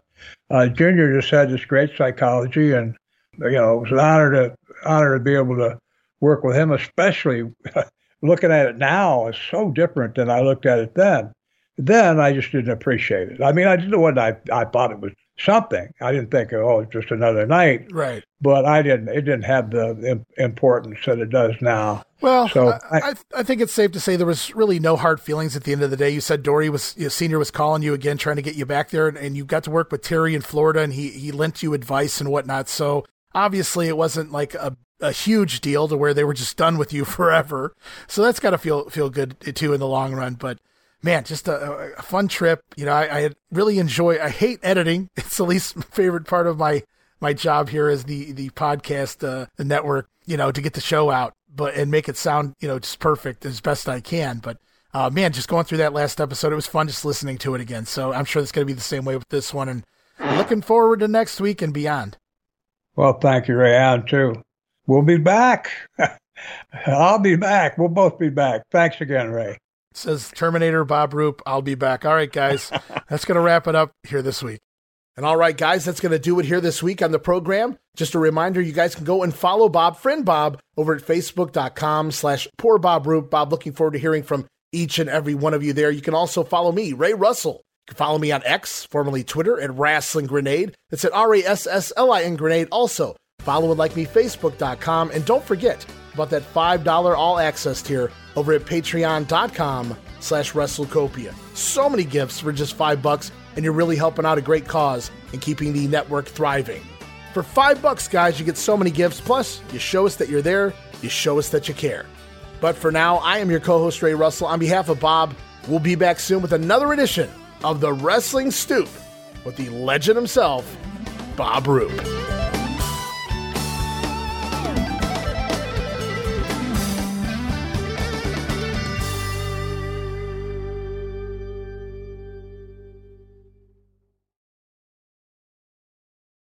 uh, Junior just had this great psychology, and you know, it was an honor to honor to be able to work with him, especially looking at it now is so different than I looked at it then. Then I just didn't appreciate it. I mean, I didn't know what I I thought it was something. I didn't think, oh, it's just another night. Right. But I didn't. It didn't have the importance that it does now. Well, so I, I, I, think it's safe to say there was really no hard feelings at the end of the day. You said Dory was you know, senior was calling you again, trying to get you back there, and, and you got to work with Terry in Florida, and he he lent you advice and whatnot. So obviously, it wasn't like a a huge deal to where they were just done with you forever. So that's got to feel feel good too in the long run. But man, just a, a fun trip. You know, I, I, really enjoy. I hate editing. It's the least favorite part of my my job here as the the podcast uh, the network. You know, to get the show out, but and make it sound you know just perfect as best I can. But uh, man, just going through that last episode, it was fun just listening to it again. So I'm sure it's going to be the same way with this one, and looking forward to next week and beyond. Well, thank you, Ray Allen, too. We'll be back. I'll be back. We'll both be back. Thanks again, Ray. Says Terminator Bob Roop. I'll be back. All right, guys. that's going to wrap it up here this week. And all right, guys, that's going to do it here this week on the program. Just a reminder, you guys can go and follow Bob, friend Bob, over at facebook.com slash poor Bob Roop. Bob, looking forward to hearing from each and every one of you there. You can also follow me, Ray Russell. You can follow me on X, formerly Twitter, at Rasslin Grenade. It's at R A S S L I N Grenade. Also, follow and like me, facebook.com. And don't forget about that $5 all access tier over at patreon.com slash WrestleCopia. So many gifts for just five bucks, and you're really helping out a great cause and keeping the network thriving. For five bucks, guys, you get so many gifts. Plus, you show us that you're there, you show us that you care. But for now, I am your co host, Ray Russell. On behalf of Bob, we'll be back soon with another edition of The Wrestling Stoop with the legend himself, Bob Roop.